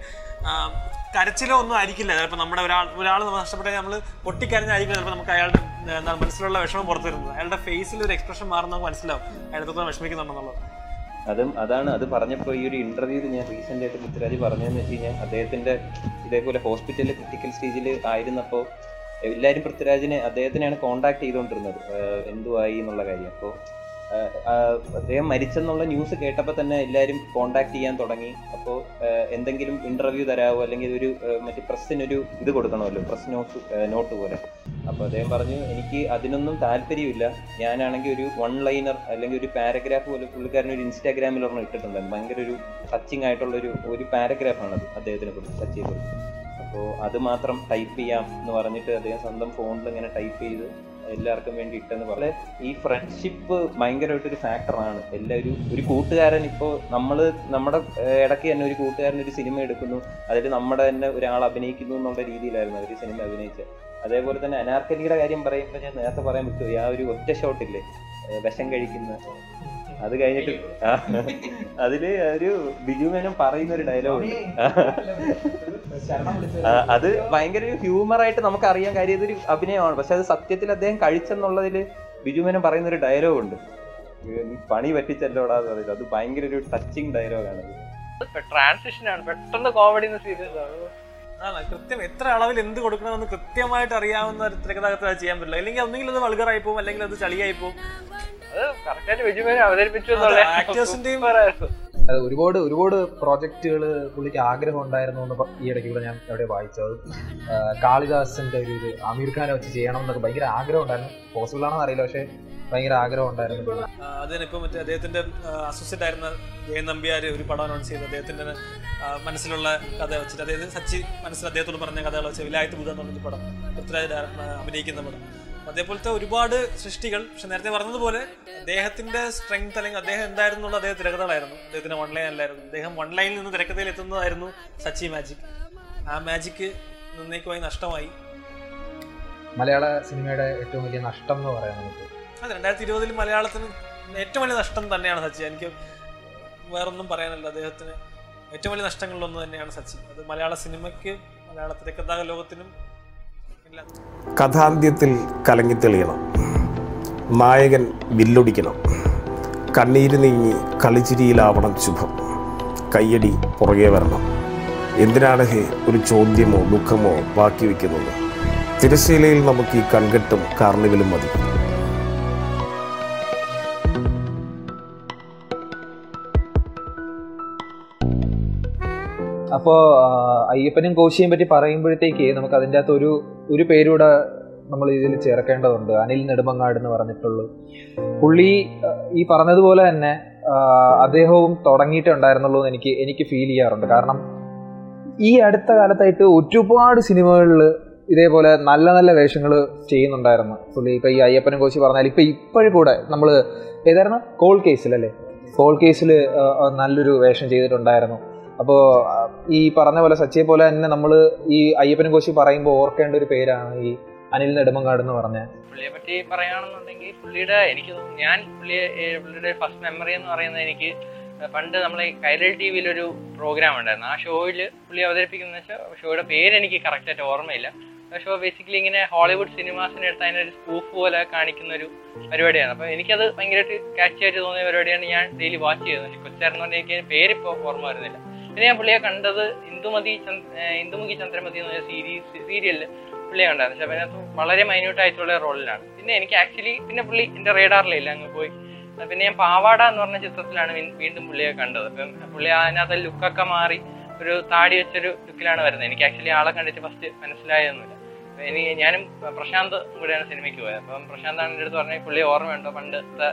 കരച്ചിലോ ഒന്നും ആയിരിക്കില്ല. ചിലപ്പോൾ നമ്മുടെ ഒരാൾ ഒരാൾ നമ്മൾ നഷ്ടപ്പെട്ടാൽ നമ്മൾ പൊട്ടിക്കരഞ്ഞായിരിക്കും ചിലപ്പോൾ നമുക്ക് അയാളുടെ എന്താണ് മനസ്സിലുള്ള വിഷമം പുറത്തു വരുന്നത്. അയാളുടെ ഫേസിൽ ഒരു എക്സ്പ്രഷൻ മാറുന്ന നമുക്ക് മനസ്സിലാവും. അയാൾ എത്രത്തോളം വിഷമിക്കുന്നുണ്ടെന്നുള്ളത്. അതും അതാണ് അത് പറഞ്ഞപ്പോൾ ഈ ഒരു ഇന്റർവ്യൂവിൽ ഞാൻ റീസെന്റ് ആയിട്ട് പൃഥ്വിരാജ് പറഞ്ഞതെന്ന് വെച്ച് കഴിഞ്ഞാൽ അദ്ദേഹത്തിന്റെ ഇതേപോലെ ഹോസ്പിറ്റലിൽ ക്രിട്ടിക്കൽ സ്റ്റേജിൽ ആയിരുന്നപ്പോൾ എല്ലാവരും പൃഥ്വിരാജിനെ അദ്ദേഹത്തിനെയാണ് കോണ്ടാക്ട് ചെയ്തുകൊണ്ടിരുന്നത് എന്തുവായി എന്നുള്ള കാര്യം. അപ്പോൾ അദ്ദേഹം മരിച്ചെന്നുള്ള ന്യൂസ് കേട്ടപ്പോൾ തന്നെ എല്ലാവരും കോണ്ടാക്ട് ചെയ്യാൻ തുടങ്ങി. അപ്പോൾ എന്തെങ്കിലും ഇന്റർവ്യൂ തരാമോ അല്ലെങ്കിൽ ഒരു മറ്റേ പ്രസ്സിനൊരു ഇത് കൊടുക്കണമല്ലോ പ്രസ് നോട്ട് നോട്ട് പോലെ. അപ്പോൾ അദ്ദേഹം പറഞ്ഞു എനിക്ക് അതിനൊന്നും താല്പര്യമില്ല. ഞാനാണെങ്കിൽ ഒരു വൺ ലൈനർ അല്ലെങ്കിൽ ഒരു പാരഗ്രാഫ് പോലെ പുള്ളിക്കാരൻ ഒരു ഇൻസ്റ്റാഗ്രാമിൽ ഒരെണ്ണം ഇട്ടിട്ടുണ്ടായിരുന്നു ഭയങ്കര ഒരു ടച്ചിങ് ആയിട്ടുള്ള ഒരു ഒരു അത് അദ്ദേഹത്തിനെ കുറിച്ച് സച്ചിയെ കുറിച്ച്. അപ്പോൾ അത് മാത്രം ടൈപ്പ് ചെയ്യാം എന്ന് പറഞ്ഞിട്ട് അദ്ദേഹം സ്വന്തം ഫോണിൽ ഇങ്ങനെ ടൈപ്പ് ചെയ്ത്. എല്ലാവർക്കും വേണ്ടി ഇട്ടെന്ന് പറഞ്ഞ. ഈ ഫ്രണ്ട്ഷിപ്പ് ഭയങ്കരമായിട്ടൊരു ഫാക്ടറാണ് എല്ലാവരും ഒരു കൂട്ടുകാരൻ ഇപ്പോൾ നമ്മൾ നമ്മുടെ ഇടയ്ക്ക് തന്നെ ഒരു കൂട്ടുകാരൻ ഒരു സിനിമ എടുക്കുന്നു. അതിൽ നമ്മുടെ തന്നെ ഒരാൾ അഭിനയിക്കുന്നു എന്നുള്ള രീതിയിലായിരുന്നു അവർ സിനിമ അഭിനയിച്ചത്. അതേപോലെ തന്നെ അനാർക്കലിയുടെ കാര്യം പറയുമ്പോൾ ഞാൻ നേരത്തെ പറയാൻ പറ്റുമോ? ആ ഒരു ഒറ്റ ഷോട്ടില്ലേ വിഷം കഴിക്കുന്ന അത് കഴിഞ്ഞിട്ട് അതിൽ ഒരു ബിജു മേനോൻ പറയുന്ന ഒരു ഡയലോഗ് അത് ഭയങ്കര ഒരു ഹ്യൂമർ ആയിട്ട് നമുക്ക് അറിയാൻ കാര്യം. ഇതൊരു അഭിനയമാണ്. പക്ഷെ അത് സത്യത്തിൽ അദ്ദേഹം കഴിച്ചെന്നുള്ളതിൽ ബിജു മേനോൻ പറയുന്ന ഒരു ഡയലോഗ് ഉണ്ട് പണി പറ്റിച്ചല്ലോടാ എന്ന് പറയുന്നത്. അത് ഭയങ്കര ഒരു ടച്ചിങ് ഡയലോഗാണ് ട്രാൻസിഷൻ ആണ്. പെട്ടെന്ന് കോമഡി സീരിയസ് ആണ് അതാണ്. കൃത്യം എത്ര അളവിൽ എന്ത് കൊടുക്കണമെന്ന് കൃത്യമായിട്ട് അറിയാവുന്ന ഒരു തിരക്കഥാകൃത്ത് അത് ചെയ്യാൻ പറ്റില്ല. അല്ലെങ്കിൽ ഒന്നെങ്കിൽ അത് വൾഗറായി പോകും അല്ലെങ്കിൽ അത് ചളിയായി പോകും അവതരിപ്പിച്ചു ആക്ടേഴ്സിന്റെയും. അത് ഒരുപാട് ഒരുപാട് പ്രോജക്റ്റുകൾ പുള്ളിക്ക് ആഗ്രഹം ഉണ്ടായിരുന്നു എന്ന് ഈ ഇടയ്ക്ക് കൂടെ ഞാൻ എവിടെ വായിച്ചത്. കാളിദാസന്റെ ഒരു ഇത് ആമീർ ഖാനെ വെച്ച് ചെയ്യണം എന്നൊക്കെ ഭയങ്കര ആഗ്രഹം ഉണ്ടായിരുന്നു. പോസിബിൾ ആണെന്ന് അറിയില്ല പക്ഷേ ഭയങ്കര ആഗ്രഹം ഉണ്ടായിരുന്നു അതിനിപ്പോ അതിന് മറ്റേ അദ്ദേഹത്തിന്റെ അസോസിയേറ്റ് ആയിരുന്ന ജയൻ നമ്പ്യാർ ഒരു പടം അനൗൺസ് ചെയ്ത് അദ്ദേഹത്തിന്റെ മനസ്സിലുള്ള കഥ വെച്ചിട്ട് അദ്ദേഹത്തിന് സച്ചി മനസ്സിൽ അദ്ദേഹത്തോട് പറഞ്ഞ കഥകൾ വെച്ച് വിലായത്ത് ബുധ എന്നുള്ളൊരു പടം പൃഥ്വിരാജ് അഭിനയിക്കുന്ന പടം. അതേപോലത്തെ ഒരുപാട് സൃഷ്ടികൾ. പക്ഷെ നേരത്തെ പറഞ്ഞതുപോലെ അദ്ദേഹത്തിന്റെ സ്ട്രെങ്ത് അല്ലെങ്കിൽ അദ്ദേഹം എന്തായിരുന്നു അദ്ദേഹം തിരക്കഥകളായിരുന്നു. അദ്ദേഹത്തിന് വൺ ലൈൻ അല്ലായിരുന്നു. അദ്ദേഹം വൺ ലൈനിൽ നിന്ന് തിരക്കഥയിൽ എത്തുന്നതായിരുന്നു സച്ചി മാജിക് ആ മാജിക് നിന്നേക്കുമായി നഷ്ടമായി. മലയാള സിനിമയുടെ ഏറ്റവും വലിയ നഷ്ടം എന്ന് പറയാം നമുക്ക്. അതെ രണ്ടായിരത്തി ഇരുപതിൽ മലയാളത്തിന് ഏറ്റവും വലിയ നഷ്ടം തന്നെയാണ് സച്ചി. എനിക്ക് വേറൊന്നും പറയാനല്ല. അദ്ദേഹത്തിന് ഏറ്റവും വലിയ നഷ്ടങ്ങളിലൊന്ന് തന്നെയാണ് സച്ചി. അത് മലയാള സിനിമയ്ക്ക് മലയാള തിരക്കഥാ ലോകത്തിനും കഥാന്ത്യത്തിൽ കലങ്ങിത്തെളിയണം നായകൻ വില്ലൊടിക്കണം. കണ്ണീര് നീങ്ങി കളിച്ചിരിയിലാവണം ശുഭം. കയ്യടി പുറകെ വരണം. എന്തിനാണ് ഹേ ഒരു ചോദ്യമോ ദുഃഖമോ ബാക്കി വയ്ക്കുന്നത് തിരശ്ശീലയിൽ നമുക്ക് ഈ കൺകെട്ടും കാർണിവലും മതി. അപ്പോൾ അയ്യപ്പനും കോശിയും പറ്റി പറയുമ്പോഴത്തേക്ക് നമുക്ക് അതിന്റെ അകത്ത് ഒരു ഒരു പേരൂടെ നമ്മൾ ഇതിൽ ചേർക്കേണ്ടതുണ്ട്. അനിൽ നെടുമങ്ങാട് എന്ന് പറഞ്ഞിട്ടുള്ളൂ പുള്ളി ഈ പറഞ്ഞതുപോലെ തന്നെ അദ്ദേഹവും തുടങ്ങിയിട്ടുണ്ടായിരുന്നുള്ളൂ എന്ന് എനിക്ക് എനിക്ക് ഫീൽ ചെയ്യാറുണ്ട്. കാരണം ഈ അടുത്ത കാലത്തായിട്ട് ഒരുപാട് സിനിമകളിൽ ഇതേപോലെ നല്ല നല്ല വേഷങ്ങൾ ചെയ്യുന്നുണ്ടായിരുന്നു പുള്ളി. ഇപ്പം ഈ അയ്യപ്പനും കോശി പറഞ്ഞാൽ ഇപ്പം ഇപ്പോഴും കൂടെ നമ്മൾ ഏതായിരുന്നു? കോൾ കേസിലല്ലേ? കോൾ കേസിൽ നല്ലൊരു വേഷം ചെയ്തിട്ടുണ്ടായിരുന്നു. അപ്പോൾ ഈ പറഞ്ഞ പോലെ സച്ചിയെ പോലെ തന്നെ നമ്മൾ ഈ അയ്യപ്പനും കോശി പറയുമ്പോൾ ഓർക്കേണ്ട ഒരു പേരാണ് ഈ അനിൽ നെടുമങ്കാട് എന്ന് പറഞ്ഞ. പുള്ളിയെ പറ്റി പറയുകയാണെന്നുണ്ടെങ്കിൽ പുള്ളിയുടെ എനിക്ക് ഞാൻ പുള്ളിയെ പുള്ളിയുടെ ഫസ്റ്റ് മെമ്മറി എന്ന് പറയുന്നത് എനിക്ക് പണ്ട് നമ്മളെ കൈരൽ ടി വിയിൽ ഒരു പ്രോഗ്രാം ഉണ്ടായിരുന്നു. ആ ഷോയിൽ പുള്ളി അവതരിപ്പിക്കുന്ന വെച്ചാൽ ഷോയുടെ പേര് എനിക്ക് കറക്റ്റായിട്ട് ഓർമ്മയില്ല. ഷോ ബേസിക്കലി ഇങ്ങനെ ഹോളിവുഡ് സിനിമാസിനെ എടുത്ത് അതിനൊരു സ്പൂഫ് പോലെ കാണിക്കുന്ന ഒരു പരിപാടിയാണ്. അപ്പോൾ എനിക്കത് ഭയങ്കരമായിട്ട് ക്യാച്ച് ആയിട്ട് തോന്നിയ പരിപാടിയാണ് ഞാൻ ഡെയിലി വാച്ച് ചെയ്തത് കൊച്ചായിരുന്നോണ്ട് എനിക്ക് പേരിപ്പോൾ ഓർമ്മ വരുന്നില്ല. പിന്നെ ഞാൻ പുള്ളിയെ കണ്ടത് ഇന്ദുമതി ഇന്ദുമുഖി ചന്ദ്രമതി എന്ന് പറഞ്ഞ സീരീസ് സീരിയലിൽ പുള്ളിയെ കണ്ടായിരുന്നു. പക്ഷെ അതിനകത്ത് വളരെ മൈന്യൂട്ടായിട്ടുള്ള റോളിലാണ്. പിന്നെ എനിക്ക് ആക്ച്വലി പിന്നെ പുള്ളി എന്റെ റേഡാറിലില്ല അങ്ങ് പോയി. പിന്നെ ഞാൻ പാവാട എന്ന് പറഞ്ഞ ചിത്രത്തിലാണ് വീണ്ടും പുള്ളിയെ കണ്ടത്. അപ്പം പുള്ളി അതിനകത്ത് ലുക്കൊക്കെ മാറി ഒരു താടി വെച്ചൊരു ലുക്കിലാണ് വരുന്നത്. എനിക്ക് ആക്ച്വലി ആളെ കണ്ടിട്ട് ഫസ്റ്റ് മനസ്സിലായൊന്നുമില്ല ഇനി ഞാനും പ്രശാന്ത് കൂടെയാണ് സിനിമയ്ക്ക് പോയത്. അപ്പം പ്രശാന്താണ് എന്റെ അടുത്ത് പറഞ്ഞത് പുള്ളി ഓർമ്മയുണ്ടോ? പണ്ടത്തെ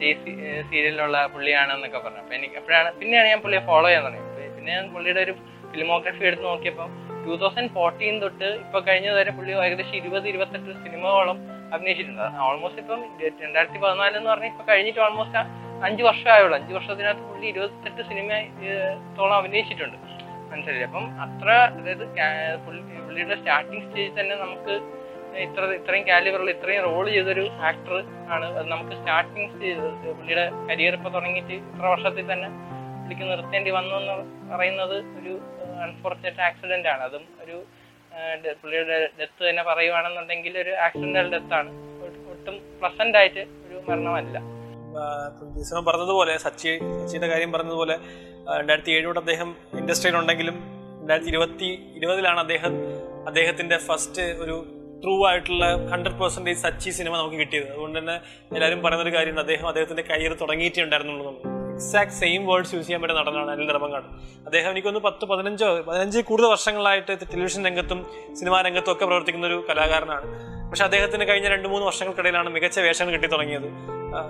ജെയ്സി സീരിയലിലുള്ള പുള്ളിയാണെന്നൊക്കെ പറഞ്ഞു. അപ്പൊ എനിക്ക് അപ്പോഴാണ് പിന്നെയാണ് ഞാൻ പുള്ളിയെ ഫോളോ ചെയ്യാൻ തുടങ്ങിയത്. പിന്നെ പുള്ളിയുടെ ഒരു ഫിലിമോഗ്രഫി എടുത്ത് നോക്കിയപ്പോൾ ടൂ തൗസൻഡ് ഫോർട്ടീൻ തൊട്ട് ഇപ്പൊ കഴിഞ്ഞത് വരെ പുള്ളി ഏകദേശം ഇരുപത് ഇരുപത്തെട്ട് സിനിമകളോളം അഭിനയിച്ചിട്ടുണ്ട്. ഓൾമോസ്റ്റ് ഇപ്പം രണ്ടായിരത്തി പതിനാല് എന്ന് പറഞ്ഞാൽ ഇപ്പൊ കഴിഞ്ഞിട്ട് ഓൾമോസ്റ്റ് അഞ്ച് വർഷമായുള്ളൂ അഞ്ച് വർഷത്തിനകത്ത് പുള്ളി ഇരുപത്തെട്ട് സിനിമത്തോളം അഭിനയിച്ചിട്ടുണ്ട്. മനസ്സിലായി അപ്പം അത്ര അതായത് പുള്ളിയുടെ സ്റ്റാർട്ടിങ് സ്റ്റേജിൽ തന്നെ നമുക്ക് ഇത്ര ഇത്രയും കാലിബറുള്ള ഇത്രയും റോൾ ചെയ്തൊരു ആക്ടർ ആണ്. നമുക്ക് സ്റ്റാർട്ടിങ് സ്റ്റേജ് പുള്ളിയുടെ കരിയർ ഇപ്പൊ തുടങ്ങിയിട്ട് ഇത്ര വർഷത്തിൽ തന്നെ പുള്ളിക്ക് നിർത്തേണ്ടി വന്നു എന്ന് പറയുന്നത് ഒരു അൺഫോർച്ചുനേറ്റ് ആക്സിഡന്റ് ആണ്. അതും ഒരു പുള്ളിയുടെ ഡെത്ത് തന്നെ പറയുവാണെന്നുണ്ടെങ്കിൽ ഒരു ആക്സിഡന്റൽ ഡെത്ത് ആണ്. ഒട്ടും പ്ലസന്റ് ആയിട്ട് ഒരു മരണമല്ല. പറഞ്ഞതുപോലെ സച്ചി സച്ചിയുടെ കാര്യം പറഞ്ഞതുപോലെ രണ്ടായിരത്തി ഏഴ് തൊട്ട് അദ്ദേഹം ഇൻഡസ്ട്രിയിൽ ഉണ്ടെങ്കിലും രണ്ടായിരത്തി ഇരുപത്തി ഇരുപതിലാണ് അദ്ദേഹം അദ്ദേഹത്തിന്റെ ഫസ്റ്റ് ഒരു ത്രൂ ആയിട്ടുള്ള ഹൺഡ്രഡ് പെർസെന്റേജ് സച്ചി സിനിമ നമുക്ക് കിട്ടിയത്. അതുകൊണ്ട് തന്നെ എല്ലാവരും പറയുന്ന ഒരു കാര്യം അദ്ദേഹം അദ്ദേഹത്തിന്റെ കരിയർ തുടങ്ങിയിട്ടേ ഉണ്ടായിരുന്നുള്ളൂ എക്സാക്ട് സെയിം വേർഡ്സ് യൂസ് ചെയ്യാൻ പറ്റുന്ന നടനാണ് അനിൽ നെടുമങ്ങാട് അദ്ദേഹം എനിക്കൊന്ന് പത്ത് പതിനഞ്ചോ പതിനഞ്ച് കൂടുതൽ വർഷങ്ങളായിട്ട് ടെലിവിഷൻ രംഗത്തും സിനിമാ രംഗത്തും ഒക്കെ പ്രവർത്തിക്കുന്ന ഒരു കലാകാരനാണ്. പക്ഷെ അദ്ദേഹത്തിന് കഴിഞ്ഞ രണ്ട് മൂന്ന് വർഷങ്ങൾക്കിടയിലാണ് മികച്ച വേഷങ്ങൾ കിട്ടി തുടങ്ങിയത്.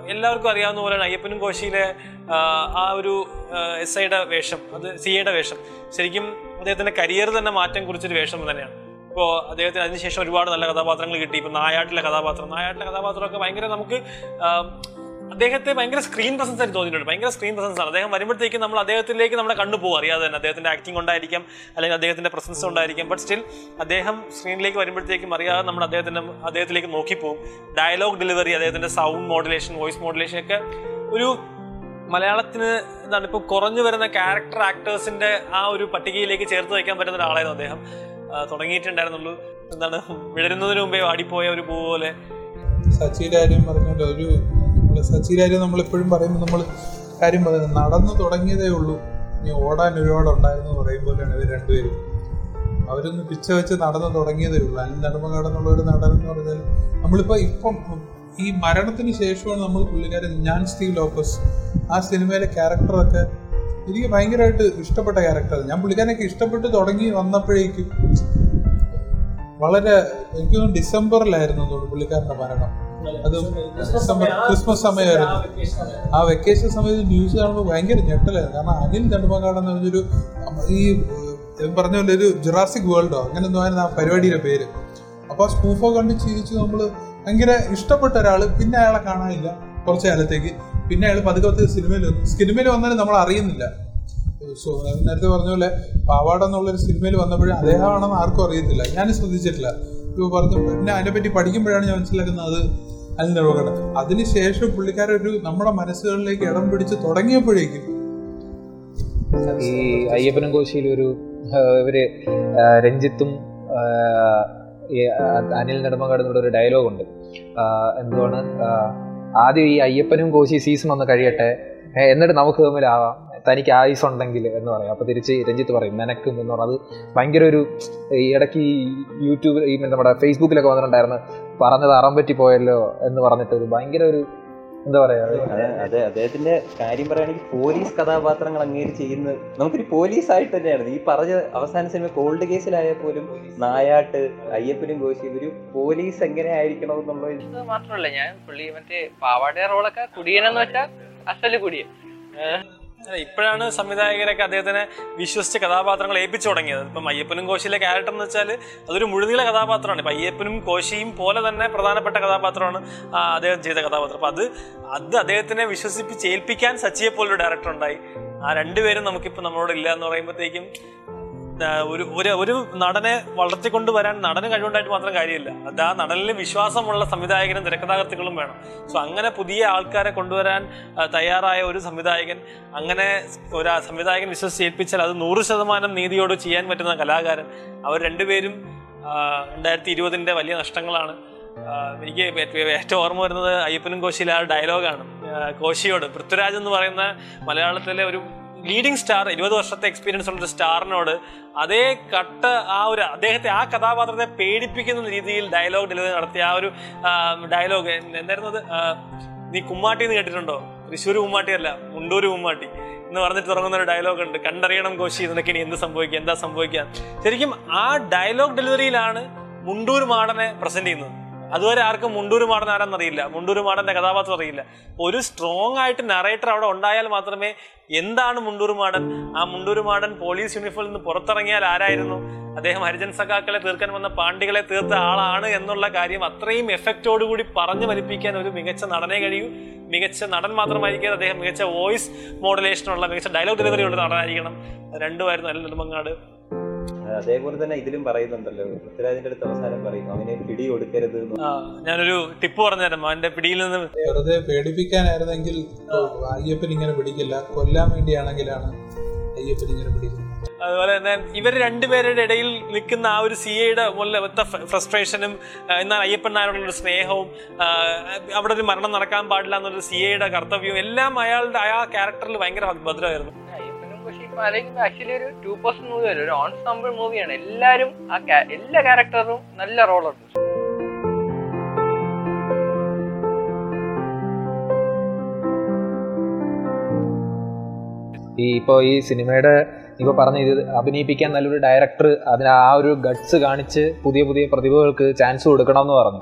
എല്ലാവർക്കും അറിയാവുന്ന പോലെയാണ് അയ്യപ്പനും കോശിയിലെ ആ ഒരു എസ് ഐയുടെ വേഷം അത് സി ഐയുടെ വേഷം. ശരിക്കും അദ്ദേഹത്തിന്റെ കരിയർ തന്നെ മാറ്റം കുറിച്ചൊരു വേഷം തന്നെയാണ്. ഇപ്പോൾ അദ്ദേഹത്തിന് അതിനുശേഷം ഒരുപാട് നല്ല കഥാപാത്രങ്ങൾ കിട്ടി. ഇപ്പൊ നായാട്ടിലെ കഥാപാത്രം. നായാട്ടിലെ കഥാപാത്രമൊക്കെ ഭയങ്കര നമുക്ക് അദ്ദേഹത്തെ ഭയങ്കര സ്ക്രീൻ പ്രസൻസ് ആയിട്ട് തോന്നിയിട്ടുണ്ട്. ഭയങ്കര സ്ക്രീൻ പ്രസൻസ് ആണ്. അദ്ദേഹം വരുമ്പോഴത്തേക്കും നമ്മൾ അദ്ദേഹത്തിലേക്ക് നമ്മുടെ കണ്ണു പോകും. അറിയാതെ തന്നെ അദ്ദേഹത്തിന്റെ ആക്ടിംഗ് ഉണ്ടായിരിക്കാം അല്ലെങ്കിൽ അദ്ദേഹത്തിന്റെ പ്രസൻസ് ഉണ്ടായിരിക്കാം. ബട്ട് സ്റ്റിൽ അദ്ദേഹം സ്ക്രീനിലേക്ക് വരുമ്പോഴത്തേക്കും അറിയാതെ നമ്മൾ അദ്ദേഹത്തിന്റെ അദ്ദേഹത്തിലേക്ക് നോക്കിപ്പോകും ഡയലോഗ് ഡെലിവറി അദ്ദേഹത്തിന്റെ സൗണ്ട് മോഡുലേഷൻ വോയിസ് മോഡുലേഷൻ ഒക്കെ ഒരു മലയാളത്തിന് എന്താണ് ഇപ്പൊ കുറഞ്ഞു വരുന്ന ക്യാരക്ടർ ആക്ടേഴ്സിന്റെ ആ ഒരു പട്ടികയിലേക്ക് ചേർത്ത് വയ്ക്കാൻ പറ്റുന്ന ഒരാളായിരുന്നു അദ്ദേഹം. തുടങ്ങിയിട്ടുണ്ടായിരുന്നുള്ളൂ. എന്താണ് വിടരുന്നതിന് മുമ്പേ വാടിപ്പോയ ഒരു പൂ പോലെ സച്ചിയുടെ കാര്യം പറഞ്ഞുകൊണ്ട് ഒരു നമ്മൾ സച്ചി കാര്യം നമ്മൾ എപ്പോഴും പറയുമ്പോൾ നമ്മൾ കാര്യം പറയുന്നത് നടന്നു തുടങ്ങിയതേ ഉള്ളൂ. ഇനി ഓടാൻ ഒരുപാട് ഉണ്ടായിരുന്നു പറയും പോലെയാണ് ഇവർ രണ്ടുപേരും. അവരൊന്ന് പിച്ച വെച്ച് നടന്നു തുടങ്ങിയതേ ഉള്ളൂ. അല്ലെങ്കിൽ നെടുമങ്ങാട് എന്നുള്ള ഒരു നടൻ എന്ന് പറഞ്ഞാൽ നമ്മളിപ്പോൾ ഇപ്പം ഈ മരണത്തിന് ശേഷമാണ് നമ്മൾ പുള്ളിക്കാരൻ ഞാൻ സ്റ്റീവ് ലോപ്പസ്. ആ സിനിമയിലെ ക്യാരക്ടറൊക്കെ എനിക്ക് ഭയങ്കരമായിട്ട് ഇഷ്ടപ്പെട്ട ക്യാരക്ടർ ഞാൻ പുള്ളിക്കാരനൊക്കെ ഇഷ്ടപ്പെട്ട് തുടങ്ങി വന്നപ്പോഴേക്കും വളരെ എനിക്ക് തോന്നുന്നു ഡിസംബറിലായിരുന്നു പുള്ളിക്കാരന്റെ മരണം. അത് ക്രിസ്മസ് സമയമായിരുന്നു. ആ വെക്കേഷൻ സമയത്ത് ന്യൂസ് കാണുമ്പോൾ ഭയങ്കര ഞെട്ടലായിരുന്നു. കാരണം അനിൽ നെടുമങ്ങാട് പറഞ്ഞൊരു ഈ പറഞ്ഞ പോലെ ഒരു ജുറാസിക് വേൾഡോ അങ്ങനെ എന്തോ ആയിരുന്നു ആ പരിപാടിയുടെ പേര്. അപ്പോൾ ആ സ്കൂഫോ കണ്ട് ചിരിച്ച് നമ്മൾ ഭയങ്കര ഇഷ്ടപ്പെട്ട ഒരാൾ പിന്നെ അയാളെ കാണാനില്ല കുറച്ച് കാലത്തേക്ക്. പിന്നെ അയാൾ പതുക്കെ പതുക്കെ സിനിമയിൽ വന്നു. സിനിമയിൽ വന്നാലും നമ്മൾ അറിയുന്നില്ല. നേരത്തെ പറഞ്ഞ പോലെ പാവാട എന്നുള്ളൊരു സിനിമയിൽ വന്നപ്പോഴും അദ്ദേഹമാണെന്ന് ആർക്കും അറിയത്തില്ല. ഞാൻ ശ്രദ്ധിച്ചിട്ടില്ല. ഇപ്പോൾ പറഞ്ഞു പിന്നെ അതിനെപ്പറ്റി പഠിക്കുമ്പോഴാണ് ഞാൻ മനസ്സിലാക്കുന്നത് അത് അനിൽ അതിനുശേഷം പുള്ളിക്കാരൊരു നമ്മുടെ മനസ്സുകളിലേക്ക് ഇടം പിടിച്ച് തുടങ്ങിയപ്പോഴേക്കും ഈ അയ്യപ്പനും കോശിയിൽ ഒരു ഇവർ രഞ്ജിത്തും അനിൽ നെടുമങ്ങാട് ഒരു ഡയലോഗ് ഉണ്ട്. എന്തുകൊണ്ട് ആദ്യം ഈ അയ്യപ്പനും കോശി സീസൺ ഒന്ന് കഴിയട്ടെ. എന്നിട്ട് നമുക്ക് തമ്മിലാവാം. തനിക്ക് ആയുസ് ഉണ്ടെങ്കിൽ എന്ന് പറയും. അപ്പോൾ തിരിച്ച് രഞ്ജിത്ത് പറയും നിനക്കും എന്ന് പറഞ്ഞത് ഭയങ്കര ഒരു ഈ ഇടയ്ക്ക് ഈ യൂട്യൂബ് ഈ നമ്മുടെ ഫേസ്ബുക്കിലൊക്കെ വന്നിട്ടുണ്ടായിരുന്നു പറഞ്ഞത് അറം പറ്റി പോയല്ലോ എന്ന് പറഞ്ഞിട്ട് ഒരു ഭയങ്കര ഒരു എന്താ പറയാ അതെ അതെ അദ്ദേഹത്തിന്റെ കാര്യം പറയുകയാണെങ്കിൽ പോലീസ് കഥാപാത്രങ്ങൾ അങ്ങേര് ചെയ്യുന്ന നമുക്കൊരു പോലീസ് ആയിട്ട് തന്നെയാണ് ഈ പറഞ്ഞ അവസാന സിനിമ കോൾഡ് കേസിലായാൽ പോലും നായാട്ട് അയ്യപ്പനും കോശിയും ഒരു പോലീസ് എങ്ങനെ ആയിരിക്കണം എന്നുള്ളത് മാത്രമല്ല ഞാൻ പുള്ളി മറ്റേ പാവാടയ റോളൊക്കെ കുടിയനെന്ന് വെച്ചാൽ അസൽ കുടിയൻ. ഇപ്പോഴാണ് സംവിധായകരൊക്കെ അദ്ദേഹത്തിനെ വിശ്വസിച്ച കഥാപാത്രങ്ങൾ ഏൽപ്പിച്ചു തുടങ്ങിയത്. ഇപ്പം അയ്യപ്പനും കോശിയിലെ ക്യാരക്ടർ എന്ന് വെച്ചാൽ അതൊരു മുഴുനീള കഥാപാത്രമാണ്. ഇപ്പം അയ്യപ്പനും കോശിയും പോലെ തന്നെ പ്രധാനപ്പെട്ട കഥാപാത്രമാണ് അദ്ദേഹം ചെയ്ത കഥാപാത്രം. അപ്പം അത് അത് അദ്ദേഹത്തിനെ വിശ്വസിപ്പിച്ച് ഏൽപ്പിക്കാൻ സച്ചിയെ പോലൊരു ഡയറക്ടർ ഉണ്ടായി. ആ രണ്ടുപേരും നമുക്കിപ്പോൾ നമ്മളോട് ഇല്ല എന്ന് പറയുമ്പോഴത്തേക്കും ഒരു ഒരു ഒരു നടനെ വളർത്തിക്കൊണ്ട് വരാൻ നടന് കഴിവുണ്ടായിട്ട് മാത്രം കാര്യമില്ല. അത് ആ നടനിൽ വിശ്വാസമുള്ള സംവിധായകനും തിരക്കഥാകൃത്തുക്കളും വേണം. സോ അങ്ങനെ പുതിയ ആൾക്കാരെ കൊണ്ടുവരാൻ തയ്യാറായ ഒരു സംവിധായകൻ അങ്ങനെ ഒരു സംവിധായകൻ വിശ്വസിച്ച് ഏൽപ്പിച്ചാൽ അത് നൂറ് ശതമാനം നീതിയോട് ചെയ്യാൻ പറ്റുന്ന കലാകാരൻ. അവർ രണ്ടുപേരും രണ്ടായിരത്തി ഇരുപതിന്റെ വലിയ നഷ്ടങ്ങളാണ്. എനിക്ക് ഏറ്റവും ഓർമ്മ വരുന്നത് അയ്യപ്പനും കോശിയിലെ ആ ഡയലോഗാണ് കോശിയോട് പൃഥ്വിരാജ് എന്ന് പറയുന്ന മലയാളത്തിലെ ഒരു ലീഡിംഗ് സ്റ്റാർ ഇരുപത് വർഷത്തെ എക്സ്പീരിയൻസ് ഉള്ള ഒരു സ്റ്റാറിനോട് അതേ കട്ട് ആ ഒരു അദ്ദേഹത്തെ ആ കഥാപാത്രത്തെ പേടിപ്പിക്കുന്ന രീതിയിൽ ഡയലോഗ് ഡെലിവറി നടത്തിയ ആ ഒരു ഡയലോഗ് എന്തായിരുന്നത് അത്? നീ കുമ്മാട്ടി എന്ന് കേട്ടിട്ടുണ്ടോ? തൃശ്ശൂർ കുമ്മാട്ടി അല്ല മുണ്ടൂർ കുമ്മാട്ടി എന്ന് പറഞ്ഞിട്ട് തുടങ്ങുന്ന ഒരു ഡയലോഗ് ഉണ്ട്. കണ്ടറിയണം കോശി നിനക്ക് ഇനി എന്ത് സംഭവിക്കുക എന്താ സംഭവിക്കുക. ശരിക്കും ആ ഡയലോഗ് ഡെലിവറിയിലാണ് മുണ്ടൂർ മാടനെ പ്രസന്റ് ചെയ്യുന്നത്. അതുവരെ ആർക്കും മുണ്ടൂര് മാടൻ ആരാന്നറിയില്ല മുണ്ടൂര് മാടന്റെ കഥാപാത്രം അറിയില്ല. ഒരു സ്ട്രോങ് ആയിട്ട് നറേറ്റർ അവിടെ ഉണ്ടായാൽ മാത്രമേ എന്താണ് മുണ്ടൂര് മാടൻ? ആ മുണ്ടൂര് മാടൻ പോലീസ് യൂണിഫോമിൽ നിന്ന് പുറത്തിറങ്ങിയാൽ ആരായിരുന്നു? അദ്ദേഹം ഹരിജൻ സഖാക്കളെ തീർക്കാൻ വന്ന പാണ്ഡികളെ തീർത്ത ആളാണ് എന്നുള്ള കാര്യം അത്രയും എഫക്റ്റോടുകൂടി പറഞ്ഞു ഫലിപ്പിക്കാൻ ഒരു മികച്ച നടനെ കഴിയൂ. മികച്ച നടൻ മാത്രമായിരിക്കാതെ അദ്ദേഹം മികച്ച വോയിസ് മോഡുലേഷനുള്ള മികച്ച ഡയലോഗ് ഡെലിവറി ഉള്ള നടനായിരിക്കണം. രണ്ടുമായിരുന്നു അല്ല നെടുമങ്ങാട്. അതേപോലെ തന്നെ ഇതിലും പറയുന്നുണ്ടല്ലോ. പൃഥ്വിരാജിന്റെ അടുത്ത് അവസാനം പറയും അവനെ പിടി കൊടുക്കരുത് ഞാനൊരു ടിപ്പ് പറഞ്ഞുതരാം അവന്റെ പിടിയിൽ നിന്ന് വെറുതെ പേടിപ്പിക്കാനായിരുന്നെങ്കിൽ അയ്യപ്പൻ ഇങ്ങനെ പിടിക്കില്ല. കൊല്ലാൻ വേണ്ടിയാണെങ്കിലാണ് അയ്യപ്പൻ ഇങ്ങനെ പിടിക്കുന്നത്. അതുപോലെ തന്നെ ഇവർ രണ്ടുപേരുടെ ഇടയിൽ നിൽക്കുന്ന ആ ഒരു സി എയുടെ മുതലത്തെ ഫ്രസ്ട്രേഷനും എന്നാൽ അയ്യപ്പൻ നായരോടുള്ള സ്നേഹവും അവിടെ ഒരു മരണം നടക്കാൻ പാടില്ല എന്നൊരു സി എയുടെ കർത്തവ്യവും എല്ലാം അയാളുടെ ആ ക്യാരക്ടറിൽ ഭയങ്കര ഭദ്രമായിരുന്നു. ആലോചിക്കുമ്പോ ആക്ച്വലി ഒരു ടു പേഴ്സൺ മൂവി അല്ല ഒരു ഓൺസാമ്പിൾ മൂവിയാണ് എല്ലാവരും ആ എല്ലാ ക്യാരക്ടറും നല്ല റോളുണ്ട് ഈ ഇപ്പോൾ ഈ സിനിമയുടെ ഇപ്പോൾ പറഞ്ഞ ഇത് അഭിനയിപ്പിക്കാൻ നല്ലൊരു ഡയറക്ടർ അതിന് ആ ഒരു ഗട്സ് കാണിച്ച് പുതിയ പുതിയ പ്രതിഭകൾക്ക് ചാൻസ് കൊടുക്കണമെന്ന് പറഞ്ഞു.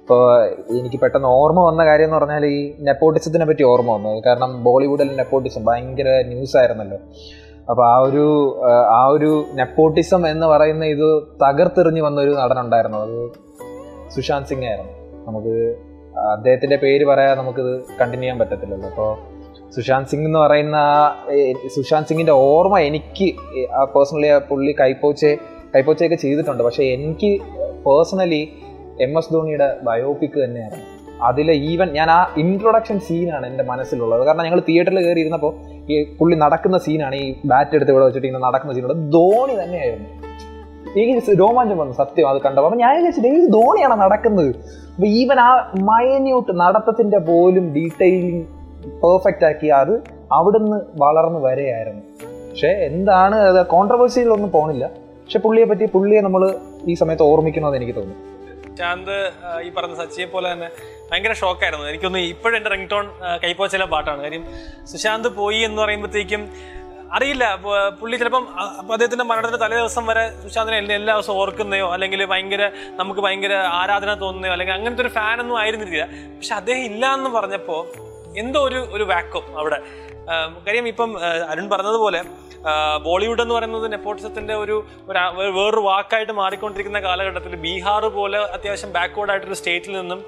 ഇപ്പോൾ എനിക്ക് പെട്ടെന്ന് ഓർമ്മ വന്ന കാര്യം എന്ന് പറഞ്ഞാൽ ഈ നെപ്പോട്ടിസത്തിനെ പറ്റി ഓർമ്മ വന്നു. കാരണം ബോളിവുഡിൽ നെപ്പോട്ടിസം ഭയങ്കര ന്യൂസ് ആയിരുന്നല്ലോ. അപ്പോൾ ആ ഒരു ആ, ഒരു നെപ്പോട്ടിസം എന്ന് പറയുന്ന ഇത് തകർത്തെറിഞ്ഞു വന്ന ഒരു നടനുണ്ടായിരുന്നു. അത് സുശാന്ത് സിംഗ് ആയിരുന്നു. നമുക്ക് അദ്ദേഹത്തിന്റെ പേര് പറയാതെ നമുക്കിത് കണ്ടിന്യൂ ചെയ്യാൻ പറ്റത്തില്ലല്ലോ. അപ്പോൾ സുശാന്ത് സിംഗ് എന്ന് പറയുന്ന സുശാന്ത് സിംഗിന്റെ ഓർമ്മ എനിക്ക് പേഴ്സണലി ആ പുള്ളി കൈപ്പോച്ചെ കൈപ്പോച്ചയൊക്കെ ചെയ്തിട്ടുണ്ട്. പക്ഷെ എനിക്ക് പേഴ്സണലി എം എസ് ധോണിയുടെ ബയോപിക് തന്നെയാണ്. അതിലെ ഈവൻ ഞാൻ ആ ഇൻട്രൊഡക്ഷൻ സീനാണ് എന്റെ മനസ്സിലുള്ളത്. കാരണം ഞങ്ങൾ തിയേറ്ററിൽ കയറി ഇരുന്നപ്പോൾ ഈ പുള്ളി നടക്കുന്ന സീനാണ് ഈ ബാറ്റ് എടുത്ത് ഇവിടെ വെച്ചിട്ട് ഇങ്ങനെ നടക്കുന്ന സീനോട് ധോണി തന്നെയായിരുന്നു. എനിക്ക് രോമാഞ്ചം വന്നു സത്യം അത് കണ്ടപ്പോൾ. അപ്പം ഞാൻ വിചാരിച്ചിട്ട് ഈ ധോണിയാണ് നടക്കുന്നത്? അപ്പൊ ഈവൻ ആ മൈന്യൂട്ട് നടത്തത്തിന്റെ പോലും ഡീറ്റെയിലിംഗ് പെർഫെക്റ്റ് ആക്കി അത് അവിടുന്ന് വളർന്നു വരെയായിരുന്നു. പക്ഷേ എന്താണ് അത് കോൺട്രവേഴ്സിയിലൊന്നും പോണില്ല. പക്ഷെ പുള്ളിയെ പറ്റി പുള്ളിയെ നമ്മൾ ഈ സമയത്ത് ഓർമ്മിക്കണമെന്ന് എനിക്ക് തോന്നുന്നു. ശാന്ത് ഈ പറഞ്ഞ സച്ചിയെ പോലെ തന്നെ ഭയങ്കര ഷോക്കായിരുന്നു. എനിക്കൊന്ന് ഇപ്പോഴും എന്റെ റിംഗ് ടോൺ കൈപ്പോച്ചിലെ പാട്ടാണ്. കാര്യം സുശാന്ത് പോയി എന്ന് പറയുമ്പോഴത്തേക്കും അറിയില്ല. പുള്ളി ചിലപ്പം അദ്ദേഹത്തിന്റെ മരണത്തിന്റെ തലേ ദിവസം വരെ സുശാന്തിനെ എല്ലാ ദിവസവും ഓർക്കുന്നയോ അല്ലെങ്കിൽ ഭയങ്കര നമുക്ക് ഭയങ്കര ആരാധന തോന്നുന്നയോ അല്ലെങ്കിൽ അങ്ങനത്തെ ഒരു ഫാനൊന്നും ആയിരുന്നില്ല പക്ഷെ അദ്ദേഹം ഇല്ല എന്ന് പറഞ്ഞപ്പോൾ എന്തോ ഒരു ഒരു അവിടെ. കാര്യം ഇപ്പം അരുൺ പറഞ്ഞതുപോലെ ബോളിവുഡ് എന്ന് പറയുന്നത് നെപ്പോട്ടിസത്തിന്റെ ഒരു വേറൊരു വാക്കായിട്ട് മാറിക്കൊണ്ടിരിക്കുന്ന കാലഘട്ടത്തിൽ ബീഹാർ പോലെ അത്യാവശ്യം ബാക്ക്വേർഡ് ആയിട്ടൊരു സ്റ്റേറ്റിൽ നിന്നും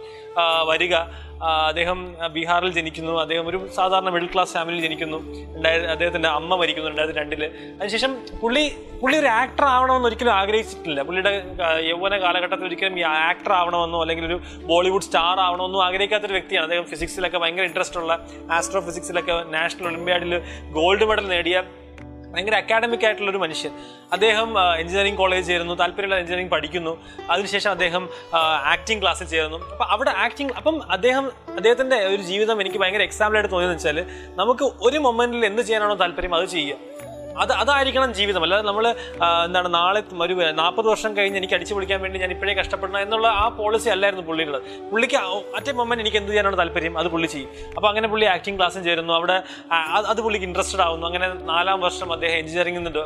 വരിക. അദ്ദേഹം ബീഹാറിൽ ജനിക്കുന്നു. അദ്ദേഹം ഒരു സാധാരണ മിഡിൽ ക്ലാസ് ഫാമിലിയിൽ ജനിക്കുന്നു. രണ്ടായിരത്തി അദ്ദേഹത്തിന്റെ അമ്മ മരിക്കുന്നു രണ്ടായിരത്തി രണ്ടിൽ. അതിനുശേഷം പുള്ളി പുള്ളി ഒരു ആക്ടർ ആവണമെന്ന് ഒരിക്കലും ആഗ്രഹിച്ചിട്ടില്ല. പുള്ളിയുടെ യൗവന കാലഘട്ടത്തിൽ ഒരിക്കലും ആക്ടർ ആവണമെന്നോ അല്ലെങ്കിൽ ഒരു ബോളിവുഡ് സ്റ്റാർ ആവണമെന്നോ ആഗ്രഹിക്കാത്തൊരു വ്യക്തിയാണ്. അദ്ദേഹം ഫിസിക്സിലൊക്കെ ഭയങ്കര ഇൻട്രസ്റ്റ് ഉള്ള ആസ്ട്രോ ഫിസിക്സിലൊക്കെ നാഷണൽ ഒളിമ്പ്യാഡിൽ ഗോൾഡ് മെഡൽ നേടിയ ഭയങ്കര അക്കാഡമിക് ആയിട്ടുള്ള ഒരു മനുഷ്യൻ. അദ്ദേഹം എഞ്ചിനീയറിംഗ് കോളേജ് ചേരുന്നു താല്പര്യമുള്ള എഞ്ചിനീയറിംഗ് പഠിക്കുന്നു. അതിനുശേഷം അദ്ദേഹം ആക്ടിങ് ക്ലാസ്സിൽ ചേരുന്നു. അപ്പം അവിടെ ആക്ടിങ് അപ്പം അദ്ദേഹം അദ്ദേഹത്തിന്റെ ഒരു ജീവിതം എനിക്ക് ഭയങ്കര എക്സാമ്പിളായിട്ട് തോന്നിയെന്ന് വെച്ചാൽ നമുക്ക് ഒരു മൊമെന്റിൽ എന്ത് ചെയ്യാനാണോ താല്പര്യം അത് ചെയ്യുക. അത് അതായിരിക്കണം ജീവിതം. അല്ലാതെ നമ്മൾ എന്താണ് നാളെ ഒരു നാൽപ്പത് വർഷം കഴിഞ്ഞ് എനിക്ക് അടിച്ചു പൊളിക്കാൻ വേണ്ടി ഞാൻ ഇപ്പോഴേ കഷ്ടപ്പെടണം എന്നുള്ള ആ പോളിസി അല്ലായിരുന്നു പുള്ളിയുടെ. പുള്ളിക്ക് അറ്റ മൊമെന്റ് എനിക്ക് എന്ത് ചെയ്യാനാണ് താല്പര്യം? അത് പുള്ളി ചെയ്യും. അപ്പോൾ അങ്ങനെ പുള്ളി ആക്ടിങ് ക്ലാസ്സും ചേരുന്നു. അവിടെ അത് അത് പുള്ളിക്ക് ഇൻട്രസ്റ്റഡ് ആവുന്നു. അങ്ങനെ നാലാം വർഷം അദ്ദേഹം എഞ്ചിനീയറിംഗിൽ നിന്ന്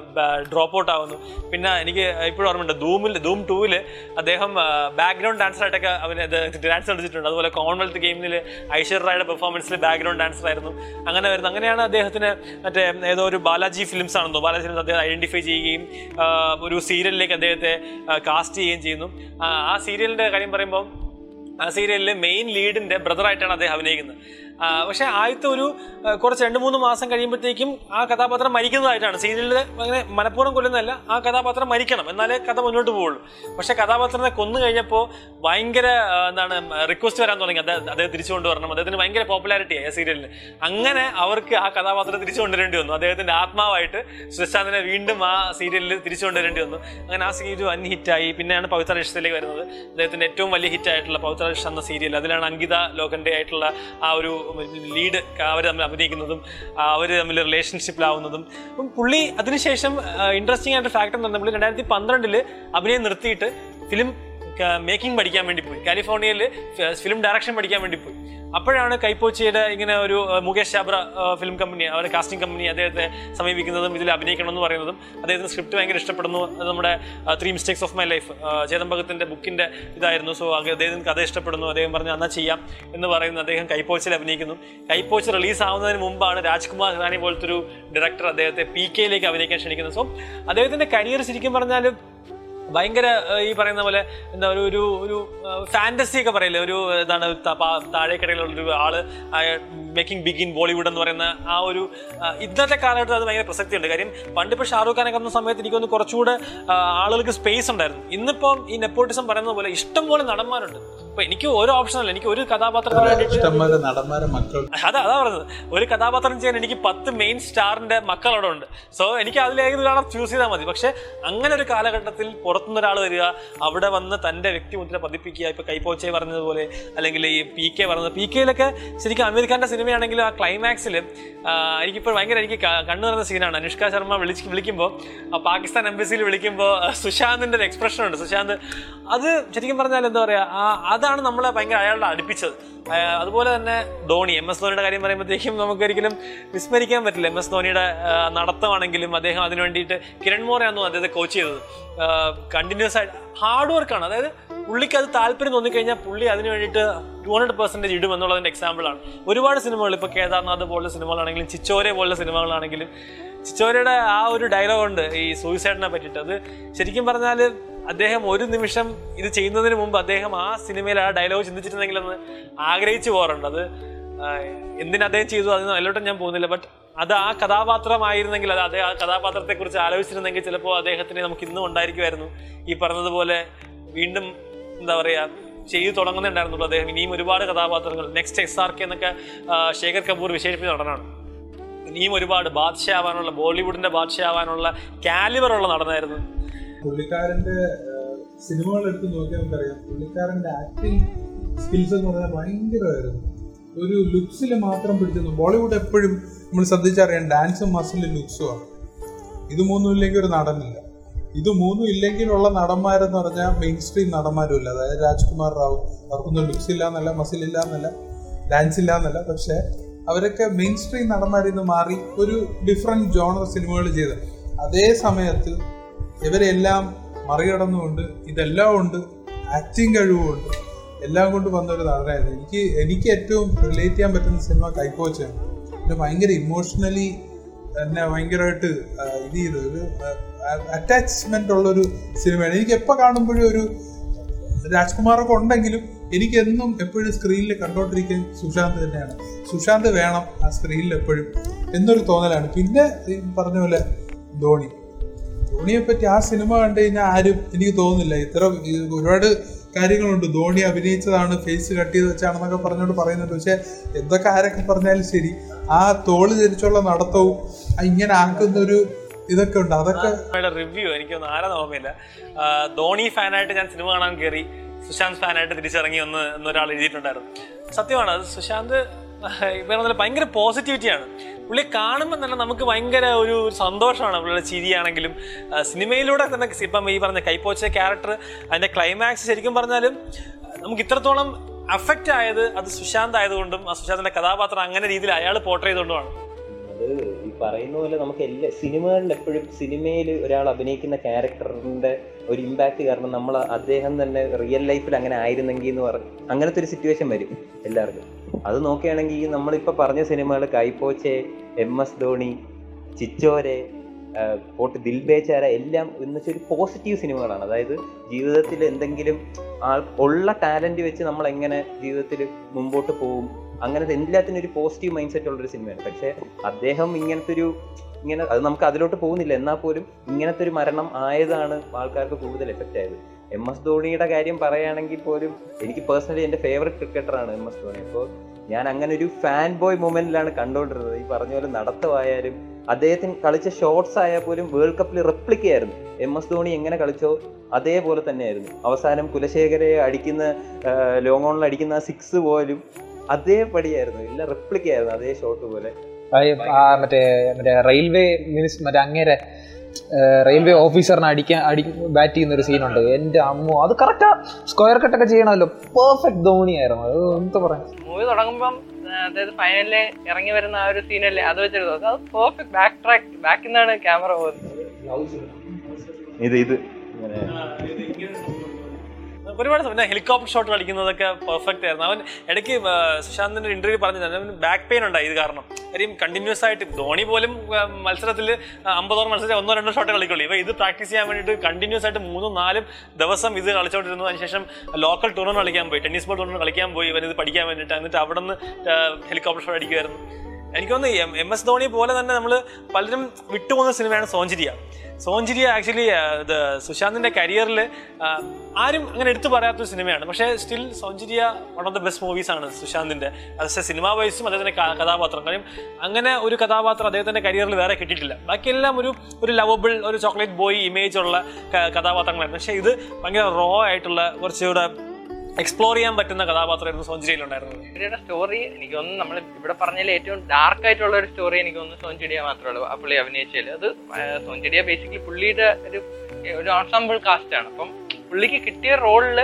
ഡ്രോപ്പ് ഔട്ട് ആവുന്നു. പിന്നെ എനിക്ക് ഇപ്പോഴും ഓർമ്മയുണ്ട് ധൂമിൽ ധൂം ടൂവിൽ അദ്ദേഹം ബാക്ക്ഗ്രൗണ്ട് ഡാൻസർ ആയിട്ടൊക്കെ അവന് ഡാൻസ് കളിച്ചിട്ടുണ്ട്. അതുപോലെ കോമൺവെൽത്ത് ഗെയിമിൽ ഐശ്വര്യ റായുടെ പെർഫോമൻസിൽ ബാക്ക്ഗ്രൗണ്ട് ഡാൻസർ ആയിരുന്നു. അങ്ങനെ വരുന്നു. അങ്ങനെയാണ് അദ്ദേഹത്തിന് മറ്റേ ഏതോ ഒരു ബാലാജി ഫിലിംസ് ആണെന്നോ ബാലചന്ദ്രൻ അദ്ദേഹം ഐഡന്റിഫൈ ചെയ്യുകയും ഒരു സീരിയലിലേക്ക് അദ്ദേഹത്തെ കാസ്റ്റ് ചെയ്യുകയും ചെയ്യുന്നു. ആ, സീരിയലിന്റെ കാര്യം പറയുമ്പോൾ ആ സീരിയലിൽ മെയിൻ ലീഡിന്റെ ബ്രദറായിട്ടാണ് അദ്ദേഹം അഭിനയിക്കുന്നത്. പക്ഷേ ആദ്യത്തെ ഒരു കുറച്ച് രണ്ട് മൂന്ന് മാസം കഴിയുമ്പോഴത്തേക്കും ആ കഥാപാത്രം മരിക്കുന്നതായിട്ടാണ്. സീരിയലിൽ അങ്ങനെ മനഃപൂർവം കൊല്ലുന്നതല്ല ആ കഥാപാത്രം മരിക്കണം എന്നാലേ കഥ മുന്നോട്ട് പോവുള്ളൂ. പക്ഷെ കഥാപാത്രത്തെ കൊന്നു കഴിഞ്ഞപ്പോൾ ഭയങ്കര എന്താണ് റിക്വസ്റ്റ് വരാൻ തുടങ്ങി. അദ്ദേഹം അദ്ദേഹം തിരിച്ചു കൊണ്ടുവരണം. അദ്ദേഹത്തിന് ഭയങ്കര പോപ്പുലാരിറ്റി ആയി ആ സീരിയലിൽ അങ്ങനെ അവർക്ക് ആ കഥാപാത്രം തിരിച്ചു കൊണ്ടുവരേണ്ടി വന്നു. അദ്ദേഹത്തിന്റെ ആത്മാവായിട്ട് സുശാന്തിനെ വീണ്ടും ആ സീരിയലിൽ തിരിച്ചു കൊണ്ടുവരേണ്ടി വന്നു. അങ്ങനെ ആ സീരിയൽ വൻ ഹിറ്റായി. പിന്നെയാണ് പവിത്ര രക്ഷത്തിലേക്ക് വരുന്നത്. അദ്ദേഹത്തിന്റെ ഏറ്റവും വലിയ ഹിറ്റായിട്ടുള്ള പവിത്ര രക്ഷ എന്ന സീരിയൽ അതിലാണ് അങ്കിത ലോകന്റെ ആയിട്ടുള്ള ആ ഒരു ലീഡ് അവർ തമ്മിൽ അഭിനയിക്കുന്നതും അവർ തമ്മിൽ റിലേഷൻഷിപ്പിലാവുന്നതും അപ്പം പുള്ളി അതിനുശേഷം ഇൻട്രസ്റ്റിംഗ് ആയിട്ട് ഫാക്ടർ എന്ന് പറഞ്ഞാൽ രണ്ടായിരത്തി പന്ത്രണ്ടിൽ അഭിനയം നിർത്തിയിട്ട് ഫിലിം മേക്കിംഗ് പഠിക്കാൻ വേണ്ടി പോയി. കാലിഫോർണിയയിൽ ഫിലിം ഡയറക്ഷൻ പഠിക്കാൻ വേണ്ടി പോയി. അപ്പോഴാണ് കൈപ്പോച്ചിയുടെ ഇങ്ങനെ ഒരു മുകേഷ് ചാബ്ര ഫിലിം കമ്പനി അവരുടെ കാസ്റ്റിംഗ് കമ്പനി അദ്ദേഹത്തെ സമീപിക്കുന്നതും ഇതിൽ അഭിനയിക്കണമെന്ന് പറയുന്നതും അദ്ദേഹത്തിന് സ്ക്രിപ്റ്റ് ഭയങ്കര ഇഷ്ടപ്പെടുന്നു. അത് നമ്മുടെ three mistakes of my life Chetan ഭഗത്തിന്റെ ബുക്കിന്റെ ഇതായിരുന്നു. സോ അദ്ദേഹത്തിന് കഥ ഇഷ്ടപ്പെടുന്നു. അദ്ദേഹം പറഞ്ഞു എന്നാൽ ചെയ്യാം എന്ന് പറയുന്നു അദ്ദേഹം കൈപ്പോച്ചിൽ അഭിനയിക്കുന്നു. കൈപ്പോച്ച് റിലീസ് ആവുന്നതിന് മുമ്പാണ് രാജ്കുമാർ ഹിറാനി പോലത്തെ ഒരു ഡയറക്ടർ അദ്ദേഹത്തെ പി കെയിലേക്ക് അഭിനയിക്കാൻ ക്ഷണിക്കുന്നത് സോ അദ്ദേഹത്തിന്റെ കരിയർ ശരിക്കും പറഞ്ഞാൽ ഭയങ്കര ഈ പറയുന്ന പോലെ എന്താ ഒരു ഒരു ഫാന്റസി ഒക്കെ പറയില്ലേ? ഒരു എന്താണ് താഴേക്കിടയിലുള്ള ഒരു ആൾ മേക്കിംഗ് ബിഗിൻ ബോളിവുഡ് എന്ന് പറയുന്ന ആ ഒരു ഇന്നത്തെ കാലഘട്ടത്തിൽ അത് ഭയങ്കര പ്രസക്തിയുണ്ട്. കാര്യം പണ്ട് ഇപ്പോൾ ഷാറൂഖ് ഖാനൊക്കെ വന്ന സമയത്ത് എനിക്കൊന്ന് കുറച്ചുകൂടെ ആളുകൾക്ക് സ്പേസ് ഉണ്ടായിരുന്നു. ഇന്നിപ്പം ഈ നെപ്പോട്ടിസം പറയുന്ന പോലെ ഇഷ്ടം പോലെ നടന്മാരുണ്ട്. അപ്പൊ എനിക്ക് ഓരോ ഓപ്ഷൻ അല്ല എനിക്ക് ഒരു കഥാപാത്രം വേണ്ടിയിട്ട് അതാ അതാ പറഞ്ഞത്. ഒരു കഥാപാത്രം ചെയ്യാൻ എനിക്ക് പത്ത് മെയിൻ സ്റ്റാറിന്റെ മക്കൾ അവിടെ ഉണ്ട് സോ എനിക്ക് അതിൽ ഒരാളെ ചൂസ് ചെയ്താൽ മതി. പക്ഷെ അങ്ങനെ ഒരു കാലഘട്ടത്തിൽ പുറത്തുനിന്ന് ഒരാൾ വരിക അവിടെ വന്ന് തന്റെ വ്യക്തിമുദ്ര പതിപ്പിക്കുക ഇപ്പൊ കൈപ്പോച്ചെ പറഞ്ഞതുപോലെ അല്ലെങ്കിൽ ഈ പി കെ പറഞ്ഞത്. പി കെയിലൊക്കെ ശരിക്കും അമീർ ഖാന്റെ സിനിമയാണെങ്കിലും ആ ക്ലൈമാക്സിൽ എനിക്കിപ്പോൾ ഭയങ്കര എനിക്ക് കണ്ണു നിറഞ്ഞ സീനാണ് അനുഷ്ക ശർമ്മ വിളിച്ച് വിളിക്കുമ്പോൾ പാകിസ്ഥാൻ എംബസിയിൽ വിളിക്കുമ്പോൾ സുശാന്തിന്റെ ഒരു എക്സ്പ്രഷൻ ഉണ്ട്. സുശാന്ത് അത് ശരിക്കും പറഞ്ഞാൽ എന്താ പറയാ ആ, അതാണ് നമ്മളെ ഭയങ്കര അയാളുടെ അടുപ്പിച്ചത്. അതുപോലെ തന്നെ ധോണി എം എസ് ധോണിയുടെ കാര്യം പറയുമ്പോഴത്തേക്കും നമുക്ക് ഒരിക്കലും വിസ്മരിക്കാൻ പറ്റില്ല. എം എസ് ധോണിയുടെ നടത്തമാണെങ്കിലും അദ്ദേഹം അതിനു വേണ്ടിയിട്ട് കിരൺ മോറയാണെന്നു അദ്ദേഹത്തെ കോച്ച് ചെയ്തത്. കണ്ടിന്യൂസ് ആയിട്ട് ഹാർഡ് വർക്കാണ് അതായത് പുള്ളിക്ക് അത് താല്പര്യം തോന്നിക്കഴിഞ്ഞാൽ പുള്ളി അതിന് വേണ്ടിയിട്ട് ടു ഹൺഡ്രഡ് പെർസെന്റേജ് ഇടും എന്നുള്ളതിന്റെ എക്സാമ്പിളാണ് ഒരുപാട് സിനിമകൾ ഇപ്പോൾ കേദാർനാഥ് പോലുള്ള സിനിമകളാണെങ്കിലും ചിച്ചോരെ പോലുള്ള സിനിമകളാണെങ്കിലും ചിച്ചോരയുടെ ആ ഒരു ഡയലോഗുണ്ട് ഈ സൂയിസൈഡിനെ പറ്റിയിട്ട്. അത് ശരിക്കും പറഞ്ഞാൽ അദ്ദേഹം ഒരു നിമിഷം ഇത് ചെയ്യുന്നതിന് മുമ്പ് അദ്ദേഹം ആ സിനിമയിൽ ആ ഡയലോഗ് ചിന്തിച്ചിട്ടുണ്ടെങ്കിലെന്ന് ആഗ്രഹിച്ചു പോകാറുണ്ട്. അത് എന്തിനു അദ്ദേഹം ചെയ്തു അതിന് അതിലോട്ടും ഞാൻ പോകുന്നില്ല. ബട്ട് അത് ആ കഥാപാത്രമായിരുന്നെങ്കിൽ അത് അദ്ദേഹം ആ കഥാപാത്രത്തെ കുറിച്ച് ആലോചിച്ചിരുന്നെങ്കിൽ ചിലപ്പോൾ അദ്ദേഹത്തിന് നമുക്ക് ഇന്നും ഉണ്ടായിരിക്കുമായിരുന്നു. ഈ പറഞ്ഞതുപോലെ വീണ്ടും എന്താ പറയുക ചെയ്തു തുടങ്ങുന്നുണ്ടായിരുന്നുള്ളൂ അദ്ദേഹം. ഇനിയും ഒരുപാട് കഥാപാത്രങ്ങൾ. നെക്സ്റ്റ് എസ് ആർ കെ എന്നൊക്കെ ശേഖർ കപൂർ വിശേഷിപ്പിച്ച നടനാണ്. ഇനിയും ഒരുപാട് ബാദ്ഷ ആവാനുള്ള ബോളിവുഡിന്റെ ബാദ്ഷ ആവാനുള്ള കാലിവറുള്ള നടനായിരുന്നു. പുള്ളിക്കാരന്റെ സിനിമകൾ എടുത്ത് നോക്കിയാൽ നമുക്കറിയാം. പുള്ളിക്കാരന്റെ ആക്ടിങ് സ്കിൽസ് എന്ന് പറഞ്ഞാൽ ഭയങ്കരമായിരുന്നു. ഒരു ലുക്സിൽ മാത്രം പിടിച്ചു ബോളിവുഡ് എപ്പോഴും നമ്മൾ ശ്രദ്ധിച്ചറിയാം ഡാൻസും മസിലും ലുക്സും ആണ്. ഇത് മൂന്നും ഇല്ലെങ്കിൽ ഒരു നടനില്ല. ഇത് മൂന്നും ഇല്ലെങ്കിലുള്ള നടന്മാരെന്ന് പറഞ്ഞാൽ മെയിൻ സ്ട്രീം നടന്മാരും ഇല്ല അതായത് രാജ്കുമാർ റാവു അവർക്കൊന്നും ലുക്സ് ഇല്ല എന്നല്ല മസിൽ ഇല്ല എന്നല്ല ഡാൻസ് ഇല്ല എന്നല്ല പക്ഷെ അവരൊക്കെ മെയിൻ സ്ട്രീം നടന്മാരിൽ നിന്ന് മാറി ഒരു ഡിഫറെന്റ് ജോണർ സിനിമകൾ ചെയ്ത്. അതേ സമയത്ത് ഇവരെല്ലാം മറികടന്നുകൊണ്ട് ഇതെല്ലാം ഉണ്ട് ആക്ടിങ് കഴിവുമുണ്ട് എല്ലാം കൊണ്ട് വന്ന ഒരു നടനായിരുന്നു. എനിക്ക് എനിക്ക് ഏറ്റവും റിലേറ്റ് ചെയ്യാൻ പറ്റുന്ന സിനിമ കൈക്കോച്ചാണ് പിന്നെ ഭയങ്കര ഇമോഷണലി എന്നെ ഭയങ്കരമായിട്ട് ഇത് ചെയ്ത് ഒരു അറ്റാച്ച്മെന്റ് ഉള്ളൊരു സിനിമയാണ് എനിക്ക് എപ്പോൾ കാണുമ്പോഴും ഒരു രാജ്കുമാറൊക്കെ ഉണ്ടെങ്കിലും എനിക്ക് എന്നും എപ്പോഴും സ്ക്രീനിൽ കണ്ടോണ്ടിരിക്കാൻ സുശാന്ത് തന്നെയാണ്. സുശാന്ത് വേണം ആ സ്ക്രീനിൽ എപ്പോഴും എന്നൊരു തോന്നലാണ്. പിന്നെ പറഞ്ഞ പോലെ ധോണി. ധോണിയെ പറ്റി ആ സിനിമ കണ്ടു കഴിഞ്ഞാൽ ആരും എനിക്ക് തോന്നുന്നില്ല. ഇത്ര ഒരുപാട് കാര്യങ്ങളുണ്ട്. ധോണി അഭിനയിച്ചതാണ് ഫേസ് കട്ട് ചെയ്ത് വെച്ചാണെന്നൊക്കെ പറഞ്ഞുകൊണ്ട് പറയുന്നുണ്ട്. പക്ഷെ എന്തൊക്കെ ആരൊക്കെ പറഞ്ഞാലും ശരി ആ തോൾ ധരിച്ചുള്ള നടത്തവും ഇങ്ങനെ ആക്കുന്ന ഒരു ഇതൊക്കെ ഉണ്ട്. അതൊക്കെ റിവ്യൂ എനിക്കൊന്നും ആരാ ഓർമ്മയില്ല. ധോണി ഫാനായിട്ട് ഞാൻ സിനിമ കാണാൻ കയറി സുശാന്ത് ഫാനായിട്ട് തിരിച്ചിറങ്ങി ഒന്ന് എന്നൊരാൾ എഴുതിയിട്ടുണ്ടായിരുന്നു. സത്യമാണ് സുശാന്ത് ഇപ്പൊ ഭയങ്കര പോസിറ്റിവിറ്റിയാണ് പുള്ളി കാണുമ്പോൾ തന്നെ നമുക്ക് ഭയങ്കര ഒരു സന്തോഷമാണ് പുള്ളിയുടെ ചിരിയാണെങ്കിലും. സിനിമയിലൂടെ തന്നെ ഇപ്പം ഈ പറഞ്ഞ കൈപ്പോച്ച ക്യാരക്ടർ അതിന്റെ ക്ലൈമാക്സ് ശരിക്കും പറഞ്ഞാലും നമുക്ക് ഇത്രത്തോളം അഫക്റ്റ് ആയത് അത് സുശാന്ത് ആയതുകൊണ്ടും ആ സുശാന്തിന്റെ കഥാപാത്രം അങ്ങനെ രീതിയിൽ അയാൾ പോർട്ട് ചെയ്തുകൊണ്ടുമാണ്. ഈ പറയുന്ന പോലെ നമുക്ക് എല്ലാ സിനിമകളിൽ എപ്പോഴും സിനിമയിൽ ഒരാൾ അഭിനയിക്കുന്ന ക്യാരക്ടറിന്റെ ഒരു ഇമ്പാക്ട് കാരണം നമ്മൾ അദ്ദേഹം തന്നെ റിയൽ ലൈഫിൽ അങ്ങനെ ആയിരുന്നെങ്കിൽ എന്ന് പറഞ്ഞു അങ്ങനത്തെ ഒരു സിറ്റുവേഷൻ വരും എല്ലാവർക്കും. അത് നോക്കുകയാണെങ്കിൽ നമ്മളിപ്പോൾ പറഞ്ഞ സിനിമകൾ കൈപ്പോച്ചെ എം എസ് ധോണി ചിച്ചോരെ പോട്ട് ദിൽ ബേച്ചാര എല്ലാം എന്ന് വെച്ചാൽ ഒരു പോസിറ്റീവ് സിനിമകളാണ്. അതായത് ജീവിതത്തിൽ എന്തെങ്കിലും ആൾ ഉള്ള ടാലന്റ് വെച്ച് നമ്മൾ എങ്ങനെ ജീവിതത്തിൽ മുമ്പോട്ട് പോകും അങ്ങനത്തെ എല്ലാത്തിനും ഒരു പോസിറ്റീവ് മൈൻഡ് സെറ്റ് ഉള്ളൊരു സിനിമയാണ്. പക്ഷേ അദ്ദേഹം ഇങ്ങനത്തെ ഒരു ഇങ്ങനെ അത് നമുക്ക് അതിലോട്ട് പോകുന്നില്ല. എന്നാൽ പോലും ഇങ്ങനത്തെ ഒരു മരണം ആയതാണ് ആൾക്കാർക്ക് കൂടുതൽ എഫക്റ്റ് ആയത്. എം എസ് ധോണിയുടെ കാര്യം പറയുകയാണെങ്കിൽ പോലും എനിക്ക് പേഴ്സണലി എന്റെ ഫേവററ്റ് ക്രിക്കറ്ററാണ് എം എസ് ധോണി. അപ്പോൾ ഞാൻ അങ്ങനെ ഒരു ഫാൻ ബോയ് മൊമെന്റിലാണ് കണ്ടുകൊണ്ടിരുന്നത് ഈ പറഞ്ഞ പോലെ നടത്തമായാലും അദ്ദേഹത്തിന് കളിച്ച ഷോർട്സ് ആയാൽ പോലും വേൾഡ് കപ്പിൽ റെപ്ലിക്ക ആയിരുന്നു. എം എസ് ധോണി എങ്ങനെ കളിച്ചോ അതേപോലെ തന്നെയായിരുന്നു. അവസാനം കുലശേഖരെ അടിക്കുന്ന ലോങ് ഓണിൽ അടിക്കുന്ന സിക്സ് പോലും അതേപടിയായിരുന്നു. എല്ലാം റെപ്ലിക്ക ആയിരുന്നു അതേ ഷോട്ട് പോലെ. മറ്റേ മറ്റേ റെയിൽവേ മിനിസ് മറ്റേ അങ്ങേരെ റെയിൽവേ ഓഫീസറിനെ അടിക്കാൻ അടി ബാറ്റ് ചെയ്യുന്ന ഒരു സീനുണ്ട്. എന്റെ അമ്മ അത് കറക്റ്റാ സ്ക്വയർ കട്ടൊക്കെ ചെയ്യണമല്ലോ. പെർഫെക്റ്റ് ധോണിയായിരുന്നു. അത് എന്ത് പറയാം. മൂവി തുടങ്ങുമ്പം അതായത് ഫൈനലിൽ ഇറങ്ങി വരുന്ന ആ ഒരു സീനല്ലേ അത് വെച്ചെടുത്തു അത് പെർഫെക്റ്റ് ബാക്ക് ട്രാക്ക് ബാക്കിൽ നിന്നാണ് ക്യാമറ പോകുന്നത്. ഇത് ഇത്. ഇങ്ങനെ. ഒരുപാട് പിന്നെ ഹെലികോപ്റ്റർ ഷോട്ട് കളിക്കുന്നതൊക്കെ പെർഫെക്റ്റ് ആയിരുന്നു. അവൻ ഇടയ്ക്ക് ഒരു ഇന്റർവ്യൂ പറഞ്ഞു അവന് ബാക്ക് പെയിൻ ഉണ്ടായി. ഇത് കാരണം കാര്യം കണ്ടിന്യൂസ് ആയിട്ട് ധോണി പോലും മത്സരത്തിൽ അമ്പതോർ മത്സരം ഒന്നോ രണ്ടോ ഷോട്ട് കളിക്കുള്ളൂ. ഇവ ഇത് പ്രാക്ടീസ് ചെയ്യാൻ വേണ്ടിയിട്ട് കണ്ടിന്യൂസ് ആയിട്ട് മൂന്നും നാലും ദിവസം ഇത് കളിച്ചോണ്ടിരുന്നു. അതിനുശേഷം ലോക്കൽ ടൂർണമെന്റ് കളിക്കാൻ പോയി. ടെന്നീസ് ബോൾ ടൂർണമെന്റ് കളിക്കാൻ പോയി. ഇവൻ ഇത് പഠിക്കാൻ വേണ്ടിയിട്ട്. എന്നിട്ട് അവിടെ നിന്ന് ഹെലികോപ്റ്റർ ഷോട്ട് അടിക്കുമായിരുന്നു എനിക്ക് തോന്നുന്നു എം എസ് ധോണി പോലെ തന്നെ നമ്മൾ പലരും വിട്ടുപോകുന്ന സിനിമയാണ് സോഞ്ചിരിയ. സോഞ്ചിരിയ ആക്ച്വലി ഇത് സുശാന്തിന്റെ കരിയറിൽ ആരും അങ്ങനെ എടുത്തു പറയാത്തൊരു സിനിമയാണ്. പക്ഷേ still Sonchiriya one of the best മൂവീസാണ് സുശാന്തിന്റെ അത് സിനിമാ വൈസും അദ്ദേഹത്തിന്റെ കഥാപാത്രം. കാര്യം അങ്ങനെ ഒരു കഥാപാത്രം അദ്ദേഹത്തിന്റെ കരിയറിൽ വേറെ കിട്ടിയിട്ടില്ല. ബാക്കിയെല്ലാം ഒരു ഒരു ലവബിൾ ഒരു ചോക്ലേറ്റ് ബോയ് ഇമേജ് ഉള്ള കഥാപാത്രങ്ങളായിരുന്നു. പക്ഷേ ഇത് ഭയങ്കര റോ ആയിട്ടുള്ള കുറച്ചുകൂടെ എക്സ്പ്ലോർ ചെയ്യാൻ പറ്റുന്ന കഥാപാത്രമായിരുന്നു സോഞ്ചിരിയിലുണ്ടായിരുന്നത് സോഞ്ചിഡിയുടെ സ്റ്റോറി എനിക്ക് തോന്നുന്നു നമ്മൾ ഇവിടെ പറഞ്ഞതിൽ ഏറ്റവും ഡാർക്ക് ആയിട്ടുള്ള ഒരു സ്റ്റോറി എനിക്ക് തോന്നുന്നു സോഞ്ചിടിയ മാത്രമേ ഉള്ളൂ. ആ പുള്ളി അഭിനയിച്ചതിൽ. അത് സോഞ്ചിടിയ ബേസിക്കലി പുള്ളിയുടെ ഒരു ഒരു ആൻസാമ്പിൾ കാസ്റ്റ് ആണ്. അപ്പം പുള്ളിക്ക് കിട്ടിയ റോളിൽ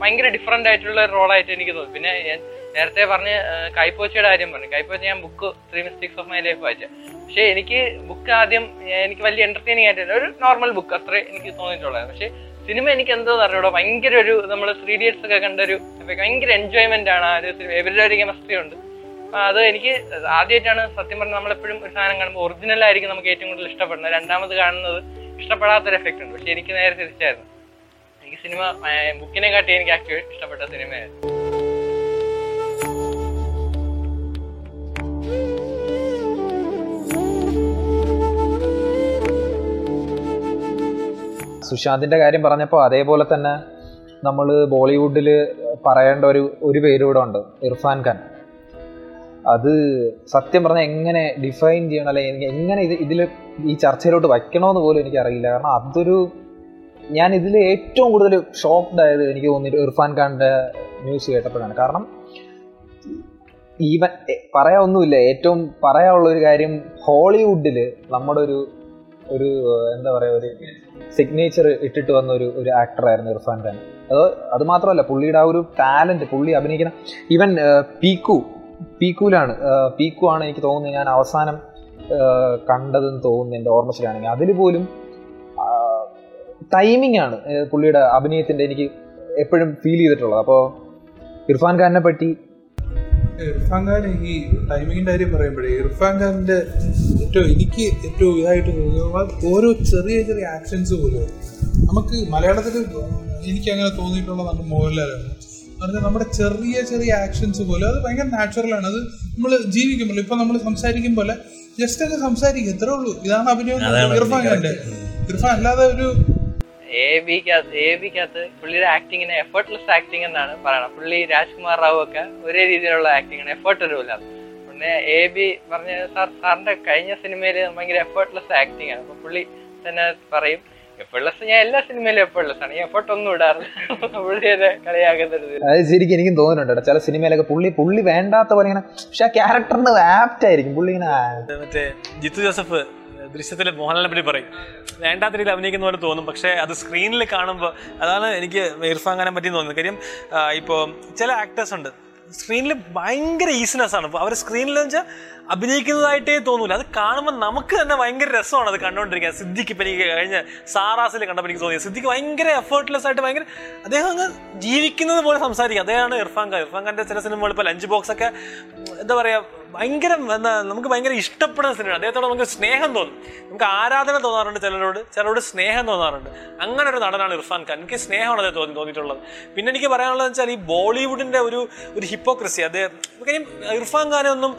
ഭയങ്കര ഡിഫറെന്റ് ആയിട്ടുള്ള ഒരു റോളായിട്ട് എനിക്ക് തോന്നി. പിന്നെ ഞാൻ നേരത്തെ പറഞ്ഞ കൈപ്പോച്ചയുടെ കാര്യം പറഞ്ഞു. കൈപ്പോച്ച ഞാൻ book three mistakes of my life വായിച്ചു. പക്ഷേ എനിക്ക് ബുക്ക് ആദ്യം എനിക്ക് വലിയ എന്റർടൈനിങ് ആയിട്ടില്ല ഒരു നോർമൽ ബുക്ക് അത്രേ എനിക്ക് തോന്നിയിട്ടുള്ളത് പക്ഷേ സിനിമ എനിക്ക് എന്തോ അറിയൂടോ ഭയങ്കര ഒരു നമ്മൾ ത്രീ ഇഡിയറ്റ്സ് ഒക്കെ കണ്ട ഒരു ഭയങ്കര എൻജോയ്മെന്റ് ആണ് ആ ഒരു സിനിമ ഇവരുടെ ഒരു കെമിസ്ട്രി ഉണ്ട്. അത് എനിക്ക് ആദ്യമായിട്ടാണ് സത്യം പറഞ്ഞാൽ നമ്മളെപ്പോഴും ഒരു സാധനം കാണുമ്പോൾ ഒറിജിനൽ ആയിരിക്കും നമുക്ക് ഏറ്റവും കൂടുതൽ ഇഷ്ടപ്പെടുന്നത്. രണ്ടാമത് കാണുന്നത് ഇഷ്ടപ്പെടാത്തൊരു എഫക്റ്റ് ഉണ്ട്. പക്ഷെ എനിക്ക് നേരെ തിരിച്ചായിരുന്നു. എനിക്ക് സിനിമ ബുക്കിനെ കാട്ടി എനിക്ക് ആക്ച്വലി ഇഷ്ടപ്പെട്ട സിനിമയായിരുന്നു സുശാന്തിന്റെ കാര്യം പറഞ്ഞപ്പോൾ അതേപോലെ തന്നെ നമ്മൾ ബോളിവുഡിൽ പറയേണ്ട ഒരു ഒരു പേരൂടെ ഉണ്ട് ഇർഫാൻ ഖാൻ. അത് സത്യം പറഞ്ഞാൽ എങ്ങനെ ഡിഫൈൻ ചെയ്യണം അല്ലെങ്കിൽ എനിക്ക് എങ്ങനെ ഇത് ഇതിൽ ഈ ചർച്ചയിലോട്ട് വയ്ക്കണമെന്ന് പോലും എനിക്കറിയില്ല കാരണം അതൊരു ഞാൻ ഇതിൽ ഏറ്റവും കൂടുതൽ ഷോക്ക്ഡ് ആയത് എനിക്ക് തോന്നിയിട്ട് ഇർഫാൻ ഖാന്റെ ന്യൂസ് കേട്ടപ്പോഴാണ്. കാരണം ഈവൻ പറയാ ഒന്നുമില്ല. ഏറ്റവും പറയാനുള്ള ഒരു കാര്യം ഹോളിവുഡിൽ നമ്മുടെ ഒരു ഒരു എന്താ പറയുക ഒരു സിഗ്നേച്ചർ ഇട്ടിട്ട് വന്ന ഒരു ഒരു ആക്ടറായിരുന്നു ഇർഫാൻ ഖാൻ. അത് അത് മാത്രമല്ല പുള്ളിയുടെ ആ ഒരു ടാലന്റ് പുള്ളി അഭിനയിക്കുന്ന ഈവൻ പീക്കു പീക്കുലാണ് പീക്കു ആണ് എനിക്ക് തോന്നുന്നത് ഞാൻ അവസാനം കണ്ടതെന്ന് തോന്നുന്നു എന്റെ ഓർമ്മശരിയാണെങ്കിൽ അതിൽ പോലും ടൈമിംഗ് ആണ് പുള്ളിയുടെ അഭിനയത്തിന്റെ എനിക്ക് എപ്പോഴും ഫീൽ ചെയ്തിട്ടുള്ളത്. അപ്പോൾ ഇർഫാൻ ഖാനെ പറ്റി ഇർഫാൻ ഖാൻ ഈ ടൈമിങ്ങിന്റെ കാര്യം പറയുമ്പോഴേ ഇർഫാൻ ഖാന്റെ ഏറ്റവും എനിക്ക് ഏറ്റവും ഇതായിട്ട് തോന്നുന്നത് ഓരോ ചെറിയ ചെറിയ ആക്ഷൻസ് പോലും. നമുക്ക് മലയാളത്തിൽ എനിക്ക് അങ്ങനെ തോന്നിയിട്ടുള്ളതാണ് മോഹൻലാലാണ്. പറഞ്ഞാൽ നമ്മുടെ ചെറിയ ചെറിയ ആക്ഷൻസ് പോലും അത് ഭയങ്കര നാച്ചുറലാണ് അത് നമ്മൾ ജീവിക്കുമ്പോൾ ഇപ്പൊ നമ്മൾ സംസാരിക്കും പോലെ ജസ്റ്റ് ഒക്കെ സംസാരിക്കും ഇത്രേ ഉള്ളൂ. ഇതാണ് അഭിനയം ഇർഫാൻ ഖാന്റെ ഇർഫാൻ അല്ലാതെ ഒരു എ ബിക്കകത്ത് എ ബിക്കകത്ത് പുള്ളിയുടെ ആക്ടിങ്ങിന് എഫേർട്ട്ലെസ് ആക്ടിങ് എന്നാണ് പറയുന്നത് പുള്ളി രാജ്കുമാർ റാവു ഒക്കെ ഒരേ രീതിയിലുള്ള ആക്ടിങ് ആണ്. എഫേർട്ട് ഒരുമില്ല പിന്നെ എ ബി പറഞ്ഞ സാർ സാറിന്റെ കഴിഞ്ഞ സിനിമയിൽ ഭയങ്കര എഫേർട്ട്ലെസ് ആക്ടിങ് ആണ്. അപ്പൊ പുള്ളി തന്നെ പറയും എഫേർട്ട്ലെസ് ഞാൻ എല്ലാ സിനിമയിലും എഫേർട്ട്ലെസ് ആണ്. ഈ എഫേർട്ട് ഒന്നും ഇടാറില്ല. [LAUGHS] പുള്ളി എന്നെ കളിയാക്കരുത്. അത് ശരിക്കും എനിക്കും തോന്നുന്നുണ്ട് ചില സിനിമയിലൊക്കെ പുള്ളി പുള്ളി വേണ്ടാത്ത പോലെ ഇങ്ങനെ പക്ഷെ ആ ക്യാരക്ടറിന് ആപ്റ്റ് ആയിരിക്കും. പുള്ളി ഇങ്ങനെ മറ്റേ ജിത്തു ജോസഫ് ദൃശ്യത്തിലെ മോഹൻലാലിനെ പറ്റി പറയും. വേണ്ടാത്ത രീതിയിൽ അഭിനയിക്കുന്ന പോലെ തോന്നും. പക്ഷേ അത് സ്ക്രീനിൽ കാണുമ്പോൾ അതാണ് എനിക്ക് ഇർഫാൻ ഖാനെ പറ്റി തോന്നുന്നത്. കാര്യം ഇപ്പോൾ ചില ആക്ടേഴ്സ് ഉണ്ട്. സ്ക്രീനിൽ ഭയങ്കര ഈസിനെസ് ആണ്. അവർ സ്ക്രീനിൽ വെച്ചാൽ അഭിനയിക്കുന്നതായിട്ടേ തോന്നൂല. അത് കാണുമ്പോൾ നമുക്ക് തന്നെ ഭയങ്കര രസമാണ് അത് കണ്ടുകൊണ്ടിരിക്കുക സിദ്ധിക്ക് ഇപ്പം എനിക്ക് കഴിഞ്ഞ സാറാസിൽ കണ്ടപ്പോൾ എനിക്ക് തോന്നിയത്. സിദ്ധിക്ക് ഭയങ്കര എഫേർട്ട്ലെസ് ആയിട്ട് ഭയങ്കര അദ്ദേഹം അങ്ങ് ജീവിക്കുന്നത് പോലെ സംസാരിക്കുക അദ്ദേഹമാണ് ഇർഫാൻ ഖാൻ. ഇർഫാൻ ഖാന്റെ ചില സിനിമകൾ ഇപ്പോൾ ലഞ്ച് ബോക്സ് ഒക്കെ എന്താ പറയുക ഭയങ്കര എന്താ നമുക്ക് ഭയങ്കര ഇഷ്ടപ്പെടുന്ന സിനിമയാണ്. അദ്ദേഹത്തോട് നമുക്ക് സ്നേഹം തോന്നും. നമുക്ക് ആരാധന തോന്നാറുണ്ട് ചിലരോട്. ചിലരോട് സ്നേഹം തോന്നാറുണ്ട്. അങ്ങനെ ഒരു നടനാണ് ഇർഫാൻ ഖാൻ. എനിക്ക് സ്നേഹമാണ് അദ്ദേഹം തോന്നി തോന്നിയിട്ടുള്ളത്. പിന്നെ എനിക്ക് പറയാനുള്ളത് വെച്ചാൽ ഈ ബോളിവുഡിന്റെ ഒരു ഒരു ഹിപ്പോക്രസി അദ്ദേഹം ഇർഫാൻ ഖാനെ ഒന്നും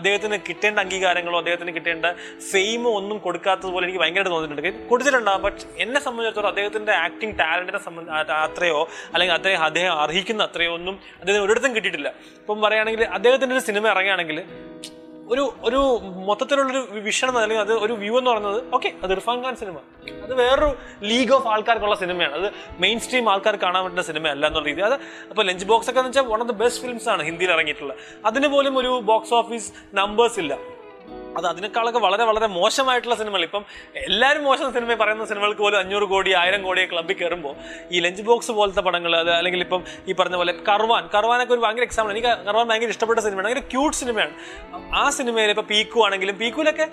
അദ്ദേഹത്തിന് കിട്ടേണ്ട അംഗീകാരങ്ങളോ അദ്ദേഹത്തിന് കിട്ടേണ്ട ഫെയിമോ ഒന്നും കൊടുക്കാത്തതുപോലെ എനിക്ക് ഭയങ്കരമായിട്ട് തോന്നിയിട്ടുണ്ട്. കൊടുത്തിട്ടുണ്ടാകും ബട്ട് എന്നെ സംബന്ധിച്ചിടത്തോളം അദ്ദേഹത്തിന്റെ ആക്ടിങ് ടാലന്റിനെ സംബന്ധ അത്രയോ അല്ലെങ്കിൽ അദ്ദേഹം അദ്ദേഹം അർഹിക്കുന്ന അത്രയോ ഒന്നും അദ്ദേഹത്തിന് ഒരിടത്തും കിട്ടിയിട്ടില്ല. ഇപ്പം പറയുകയാണെങ്കിൽ അദ്ദേഹത്തിന്റെ ഒരു സിനിമ ഇറങ്ങുകയാണെങ്കിൽ ഒരു ഒരു മൊത്തത്തിലുള്ളൊരു വിഷൻ അല്ലെങ്കിൽ അത് ഒരു വ്യൂ എന്ന് പറയുന്നത് ഓക്കെ അത് ഇർഫാൻ ഖാൻ സിനിമ അത് വേറൊരു ലീഗ് ഓഫ് ആൾക്കാർക്കുള്ള സിനിമയാണ് അത് മെയിൻ സ്ട്രീം ആൾക്കാർ കാണാൻ പറ്റുന്ന സിനിമയല്ല എന്നുള്ള രീതി അത് അപ്പോൾ ലഞ്ച് ബോക്സ് ഒക്കെ എന്ന് വെച്ചാൽ one of the best films ആണ് ഹിന്ദിയിൽ ഇറങ്ങിയിട്ടുള്ളത്. അതിന് പോലും ഒരു ബോക്സ് ഓഫീസ് നമ്പേഴ്സ് ഇല്ല. അത് അതിനേക്കാളൊക്കെ വളരെ വളരെ മോശമായിട്ടുള്ള സിനിമകൾ. ഇപ്പം എല്ലാവരും മോശം സിനിമ പറയുന്ന സിനിമകൾക്ക് പോലും അഞ്ഞൂറ് കോടി ആയിരം കോടി ക്ലബ്ബിൽ കയറുമ്പോൾ ഈ ലഞ്ച് ബോക്സ് പോലത്തെ പടങ്ങൾ അത് അല്ലെങ്കിൽ ഇപ്പം ഈ പറഞ്ഞ പോലെ കർവാൻ കർവാനൊക്കെ ഒരു ഭയങ്കര എക്സാമ്പിൾ എനിക്ക് കർവാൻ ഭയങ്കര ഇഷ്ടപ്പെട്ട സിനിമയാണ്. ഭയങ്കര ക്യൂട്ട് സിനിമയാണ്. ആ സിനിമയിൽ ഇപ്പോൾ പീക്കു ആണെങ്കിലും പീക്കുവിലൊക്കെ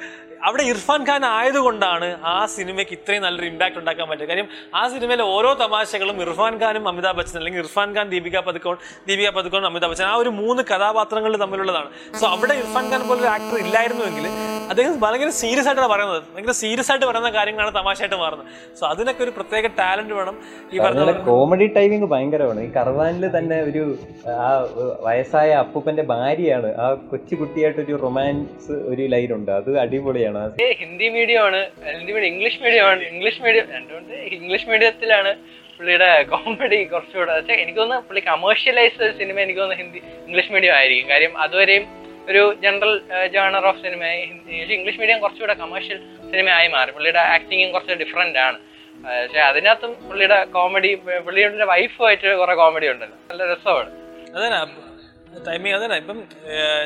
അവിടെ ഇർഫാൻ ഖാൻ ആയതുകൊണ്ടാണ് ആ സിനിമയ്ക്ക് ഇത്രയും നല്ലൊരു ഇമ്പാക്ട് ഉണ്ടാക്കാൻ പറ്റുക. കാര്യം ആ സിനിമയിലെ ഓരോ തമാശകളും ഇർഫാൻ ഖാനും അമിതാഭ് ബച്ചൻ അല്ലെങ്കിൽ ഇർഫാൻ ഖാൻ ദീപിക പതുക്കോൺ ദീപിക പതുക്കോൺ അമിതാഭ് ബച്ചൻ ആ ഒരു മൂന്ന് കഥാപാത്രങ്ങൾ തമ്മിലുള്ളതാണ്. സോ അവിടെ ഇർഫാൻ ഖാൻ പോലൊരു ആക്ടർ ഇല്ലായിരുന്നുവെങ്കിൽ അദ്ദേഹം ഭയങ്കര സീരിയസ് ആയിട്ടാണ് പറയുന്നത്. ഭയങ്കര സീരിയസ് ആയിട്ട് പറയുന്ന കാര്യങ്ങളാണ് തമാശയായിട്ട് മാറുന്നത്. സോ അതിനൊക്കെ ഒരു പ്രത്യേക ടാലന്റ് വേണം ഈ പറഞ്ഞ കോമഡി ടൈമിങ് ഭയങ്കരമാണ്. ഈ കർവാനിൽ തന്നെ ഒരു ആ വയസ്സായ അപ്പൂപ്പന്റെ ഭാര്യയാണ്. ആ കൊച്ചു കുട്ടിയായിട്ടൊരു റൊമാൻസ് ഒരു ലൈൻ ഉണ്ട്. അത് അടിപൊളിയാണ്. ഹിന്ദി മീഡിയം ആണ്. ഹിന്ദി മീഡിയം ഇംഗ്ലീഷ് മീഡിയം ആണ്. ഇംഗ്ലീഷ് മീഡിയം രണ്ടുകൊണ്ട് ഇംഗ്ലീഷ് മീഡിയത്തിലാണ് പുള്ളിയുടെ കോമഡി കുറച്ചുകൂടെ. എനിക്ക് തോന്നുന്നു പുള്ളി കമേഴ്ഷ്യലൈസ് സിനിമ എനിക്ക് തോന്നുന്നു ഹിന്ദി ഇംഗ്ലീഷ് മീഡിയം ആയിരിക്കും. കാര്യം അതുവരെയും ഒരു general genre of cinema English medium കുറച്ചുകൂടെ കമേഴ്ഷ്യൽ സിനിമയായി മാറി. പുള്ളിയുടെ ആക്ടിങ്ങും കുറച്ച് ഡിഫറെന്റ് ആണ്. പക്ഷേ പക്ഷെ അതിനകത്തും പുള്ളിയുടെ കോമഡി പുള്ളിയുടെ വൈഫുമായിട്ട് കുറെ കോമഡി ഉണ്ടല്ലോ. നല്ല രസമാണ്. അതന്നെ. ടൈമിങ് അതന്നെ. ഇപ്പം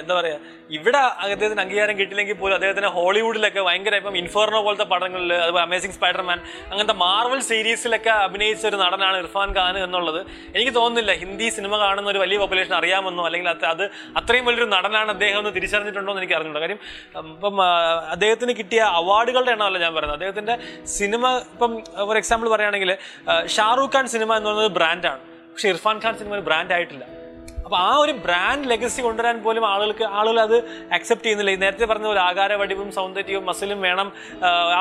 എന്താ പറയാ ഇവിടെ അദ്ദേഹത്തിന് അംഗീകാരം കിട്ടില്ലെങ്കിൽ പോലും അദ്ദേഹത്തിന് ഹോളിവുഡിലൊക്കെ ഭയങ്കര ഇപ്പം ഇൻഫോർണോ പോലത്തെ പടങ്ങളിൽ അതുപോലെ അമേസിംഗ് സ്പൈഡർമാൻ അങ്ങനത്തെ മാർവൽ സീരീസിലൊക്കെ അഭിനയിച്ച ഒരു നടനാണ് ഇർഫാൻ ഖാൻ എന്നുള്ളത് എനിക്ക് തോന്നുന്നില്ല. ഹിന്ദി സിനിമ കാണുന്ന ഒരു വലിയ പോപ്പുലേഷൻ അറിയാമെന്നോ അല്ലെങ്കിൽ അത് അത് അത്രയും വലിയൊരു നടനാണ് അദ്ദേഹം എന്ന് തിരിച്ചറിഞ്ഞിട്ടുണ്ടോ എന്ന് എനിക്ക് അറിഞ്ഞിട്ടുണ്ട് കാര്യം ഇപ്പം അദ്ദേഹത്തിന് കിട്ടിയ അവാർഡുകളുടെ എണ്ണമല്ല ഞാൻ പറയുന്നത്. അദ്ദേഹത്തിന്റെ സിനിമ ഇപ്പം ഫോർ എക്സാമ്പിൾ പറയുകയാണെങ്കിൽ ഷാറൂഖ് ഖാൻ സിനിമ എന്ന് പറയുന്നത് ബ്രാൻഡാണ് പക്ഷേ ഇർഫാൻ ഖാൻ സിനിമ ഒരു ബ്രാൻഡ് ആയിട്ടില്ല. അപ്പൊ ആ ഒരു ബ്രാൻഡ് ലെഗസി കൊണ്ടുവരാൻ പോലും ആളുകൾക്ക് ആളുകൾ അത് അക്സെപ്റ്റ് ചെയ്യുന്നില്ല. നേരത്തെ പറഞ്ഞ പോലെ ആകാര വടിവും സൗന്ദര്യവും മസിലും വേണം.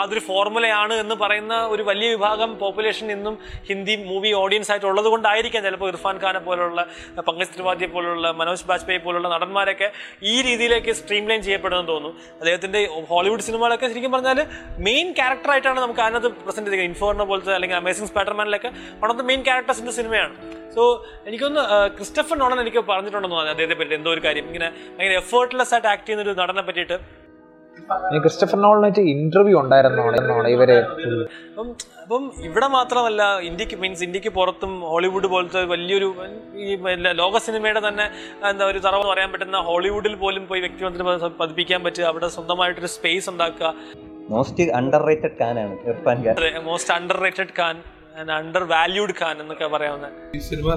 അതൊരു ഫോർമുലയാണ് എന്ന് പറയുന്ന ഒരു വലിയ വിഭാഗം പോപ്പുലേഷൻ ഇന്നും ഹിന്ദി മൂവി ഓഡിയൻസ് ആയിട്ട് ഉള്ളത് കൊണ്ടായിരിക്കാം. ചിലപ്പോൾ ഇർഫാൻ ഖാനെ പോലുള്ള പങ്കജ് ത്രിപാഠിയെ പോലുള്ള മനോജ് ബാജ്പേയി പോലുള്ള നടന്മാരൊക്കെ ഈ രീതിയിലേക്ക് സ്ട്രീം ലൈൻ തോന്നുന്നു. അദ്ദേഹത്തിന്റെ ഹോളിവുഡ് സിനിമകളൊക്കെ ശരിക്കും പറഞ്ഞാൽ മെയിൻ ക്യാരക്ടറായിട്ടാണ് നമുക്ക് അതിനകത്ത് പ്രസന്റ് ചെയ്തിരിക്കുന്നത് ഇൻഫോർണ പോലത്തെ അല്ലെങ്കിൽ അമേസിംഗ് സ്പൈഡർമാനിലൊക്കെ വൺ ഓഫ് ദ മെയിൻ ക്യാരക്ടേഴ്സിന്റെ സിനിമയാണ്. സോ എനിക്കൊന്ന് ക്രിസ്റ്റഫൻ ക്രിസ്റ്റഫർ നോണൻ എനിക്ക് പറഞ്ഞിട്ടുണ്ടെന്ന് തോന്നുന്നു അദ്ദേഹത്തെ പറ്റി എന്തോ ഒരു കാര്യം. ഇങ്ങനെ ഭയങ്കര എഫേർട്ട്ലെസ് ആയിട്ട് ആക്ട് ചെയ്യുന്ന ഒരു നടനെ പറ്റിയിട്ട്. ക്രിസ്റ്റഫർ നോളിനായിട്ട് ഇന്റർവ്യൂ ഉണ്ടായിരുന്നു? ഇവർ? അപ്പം അപ്പം ഇവിടെ മാത്രമല്ല ഇന്ത്യയ്ക്ക് മീൻസ് ഇന്ത്യയ്ക്ക് പുറത്തും ഹോളിവുഡ് പോലത്തെ വലിയൊരു ഈ ലോക സിനിമയുടെ തന്നെ എന്താ ഒരു തറവ് പറയാൻ പറ്റുന്ന ഹോളിവുഡിൽ പോലും പോയി വ്യക്തി പ- പതിപ്പിക്കാൻ പറ്റുക അവിടെ സ്വന്തമായിട്ടൊരു സ്പേസ് ഉണ്ടാക്കുക. Most underrated Khan. Most underrated Khan and undervalued Khan എന്നൊക്കെ പറയാവുന്ന. ഈ cinema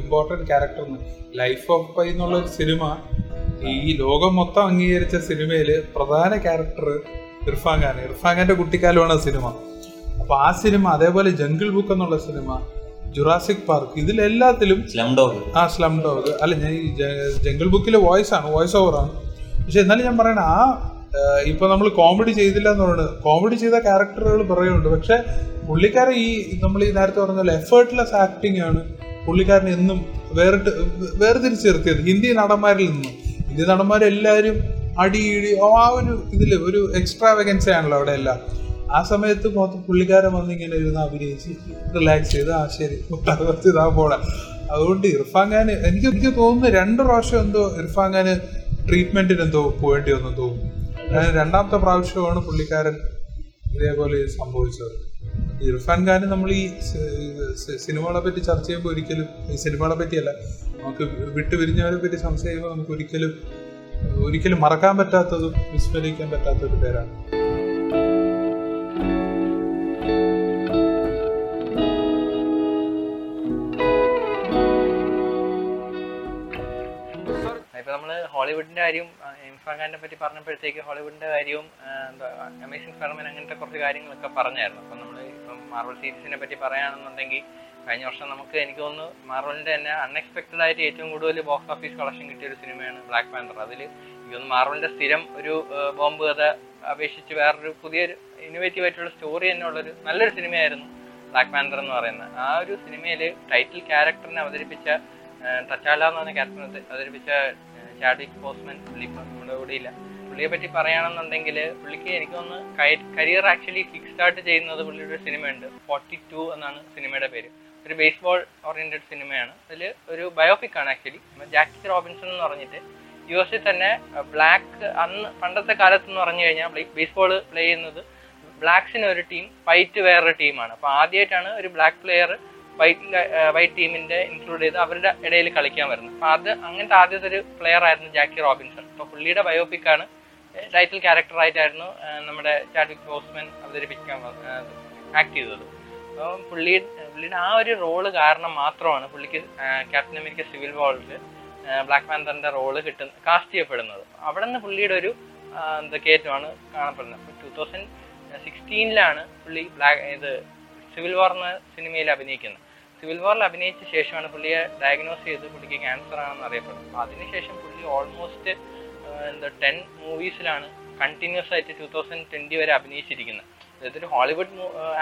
important character Life of Pi എന്നുള്ള ഒരു സിനിമ ഈ ലോകം മൊത്തം അംഗീകരിച്ച സിനിമയിൽ പ്രധാന ക്യാരക്ടർ ഇർഫാൻ ഖാൻ. ഇർഫാൻ ഖാന്റെ കുട്ടിക്കാലമാണ് സിനിമ. അപ്പൊ ആ സിനിമ അതേപോലെ ജംഗിൾ ബുക്ക് എന്നുള്ള സിനിമ ജുറാസിക് പാർക്ക് ഇതിലെല്ലാത്തിലും സ്ലം ഡോഗ് ആ സ്ലം ഡോഗ് അല്ല ഞാൻ ജംഗിൾ ബുക്കിലെ വോയിസ് ആണ് വോയിസ് ഓവർ ആണ്. പക്ഷെ എന്നാലും ഞാൻ പറയണ ആ, ഇപ്പൊ നമ്മൾ കോമഡി ചെയ്തില്ല എന്ന് പറയുന്നത് കോമഡി ചെയ്ത ക്യാരക്ടറുകൾ പറയുന്നുണ്ട്. പക്ഷെ പുള്ളിക്കാരൻ ഈ നമ്മൾ ഈ നേരത്തെ പറഞ്ഞ എഫേർട്ട്ലെസ് ആക്ടിങ് ആണ് പുള്ളിക്കാരൻ എന്നും വേറിട്ട് വേർതിരിച്ച് നിർത്തിയത്. ഹിന്ദി നടന്മാരിൽ നിന്നും. ഹിന്ദി നടന്മാരെല്ലാവരും അടി ഓ, ആ ഒരു ഇതിൽ ഒരു എക്സ്ട്രാ വേക്കൻസി ആണല്ലോ അവിടെ എല്ലാം. ആ സമയത്ത് മൊത്തം പുള്ളിക്കാരൻ വന്ന് ഇങ്ങനെ ഇരുന്ന് അഭിനയിച്ച് റിലാക്സ് ചെയ്ത് ആ ശരി ഇതാ പോടാ അതുകൊണ്ട് ഇർഫാൻ ഖാൻ എനിക്ക് എനിക്ക് തോന്നുന്നു രണ്ട് പ്രാവശ്യം എന്തോ ഇർഫാൻ ഖാന് ട്രീറ്റ്മെന്റിന് എന്തോ പോകേണ്ടി വന്നു തോന്നുന്നു. രണ്ടാമത്തെ പ്രാവശ്യമാണ് പുള്ളിക്കാരൻ ഇതേപോലെ സംഭവിച്ചത്. ഇർഫാൻ ഖാൻ നമ്മൾ ഈ സിനിമകളെ പറ്റി ചർച്ച ചെയ്യുമ്പോൾ ഒരിക്കലും ഈ സിനിമകളെ പറ്റിയല്ല നമുക്ക് വിട്ടുപിരിഞ്ഞവരെ പറ്റി സംശയിക്കുമ്പോൾ നമുക്ക് ഒരിക്കലും ഒരിക്കലും മറക്കാൻ പറ്റാത്തതും വിസ്മരിക്കാൻ പറ്റാത്തൊരു പേരാണ്. ഹോളിവുഡിന്റെ കാര്യം ഇൻഫാഖാന്റെ ഖാനെ പറ്റി പറഞ്ഞപ്പോഴത്തേക്ക് ഹോളിവുഡിന്റെ കാര്യവും അമേസിംഗ് സ്പൈഡർമാൻ അങ്ങനത്തെ കുറച്ച് കാര്യങ്ങളൊക്കെ പറഞ്ഞായിരുന്നു. അപ്പൊ നമ്മൾ ഇപ്പം മാർവൽ സീരീസിനെ പറ്റി പറയുകയാണെന്നുണ്ടെങ്കിൽ കഴിഞ്ഞ വർഷം നമുക്ക് എനിക്ക് തോന്നുന്നു മാർവലിന്റെ തന്നെ അൺഎക്സ്പെക്ടഡ് ആയിട്ട് ഏറ്റവും കൂടുതൽ ബോക്സ് ഓഫീസ് കളക്ഷൻ കിട്ടിയ ഒരു സിനിമയാണ് ബ്ലാക്ക് പാന്തർ അതിൽ എനിക്ക് തോന്നുന്നു മാർവലിന്റെ സ്ഥിരം ഒരു ബോംബ് കഥ അപേക്ഷിച്ച് വേറൊരു പുതിയൊരു ഇന്നോവേറ്റീവ് ആയിട്ടുള്ള സ്റ്റോറി തന്നെ ഉള്ളൊരു നല്ലൊരു സിനിമയായിരുന്നു ബ്ലാക്ക് പാന്തർ എന്ന് പറയുന്നത്. ആ ഒരു സിനിമയിൽ ടൈറ്റിൽ ക്യാരക്ടറിനെ അവതരിപ്പിച്ച തച്ചാല എന്ന് പറഞ്ഞ ക്യാരക്ടറിനെ അവതരിപ്പിച്ച ചാഡിക് പോസ്മൻ പുള്ളി ഇപ്പം നമ്മുടെ കൂടെ ഇല്ല. പുള്ളിയെ പറ്റി പറയുകയാണെന്നുണ്ടെങ്കിൽ പുള്ളിക്ക് എനിക്ക് ഒന്ന് കരിയർ ആക്ച്വലി കിക്ക് സ്റ്റാർട്ട് ചെയ്യുന്നത് പുള്ളിയുടെ സിനിമയുണ്ട്. ഫോർട്ടി ടു എന്നാണ് സിനിമയുടെ പേര്. ഒരു ബേസ്ബോൾ ഓറിയന്റഡ് സിനിമയാണ്. അതിൽ ഒരു ബയോപിക് ആണ് ആക്ച്വലി ജാക്കി റോബിൻസൺ എന്ന് പറഞ്ഞിട്ട് യു എസിൽ തന്നെ ബ്ലാക്ക് അന്ന് പണ്ടത്തെ കാലത്ത് എന്ന് പറഞ്ഞു കഴിഞ്ഞാൽ ബേസ്ബോൾ പ്ലേ ചെയ്യുന്നത് ബ്ലാക്സിന് ഒരു ടീം വൈറ്റ് വേറൊരു ടീമാണ് അപ്പോൾ ആദ്യമായിട്ടാണ് ഒരു ബ്ലാക്ക് പ്ലെയർ വൈറ്റ് വൈറ്റ് ടീമിന്റെ ഇൻക്ലൂഡ് ചെയ്ത് അവരുടെ ഇടയിൽ കളിക്കാൻ വരുന്നത് അപ്പൊ അത് അങ്ങനത്തെ ആദ്യത്തെ ഒരു പ്ലെയർ ആയിരുന്നു ജാക്കി റോബിൻസൺ. അപ്പൊ പുള്ളിയുടെ ബയോപിക് ആണ് ടൈറ്റിൽ ആ, നമ്മുടെ ചാഡ്വിക് ബോസ്മാൻ അവതരിപ്പിക്കാൻ ആക്ട് ചെയ്തത്. അപ്പൊ പുള്ളി പുള്ളിയുടെ ആ ഒരു റോൾ കാരണം മാത്രമാണ് പുള്ളിക്ക് ക്യാപ്റ്റൻ അമേരിക്ക സിവിൽ വാളിൽ ബ്ലാക്ക് പാന്തറിന്റെ റോൾ കിട്ടുന്ന കാസ്റ്റ് ചെയ്യപ്പെടുന്നത്. അവിടെ നിന്ന് പുള്ളിയുടെ ഒരു എന്താ കയറ്റമാണ് കാണപ്പെടുന്നത്? ടൂ തൗസൻഡ് സിക്സ്റ്റീനിലാണ് പുള്ളി ബ്ലാക്ക് ഇത് സിവിൽ വാർ എന്ന സിനിമയിൽ അഭിനയിക്കുന്നത് സിവിൽ വാറിൽ അഭിനയിച്ച ശേഷമാണ് പുള്ളിയെ ഡയഗ്നോസ് ചെയ്ത് പുള്ളിക്ക് ക്യാൻസർ ആണെന്ന് അറിയപ്പെടുന്നത്. അതിനുശേഷം പുള്ളി ഓൾമോസ്റ്റ് എന്താ ടെൻ മൂവീസിലാണ് കണ്ടിന്യൂസ് ആയിട്ട് ടൂ തൗസൻഡ് ട്വന്റി വരെ അഭിനയിച്ചിരിക്കുന്നത്. അതായത് ഹോളിവുഡ്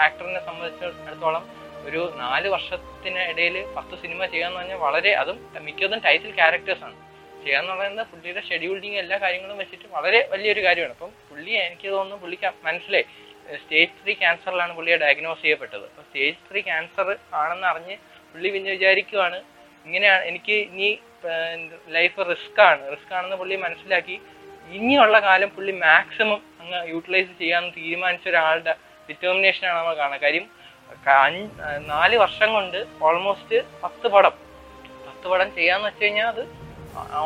ആക്ടറിനെ സംബന്ധിച്ചിടത്തോളം ഒരു നാല് വർഷത്തിനിടയിൽ പത്ത് സിനിമ ചെയ്യാന്ന് പറഞ്ഞാൽ വളരെ അതും മിക്കതും ടൈറ്റിൽ ക്യാരക്ടേഴ്സ് ആണ്. ചെയ്യാന്ന് പറയുന്നത് പുള്ളിയുടെ ഷെഡ്യൂളിങ് എല്ലാ കാര്യങ്ങളും വെച്ചിട്ട് വളരെ വലിയൊരു കാര്യമാണ്. അപ്പം പുള്ളി എനിക്ക് തോന്നുന്നു പുള്ളിക്ക് മനസ്സിലായി സ്റ്റേജ് ത്രീ ക്യാൻസറിലാണ് പുള്ളിയെ ഡയഗ്നോസ് ചെയ്യപ്പെട്ടത്. അപ്പോൾ സ്റ്റേജ് ത്രീ ക്യാൻസർ ആണെന്ന് അറിഞ്ഞ് പുള്ളി പിന്നെ വിചാരിക്കുവാണ് ഇങ്ങനെയാണ് എനിക്ക് ഇനി ലൈഫ് റിസ്ക് ആണ്. റിസ്ക് ആണെന്ന് പുള്ളി മനസ്സിലാക്കി. ഇനിയുള്ള കാലം പുള്ളി മാക്സിമം അങ്ങ് യൂട്ടിലൈസ് ചെയ്യാമെന്ന് തീരുമാനിച്ച ഒരാളുടെ ഡിറ്റർമിനേഷൻ ആണ് നമ്മൾ കാണുന്നത്. കാര്യം നാല് വർഷം കൊണ്ട് ഓൾമോസ്റ്റ് പത്ത് പടം. പത്ത് പടം ചെയ്യാന്ന് വെച്ച് കഴിഞ്ഞാൽ അത്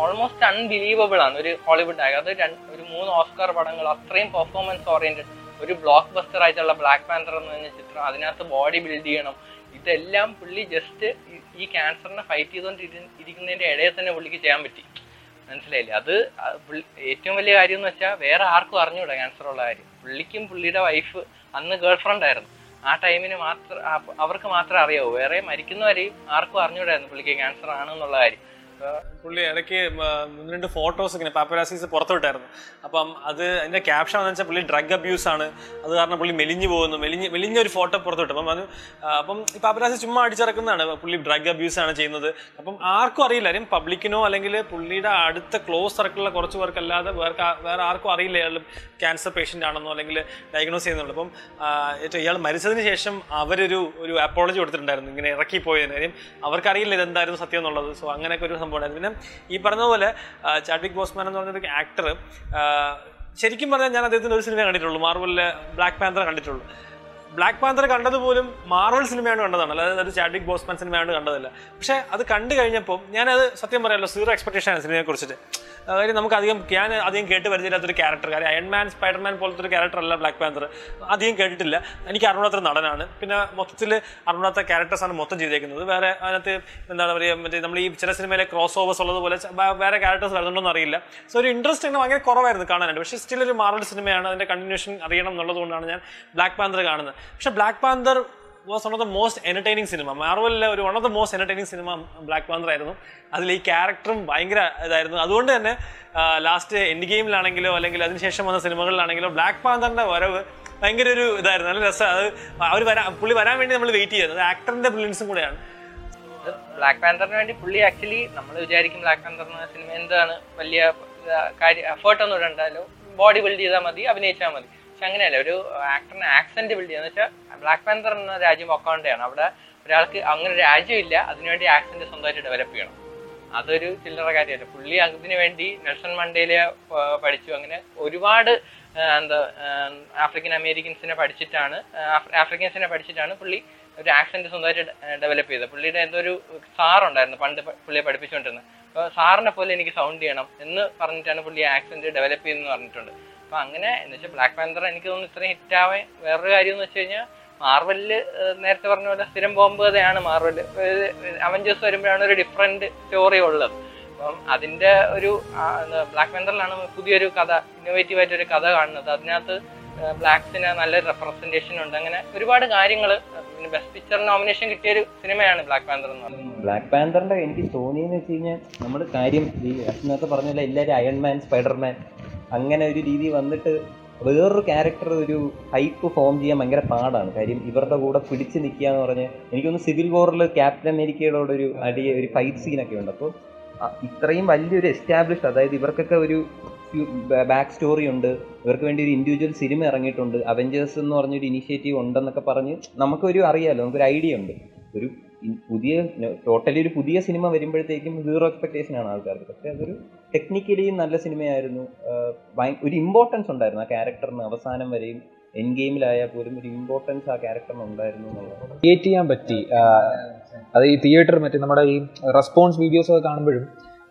ഓൾമോസ്റ്റ് അൺബിലീവബിൾ ആണ്. ഒരു ഹോളിവുഡ് ആയി അത് ഒരു മൂന്ന് ഓസ്കാർ പടങ്ങൾ അത്രയും പെർഫോമൻസ് ഓറിയന്റഡ് ഒരു ബ്ലോക്ക് ബസ്റ്റർ ആയിട്ടുള്ള ബ്ലാക്ക് പാന്തർ എന്ന് പറഞ്ഞ ചിത്രം അതിനകത്ത് ബോഡി ബിൽഡ് ചെയ്യണം. ഇതെല്ലാം പുള്ളി ജസ്റ്റ് ഈ ക്യാൻസറിനെ ഫൈറ്റ് ചെയ്തുകൊണ്ടിരിക്കുന്നതിന്റെ ഇടയിൽ തന്നെ പുള്ളിക്ക് ചെയ്യാൻ പറ്റി. മനസ്സിലായില്ലേ? അത് ഏറ്റവും വലിയ കാര്യം എന്ന് വെച്ചാൽ വേറെ ആർക്കും അറിഞ്ഞൂടാ ക്യാൻസർ ഉള്ള കാര്യം. പുള്ളിക്കും പുള്ളിയുടെ വൈഫ് അന്ന് ഗേൾ ഫ്രണ്ട് ആയിരുന്നു. ആ ടൈമിന് മാത്രം അവർക്ക് മാത്രമേ അറിയാവൂ. വേറെ മരിക്കുന്നവരെയും ആർക്കും അറിഞ്ഞൂടായിരുന്നു പുള്ളിക്ക് ക്യാൻസർ ആണെന്നുള്ള കാര്യം. പുള്ളി ഇടയ്ക്ക് ഒന്ന് രണ്ട് ഫോട്ടോസ് ഇങ്ങനെ പാപ്പരാസീസ് പുറത്തുവിട്ടായിരുന്നു അപ്പം അത് അതിന്റെ ക്യാപ്ഷൻ എന്ന് വെച്ചാൽ പുള്ളി ഡ്രഗ് അബ്യൂസ് ആണ്. അത് കാരണം പുള്ളി മെലിഞ്ഞു പോകുന്നു. മെലിഞ്ഞ് മെലിഞ്ഞ ഒരു ഫോട്ടോ പുറത്തുവിട്ടു അപ്പം അത് അപ്പം ഈ പാപ്പരാസി ചുമ്മാ അടിച്ചിറക്കുന്നതാണ്. പുള്ളി ഡ്രഗ് അബ്യൂസ് ആണ് ചെയ്യുന്നത്. അപ്പം ആർക്കും അറിയില്ല. ആരും പബ്ലിക്കിനോ അല്ലെങ്കിൽ പുള്ളിയുടെ അടുത്ത ക്ലോസ് സർക്കിളിലെ കുറച്ച് പേർക്കല്ലാതെ വേറെ വേറെ ആർക്കും അറിയില്ല ഇയാൾ ക്യാൻസർ പേഷ്യന്റ് ആണെന്നോ അല്ലെങ്കിൽ ഡയഗ്നോസ് ചെയ്യുന്നുള്ളൂ. അപ്പം ഏറ്റവും ഇയാൾ മരിച്ചതിന് ശേഷം അവരൊരു ഒരു അപ്പോളജി കൊടുത്തിട്ടുണ്ടായിരുന്നു. ഇങ്ങനെ ഇറക്കി പോയതിന് കാര്യം. അവർക്കറിയില്ല ഇതെന്തായിരുന്നു സത്യം എന്നുള്ളത്. സോ അങ്ങനെയൊക്കെ ഒരു സംഭവം ഉണ്ടായിരുന്നു പിന്നെ ഈ പറഞ്ഞ പോലെ ആ, ചാഡ്വിക് ബോസ്മാൻ എന്ന് പറഞ്ഞൊരു ആക്ടർ ശരിക്കും പറഞ്ഞാൽ ഞാൻ അദ്ദേഹത്തിന്റെ ഒരു സിനിമ കണ്ടിട്ടുള്ളൂ. മാർവലിലെ ബ്ലാക്ക് പാന്തർ കണ്ടിട്ടുള്ളൂ. ബ്ലാക്ക് പാന്തർ കണ്ടത് പോലും മാർവൽ സിനിമയാണ് കണ്ടതാണ്. അല്ലാതെ അത് ചാഡ്വിക് ബോസ്മാൻ സിനിമയാണ് കണ്ടതല്ല. പക്ഷേ അത് കണ്ടു കഴിഞ്ഞപ്പോൾ ഞാനത് സത്യം പറയാമല്ലോ സീറോ എക്സ്പെക്ടേഷൻ ആണ് സിനിമയെ കുറിച്ചിട്ട്. കാര്യം നമുക്ക് അധികം ഞാൻ അധികം കേട്ട് പരിചയമില്ലാത്തൊരു ക്യാരക്ടർ കാര്യം. അയൺമാൻ സ്പൈഡർമാൻ പോലത്തെ ഒരു ക്യാരക്ടർ അല്ല ബ്ലാക്ക് പാന്തർ അധികം കേട്ടിട്ടില്ല. എനിക്ക് അരുണാത്ര നടനാണ്. പിന്നെ മൊത്തത്തിൽ അറിവുള്ളാത്ത ക്യാരക്ടേഴ്സാണ് മൊത്തം ചെയ്തേക്കുന്നത്. വേറെ അതിനകത്ത് എന്താണ് പറയുക മറ്റേ നമ്മൾ ഈ ചില സിനിമയിലെ ക്രോസ് ഓവേഴ്സ് ഉള്ളതുപോലെ വേറെ ക്യാരക്ടേഴ്സ് വരുന്നുണ്ടോന്ന് അറിയില്ല. സോ ഒരു ഇൻട്രസ്റ്റ് അങ്ങനെ ഭയങ്കര കുറവായിരുന്നു കാണാനായിട്ട്. പക്ഷേ സ്റ്റിൽ ഒരു മാറൽ സിനിമയാണ് അതിന്റെ കണ്ടിന്യൂഷൻ അറിയണം എന്നുള്ളതുകൊണ്ടാണ് ഞാൻ ബ്ലാക്ക് പാന്തർ കാണുന്നത്. പക്ഷേ Black Panther was one of the most entertaining cinema മാർവലിലെ ഒരു one of the most entertaining cinema Black Panther ആയിരുന്നു. അതിൽ ഈ ക്യാരക്ടറും ഭയങ്കര ഇതായിരുന്നു. അതുകൊണ്ട് തന്നെ ലാസ്റ്റ് എൻഡ് ഗെയിമിലാണെങ്കിലോ അല്ലെങ്കിൽ അതിനുശേഷം വന്ന സിനിമകളിലാണെങ്കിലോ ബ്ലാക്ക് പാന്തറിന്റെ വരവ് ഭയങ്കര ഒരു ഇതായിരുന്നു. നല്ല രസം. അത് അവർ വരാൻ പുള്ളി വരാൻ വേണ്ടി നമ്മൾ വെയിറ്റ് ചെയ്യുന്നത് ആക്ടറിന്റെ ബ്രില്യൻസും കൂടെയാണ്. ബ്ലാക്ക് പാന്തറിന് വേണ്ടി പുള്ളി ആക്ച്വലി നമ്മൾ വിചാരിക്കും ബ്ലാക്ക് പാന്തർ എന്ന സിനിമ എന്താണ് വലിയ കാര്യം എഫേർട്ടൊന്നും ഇടണ്ടല്ലോ ബോഡി ബിൽഡ് ചെയ്താൽ മതി അഭിനയിച്ചാൽ മതി. പക്ഷെ അങ്ങനെയല്ല ഒരു ആക്ടറിന് ആക്സെന്റ് ബിൽഡ് ചെയ്യാന്ന് വെച്ചാൽ ബ്ലാക്ക് പാന്തർ എന്ന രാജ്യം ഒക്കാണ്ടാണ് അവിടെ ഒരാൾക്ക് അങ്ങനെ രാജ്യമില്ല അതിനുവേണ്ടി ആക്സെന്റ് സ്വന്തമായിട്ട് ഡെവലപ്പ് ചെയ്യണം. അതൊരു ചില്ലറ കാര്യമല്ല. പുള്ളി അതിനു വേണ്ടി നെൽസൺ മണ്ടേലെ പഠിച്ചു. അങ്ങനെ ഒരുപാട് എന്താ ആഫ്രിക്കൻ അമേരിക്കൻസിനെ പഠിച്ചിട്ടാണ് ആഫ്രിക്കൻസിനെ പഠിച്ചിട്ടാണ് പുള്ളി ഒരു ആക്സെന്റ് സ്വന്തമായിട്ട് ഡെവലപ്പ് ചെയ്തത്. പുള്ളിയുടെ എന്തോ ഒരു സാറുണ്ടായിരുന്നു പണ്ട് പുള്ളിയെ പഠിപ്പിച്ചുകൊണ്ടിരുന്നത്. അപ്പോൾ സാറിനെ പോലെ എനിക്ക് സൗണ്ട് ചെയ്യണം എന്ന് പറഞ്ഞിട്ടാണ് പുള്ളി ആക്സെന്റ് ഡെവലപ്പ് ചെയ്തെന്ന് പറഞ്ഞിട്ടുണ്ട്. അപ്പൊ അങ്ങനെ എന്ന് വെച്ചാൽ ബ്ലാക്ക് പാന്തർ എനിക്ക് തോന്നുന്നു ഇത്രയും ഹിറ്റാവാൻ വേറൊരു കാര്യം എന്ന് വെച്ച് കഴിഞ്ഞാൽ മാർവലിൽ നേരത്തെ പറഞ്ഞ പോലെ സ്ഥിരം ബോംബ് കഥയാണ് മാർവൽ. അവഞ്ചേഴ്സ് വരുമ്പോഴാണ് ഒരു ഡിഫറെന്റ് സ്റ്റോറി ഉള്ളത്. അപ്പം അതിന്റെ ഒരു ബ്ലാക്ക് പാന്തറിലാണ് പുതിയൊരു കഥ ഇന്നോവേറ്റീവ് ആയിട്ടൊരു കഥ കാണുന്നത്. അതിനകത്ത് ബ്ലാക്സിന് നല്ലൊരു റെപ്രസെന്റേഷൻ ഉണ്ട്. അങ്ങനെ ഒരുപാട് കാര്യങ്ങൾ പിന്നെ ബെസ്റ്റ് പിക്ചർ നോമിനേഷൻ കിട്ടിയ ഒരു സിനിമയാണ് ബ്ലാക്ക് പാന്തർ എന്ന് പറയുന്നത്. ബ്ലാക്ക് പാന്തറിന്റെ എനിക്ക് തോന്നിയെന്ന് വെച്ച് കഴിഞ്ഞാൽ നമ്മൾ കാര്യം ഈ നേരത്തെ പറഞ്ഞ പോലെ എല്ലാവരും അയൺമാൻ സ്പൈഡർമാൻ അങ്ങനെ ഒരു രീതി വന്നിട്ട് വേറൊരു ക്യാരക്ടർ ഒരു ഹൈപ്പ് ഫോം ചെയ്യാൻ ഭയങ്കര പാടാണ്. കാര്യം ഇവരുടെ കൂടെ പിടിച്ചു നിൽക്കുക എന്ന് പറഞ്ഞ് എനിക്കൊന്ന് സിവിൽ വോറിൽ ക്യാപ്റ്റൻ അമേരിക്കയുടെ കൂടെ ഒരു അടി ഒരു ഫൈറ്റ് സീനൊക്കെ ഉണ്ട്. അപ്പോൾ ഇത്രയും വലിയൊരു എസ്റ്റാബ്ലിഷ് അതായത് ഇവർക്കൊക്കെ ഒരു ബാക്ക് സ്റ്റോറി ഉണ്ട്. ഇവർക്ക് വേണ്ടി ഒരു ഇൻഡിവിജ്വൽ സിനിമ ഇറങ്ങിയിട്ടുണ്ട്. അവഞ്ചേഴ്സ് എന്ന് പറഞ്ഞൊരു ഇനിഷ്യേറ്റീവ് ഉണ്ടെന്നൊക്കെ പറഞ്ഞ് നമുക്കൊരു അറിയാലോ നമുക്കൊരു ഐഡിയ ഉണ്ട്. ഒരു പുതിയ ടോട്ടലി ഒരു പുതിയ സിനിമ വരുമ്പോഴത്തേക്കും സീറോ എക്സ്പെക്ടേഷൻ ആണ് ആൾക്കാർക്ക്. പക്ഷെ അതൊരു ടെക്നിക്കലി നല്ല സിനിമയായിരുന്നു. ഒരു ഇമ്പോർട്ടൻസ് ഉണ്ടായിരുന്നു ആ ക്യാരക്ടറിന് അവസാനം വരെയും. എൻ ഗെയിമിലായാൽ പോലും ഒരു ഇമ്പോർട്ടൻസ് ആ ക്യാരക്ടറിന് ഉണ്ടായിരുന്നു എന്നുള്ളത്. ക്രിയേറ്റ് ചെയ്യാൻ പറ്റി. അത് ഈ തിയേറ്റർ മറ്റേ നമ്മുടെ ഈ റെസ്പോൺസ് വീഡിയോസ് ഒക്കെ കാണുമ്പോഴും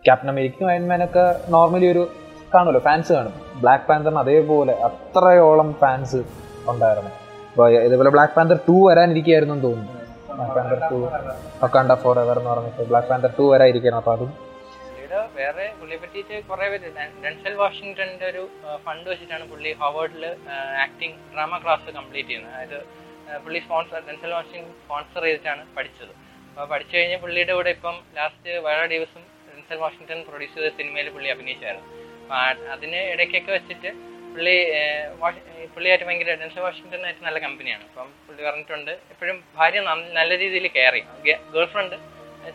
ക്യാപ്റ്റൻ അമേരിക്കയും അയൺമാനൊക്കെ നോർമലി ഒരു കാണുമല്ലോ ഫാൻസ് കാണും. ബ്ലാക്ക് പാന്തറിന് അതേപോലെ അത്രയോളം ഫാൻസ് ഉണ്ടായിരുന്നു. അപ്പോൾ ഇതേപോലെ ബ്ലാക്ക് പാന്തർ ടു വരാനിരിക്കുകയായിരുന്നു എന്ന് തോന്നുന്നു. Black Panther two Wakanda forever എന്ന് പറഞ്ഞിട്ട് ബ്ലാക്ക് പാന്തർ ടു വരാനിരിക്കുകയാണ് അപ്പോൾ അതും. വേറെ പുള്ളിയെ പറ്റിയിട്ട് കുറെ പേര് ഡെൻസൽ വാഷിങ്ടന്റെ ഒരു ഫണ്ട് വെച്ചിട്ടാണ് പുള്ളി ഹോവേർഡിൽ ആക്ടിങ് ഡ്രാമ ക്ലാസ് കംപ്ലീറ്റ് ചെയ്യുന്നത്. അതായത് പുള്ളി സ്പോൺസർ ഡെൻസൽ വാഷിംഗ് സ്പോൺസർ ചെയ്തിട്ടാണ് പഠിച്ചത്. അപ്പോൾ പഠിച്ചു കഴിഞ്ഞ് പുള്ളിയുടെ കൂടെ ഇപ്പം ലാസ്റ്റ് വേറെ ദിവസം ഡെൻസൽ വാഷിങ്ടൺ പ്രൊഡ്യൂസ് ചെയ്ത സിനിമയിൽ പുള്ളി അഭിനയിച്ചായിരുന്നു. അപ്പം അതിന് ഇടയ്ക്കൊക്കെ വെച്ചിട്ട് പുള്ളി പുള്ളിയായിട്ട് ഭയങ്കര ഡെൻസൽ വാഷിങ്ടണായിട്ട് നല്ല കമ്പനിയാണ്. അപ്പം പുള്ളി പറഞ്ഞിട്ടുണ്ട് എപ്പോഴും ഭാര്യ നല്ല രീതിയിൽ കെയർ ചെയ്യും. ഗേൾ ഫ്രണ്ട്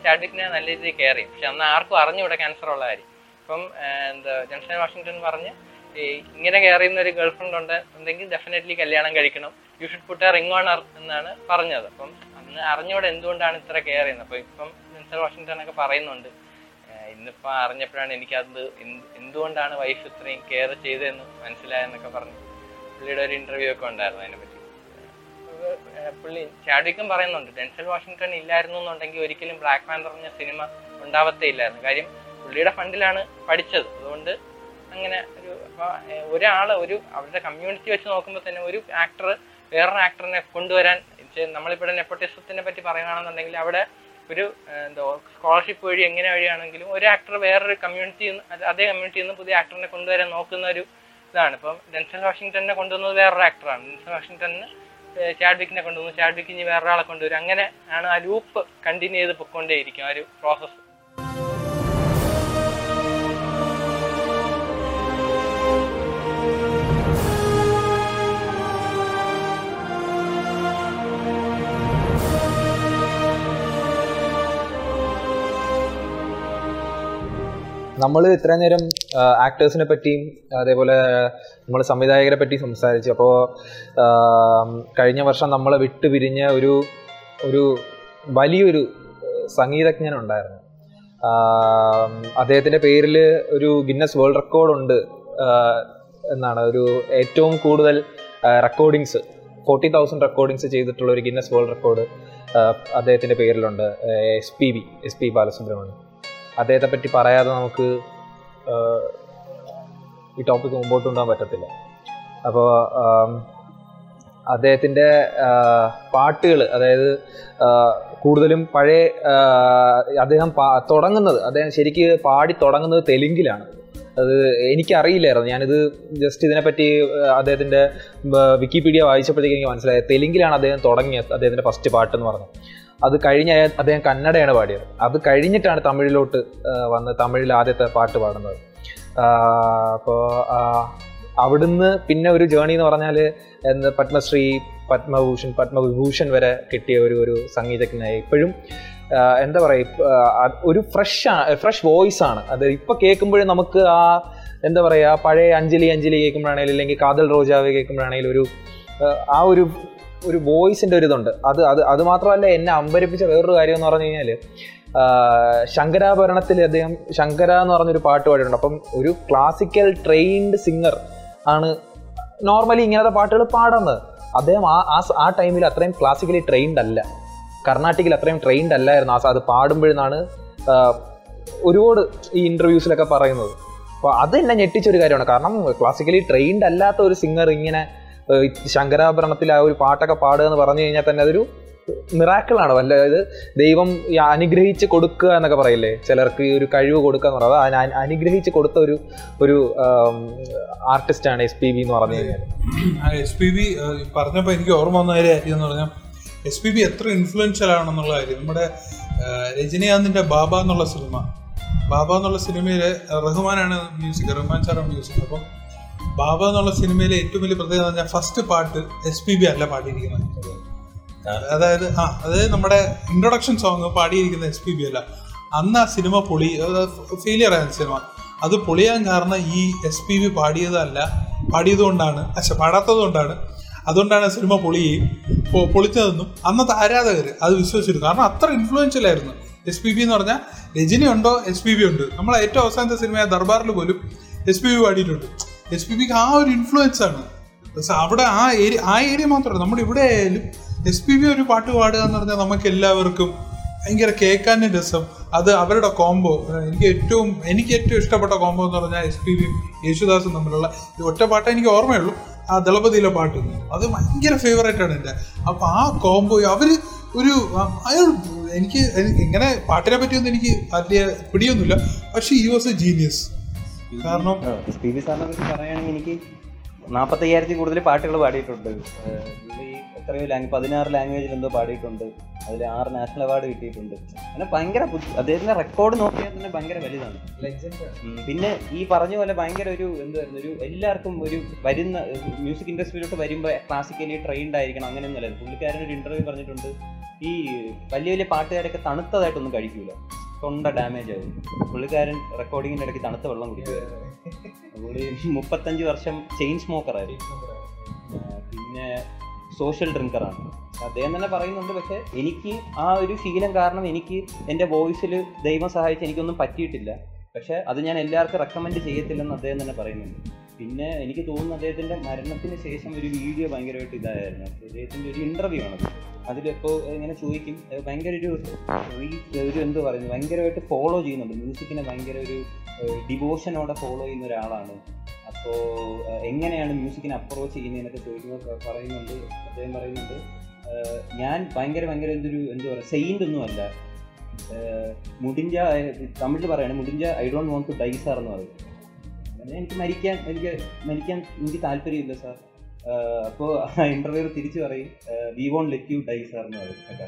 ചാഡ്വിക്കിനെ നല്ല രീതിയിൽ കെയർ ചെയ്യും. പക്ഷെ അന്ന് ആർക്കും അറിഞ്ഞുകൂടെ ക്യാൻസർ ഉള്ള കാര്യം. അപ്പം എന്താ ജെൻസൺ വാഷിങ്ടൺ പറഞ്ഞ് ഈ ഇങ്ങനെ കെയർ ചെയ്യുന്ന ഒരു ഗേൾ ഫ്രണ്ട് ഉണ്ട്. ഉണ്ടെങ്കിൽ ഡെഫിനറ്റ്ലി കല്യാണം കഴിക്കണം. You should put ring on എന്നാണ് പറഞ്ഞത്. അപ്പം അന്ന് അറിഞ്ഞുകൂടെ എന്തുകൊണ്ടാണ് ഇത്ര കെയർ ചെയ്യുന്നത്? അപ്പം ഇപ്പം ജെൻസൺ വാഷിങ്ടൺ ഒക്കെ പറയുന്നുണ്ട് ഇന്നിപ്പം അറിഞ്ഞപ്പോഴാണ് എനിക്കത് എന്ത് എന്തുകൊണ്ടാണ് വൈഫ് ഇത്രയും കെയർ ചെയ്തതെന്ന് മനസ്സിലായെന്നൊക്കെ പറഞ്ഞു. പുള്ളിയുടെ ഒരു ഇന്റർവ്യൂ ഒക്കെ ഉണ്ടായിരുന്നു അതിനെപ്പറ്റി പറ്റി. പുള്ളി ചാഡ്വിക്കും പറയുന്നുണ്ട്. ഡെൻസൽ വാഷിങ്ടൺ ഇല്ലായിരുന്നു എന്നുണ്ടെങ്കിൽ ഒരിക്കലും ബ്ലാക്ക് മാൻ എന്ന സിനിമ ഉണ്ടാവത്തേ ഇല്ലായിരുന്നു. കാര്യം പുള്ളിയുടെ ഫണ്ടിലാണ് പഠിച്ചത്. അതുകൊണ്ട് അങ്ങനെ ഒരു ഒരാൾ ഒരു അവരുടെ കമ്മ്യൂണിറ്റി വെച്ച് നോക്കുമ്പോൾ തന്നെ ഒരു ആക്ടർ വേറൊരു ആക്ടറിനെ കൊണ്ടുവരാൻ നമ്മളിവിടെ നെപ്പോട്ടിസത്തിനെ പറ്റി പറയുകയാണെന്നുണ്ടെങ്കിൽ അവിടെ ഒരു എന്തോ സ്കോളർഷിപ്പ് വഴി എങ്ങനെ വഴിയാണെങ്കിലും ഒരു ആക്ടർ വേറൊരു കമ്മ്യൂണിറ്റി അതേ കമ്മ്യൂണിറ്റിയിൽ നിന്ന് പുതിയ ആക്ടറിനെ കൊണ്ടുവരാൻ നോക്കുന്ന ഒരു ഇതാണ്. ഇപ്പം ഡെൻസൽ വാഷിങ്ടണിനെ കൊണ്ടുവന്നത് വേറൊരു ആക്ടറാണ് ഡെൻസൽ വാഷിങ്ടണിന് ചാഡ്വിക്കിനെ കൊണ്ടുവന്നു. ചാഡ്വിക്ക് ഇനി വേറൊരാളെ കൊണ്ടുവരും. അങ്ങനെ ആണ് ആ ലൂപ്പ് കണ്ടിന്യൂ ചെയ്ത് ആ ഒരു പ്രോസസ്സ് നമ്മൾ ഇത്രയും നേരം ആക്ടേഴ്സിനെ പറ്റിയും അതേപോലെ നമ്മൾ സംവിധായകരെ പറ്റി സംസാരിച്ചു. അപ്പോൾ കഴിഞ്ഞ വർഷം നമ്മളെ വിട്ടു പിരിഞ്ഞ ഒരു ഒരു വലിയൊരു സംഗീതജ്ഞനുണ്ടായിരുന്നു. അദ്ദേഹത്തിന്റെ പേരിൽ ഒരു ഗിന്നസ് വേൾഡ് റെക്കോർഡുണ്ട് എന്നാണ്. ഒരു ഏറ്റവും കൂടുതൽ റെക്കോർഡിങ്സ് ഫോർട്ടി തൗസൻഡ് റെക്കോർഡിങ്സ് ചെയ്തിട്ടുള്ള ഒരു ഗിന്നസ് വേൾഡ് റെക്കോർഡ് അദ്ദേഹത്തിന്റെ പേരിലുണ്ട് S P B S P Balasubrahmanyam. അദ്ദേഹത്തെ പറ്റി പറയാതെ നമുക്ക് ഈ ടോപ്പിക്ക് മുമ്പോട്ട് കൊണ്ടുപോകാൻ പറ്റത്തില്ല അപ്പോൾ അദ്ദേഹത്തിന്റെ പാട്ടുകൾ അതായത് കൂടുതലും പഴയ അദ്ദേഹം തുടങ്ങുന്നത് അദ്ദേഹം ശരിക്ക് പാടി തുടങ്ങുന്നത് തെലുങ്കിലാണ്. അത് എനിക്കറിയില്ലായിരുന്നു. ഞാനിത് ജസ്റ്റ് ഇതിനെപ്പറ്റി അദ്ദേഹത്തിന്റെ വിക്കിപീഡിയ വായിച്ചപ്പോഴത്തേക്ക് എനിക്ക് മനസ്സിലായത് തെലുങ്കിലാണ് അദ്ദേഹം തുടങ്ങിയത് അദ്ദേഹത്തിന്റെ ഫസ്റ്റ് പാട്ട് എന്ന് പറഞ്ഞത് അത് കഴിഞ്ഞ അദ്ദേഹം കന്നഡയാണ് പാടിയത്. അത് കഴിഞ്ഞിട്ടാണ് തമിഴിലോട്ട് വന്ന് തമിഴിൽ ആദ്യത്തെ പാട്ട് പാടുന്നത്. അപ്പോൾ അവിടുന്ന് പിന്നെ ഒരു ജേണി എന്ന് പറഞ്ഞാൽ പത്മശ്രീ പത്മഭൂഷൺ പത്മവിഭൂഷൺ വരെ കിട്ടിയ ഒരു ഒരു സംഗീതജ്ഞനായി ഇപ്പോഴും എന്താ പറയുക ഒരു ഫ്രഷ് ഫ്രഷ് വോയിസ് ആണ്. അത് ഇപ്പോൾ കേൾക്കുമ്പോഴും നമുക്ക് ആ എന്താ പറയുക പഴയ അഞ്ജലി അഞ്ജലി കേൾക്കുമ്പോഴാണെങ്കിലും അല്ലെങ്കിൽ കാതൽ റോജാവ് കേൾക്കുമ്പോഴാണെങ്കിലും ഒരു ആ ഒരു ഒരു വോയിസിന്റെ ഒരു ഇതുണ്ട്. അത് അത് അത് മാത്രമല്ല എന്നെ അമ്പരിപ്പിച്ച വേറൊരു കാര്യം എന്ന് പറഞ്ഞു കഴിഞ്ഞാൽ ശങ്കരാഭരണത്തിൽ അദ്ദേഹം ശങ്കര എന്ന് പറഞ്ഞൊരു പാട്ട് പാടിയിട്ടുണ്ട്. അപ്പം ഒരു ക്ലാസിക്കൽ ട്രെയിൻഡ് സിംഗർ ആണ് നോർമലി ഇങ്ങനത്തെ പാട്ടുകൾ പാടുന്നത്. അദ്ദേഹം ആ ആ ടൈമിൽ അത്രയും ക്ലാസിക്കലി ട്രെയിൻഡ് അല്ല. കർണാട്ടിക്കിൽ അത്രയും ട്രെയിൻഡ് അല്ലായിരുന്നു. ആ അത് പാടുമ്പോഴെന്നാണ് ഒരുപാട് ഈ ഇന്റർവ്യൂസിലൊക്കെ പറയുന്നത്. അപ്പോൾ അത് എന്നെ ഞെട്ടിച്ചൊരു കാര്യമാണ്. കാരണം ക്ലാസിക്കലി ട്രെയിൻഡ് അല്ലാത്ത ഒരു സിംഗർ ഇങ്ങനെ ശങ്കരാഭരണത്തിൽ ആ ഒരു പാട്ടൊക്കെ പാടുക എന്ന് പറഞ്ഞു കഴിഞ്ഞാൽ തന്നെ അതൊരു മിറാക്കിളാണ് വല്ല ഇത് ദൈവം അനുഗ്രഹിച്ച് കൊടുക്കുക എന്നൊക്കെ പറയില്ലേ? ചിലർക്ക് ഈ ഒരു കഴിവ് കൊടുക്കുക എന്ന് പറയുന്നത് അത് അനുഗ്രഹിച്ച് കൊടുത്ത ഒരു ഒരു ആർട്ടിസ്റ്റാണ് എസ് പി ബി എന്ന് പറഞ്ഞു കഴിഞ്ഞാൽ. എസ് പി ബി പറഞ്ഞപ്പോൾ എനിക്ക് ഓർമ്മ വന്ന കാര്യം എന്ന് പറഞ്ഞാൽ എസ് പി ബി എത്ര ഇൻഫ്ലുവൻഷ്യൽ ആണെന്നുള്ള കാര്യം. നമ്മുടെ രജനീകാന്തിന്റെ ബാബ എന്നുള്ള സിനിമ. ബാബ എന്നുള്ള സിനിമയിൽ റഹ്മാനാണ് മ്യൂസിക് റഹ്മാൻ സാറാണ് മ്യൂസിക്. അപ്പം ബാബ എന്നുള്ള സിനിമയിലെ ഏറ്റവും വലിയ പ്രത്യേകത പറഞ്ഞാൽ ഫസ്റ്റ് പാട്ട് എസ് പി ബി അല്ല പാടിയിരിക്കുന്നത്. അതായത് ആ അതായത് നമ്മുടെ ഇൻട്രൊഡക്ഷൻ സോങ് പാടിയിരിക്കുന്ന എസ് പി ബി അല്ല. അന്ന് ആ സിനിമ പൊളി ഫെയിലിയർ ആയ സിനിമ. അത് പൊളിയാൻ കാരണം ഈ എസ് പി ബി പാടിയതല്ല പാടിയതുകൊണ്ടാണ് പക്ഷെ പാടാത്തത് കൊണ്ടാണ് അതുകൊണ്ടാണ് സിനിമ പൊളിയും പൊളിച്ചതെന്നും അന്നത്തെ ആരാധകർ അത് വിശ്വസിച്ചിരുന്നു. കാരണം അത്ര ഇൻഫ്ലുവൻഷ്യൽ ആയിരുന്നു എസ് പി ബി എന്ന് പറഞ്ഞാൽ രജനി ഉണ്ടോ എസ് പി ബി ഉണ്ട്. നമ്മളെ ഏറ്റവും അവസാനത്തെ സിനിമയായ ദർബാറിൽ പോലും എസ് പി ബി പാടിയിട്ടുണ്ട്. എസ് പി ബിക്ക് ആ ഒരു ഇൻഫ്ലുവൻസ് ആണ്. പക്ഷെ അവിടെ ആ ഏരിയ ആ ഏരിയ മാത്രമല്ല നമ്മുടെ ഇവിടെ ആയാലും എസ് പി ബി ഒരു പാട്ട് പാടുക എന്ന് പറഞ്ഞാൽ നമുക്ക് എല്ലാവർക്കും ഭയങ്കര കേൾക്കാനും രസം. അത് അവരുടെ കോംബോ എനിക്ക് ഏറ്റവും എനിക്ക് ഏറ്റവും ഇഷ്ടപ്പെട്ട കോംബോ എന്ന് പറഞ്ഞാൽ എസ് പി ബിയും യേശുദാസും തമ്മിലുള്ള ഈ ഒറ്റ പാട്ട് എനിക്ക് ഓർമ്മയുള്ളൂ. ആ ദളപതിയിലെ പാട്ട് അത് ഭയങ്കര ഫേവറേറ്റ് ആണ് എന്റെ. അപ്പം ആ കോംബോ അവർ ഒരു അയാൾ എനിക്ക് ഇങ്ങനെ പാട്ടിനെ പറ്റിയൊന്നും എനിക്ക് വലിയ പിടിയൊന്നുമില്ല. പക്ഷേ ഈ വാസ് എ ജീനിയസ് കാരണം എസ് പി ബി സാറിനെ പറ്റി പറയുകയാണെങ്കിൽ എനിക്ക് നാൽപ്പത്തയ്യായിരത്തിൽ കൂടുതൽ പാട്ടുകൾ പാടിയിട്ടുണ്ട്. എത്രയോ ലാംഗ്വേജ് പതിനാറ് ലാംഗ്വേജിൽ എന്തോ പാടിയിട്ടുണ്ട്. അതിൽ ആറ് നാഷണൽ അവാർഡ് കിട്ടിയിട്ടുണ്ട്. അങ്ങനെ ഭയങ്കര ബുദ്ധി- അദ്ദേഹത്തിന്റെ റെക്കോർഡ് നോക്കിയാൽ തന്നെ ഭയങ്കര വലുതാണ്. പിന്നെ ഈ പറഞ്ഞ പോലെ ഭയങ്കര ഒരു എന്തായിരുന്നു ഒരു എല്ലാവർക്കും ഒരു വരുന്ന മ്യൂസിക് ഇൻഡസ്ട്രിയിലോട്ട് വരുമ്പോൾ ക്ലാസിക്കലി ട്രെയിൻഡ് ആയിരിക്കണം അങ്ങനെയൊന്നുമല്ല. പുള്ളിക്കാരൻ ഒരു ഇന്റർവ്യൂ പറഞ്ഞിട്ടുണ്ട്. ഈ വലിയ വലിയ പാട്ടുകാരൊക്കെ തണുത്തതായിട്ടൊന്നും കഴിക്കൂല. തൊണ്ട ഡാമേജ് ആവും. പുള്ളിക്കാരൻ റെക്കോർഡിങ്ങിന്റെ ഇടയ്ക്ക് തണുത്ത വെള്ളം കുടിക്കുമായിരുന്നു പുള്ളി മുപ്പത്തഞ്ച് വർഷം ചെയിൻ സ്മോക്കറായിരുന്നു പിന്നെ സോഷ്യൽ ഡ്രിങ്കറാണ് അദ്ദേഹം തന്നെ പറയുന്നുണ്ട് പക്ഷെ എനിക്ക് ആ ഒരു ശീലം കാരണം എനിക്ക് എന്റെ വോയിസിൽ ദൈവം സഹായിച്ച് എനിക്കൊന്നും പറ്റിയിട്ടില്ല. പക്ഷെ അത് ഞാൻ എല്ലാവർക്കും റെക്കമെൻഡ് ചെയ്യത്തില്ലെന്ന് അദ്ദേഹം തന്നെ പറയുന്നുണ്ട്. പിന്നെ എനിക്ക് തോന്നുന്നു അദ്ദേഹത്തിന്റെ മരണത്തിന് ശേഷം ഒരു വീഡിയോ ഭയങ്കരമായിട്ട് ഇതായിരുന്നു. അദ്ദേഹത്തിന്റെ ഒരു ഇന്റർവ്യൂ ആണത് അതിലിപ്പോൾ ഇങ്ങനെ ചോദിക്കും ഭയങ്കര ഒരു ഒരു എന്ത് പറയുന്നത് ഭയങ്കരമായിട്ട് ഫോളോ ചെയ്യുന്നുണ്ട്. മ്യൂസിക്കിനെ ഭയങ്കര ഒരു ഡിവോഷനോടെ ഫോളോ ചെയ്യുന്ന ഒരാളാണ്. അപ്പോൾ എങ്ങനെയാണ് മ്യൂസിക്കിനെ അപ്രോച്ച് ചെയ്യുന്നതെന്നൊക്കെ ചോദിക്കുമ്പോൾ പറയുന്നുണ്ട് അദ്ദേഹം പറയുന്നുണ്ട് ഞാൻ ഭയങ്കര ഭയങ്കര എന്തൊരു എന്താ പറയുക സെയിന്റ് മുടിഞ്ച തമിഴിൽ പറയാണ് മുടിഞ്ച I don't want to die sir എന്ന് പറയും. അങ്ങനെ എനിക്ക് മരിക്കാൻ എനിക്ക് മരിക്കാൻ എനിക്ക് താല്പര്യമില്ല സാർ അപ്പോൾ ആ ഇന്റർവ്യൂ തിരിച്ചു പറയും we won't let you die sir എന്ന് പറയും കേട്ടോ.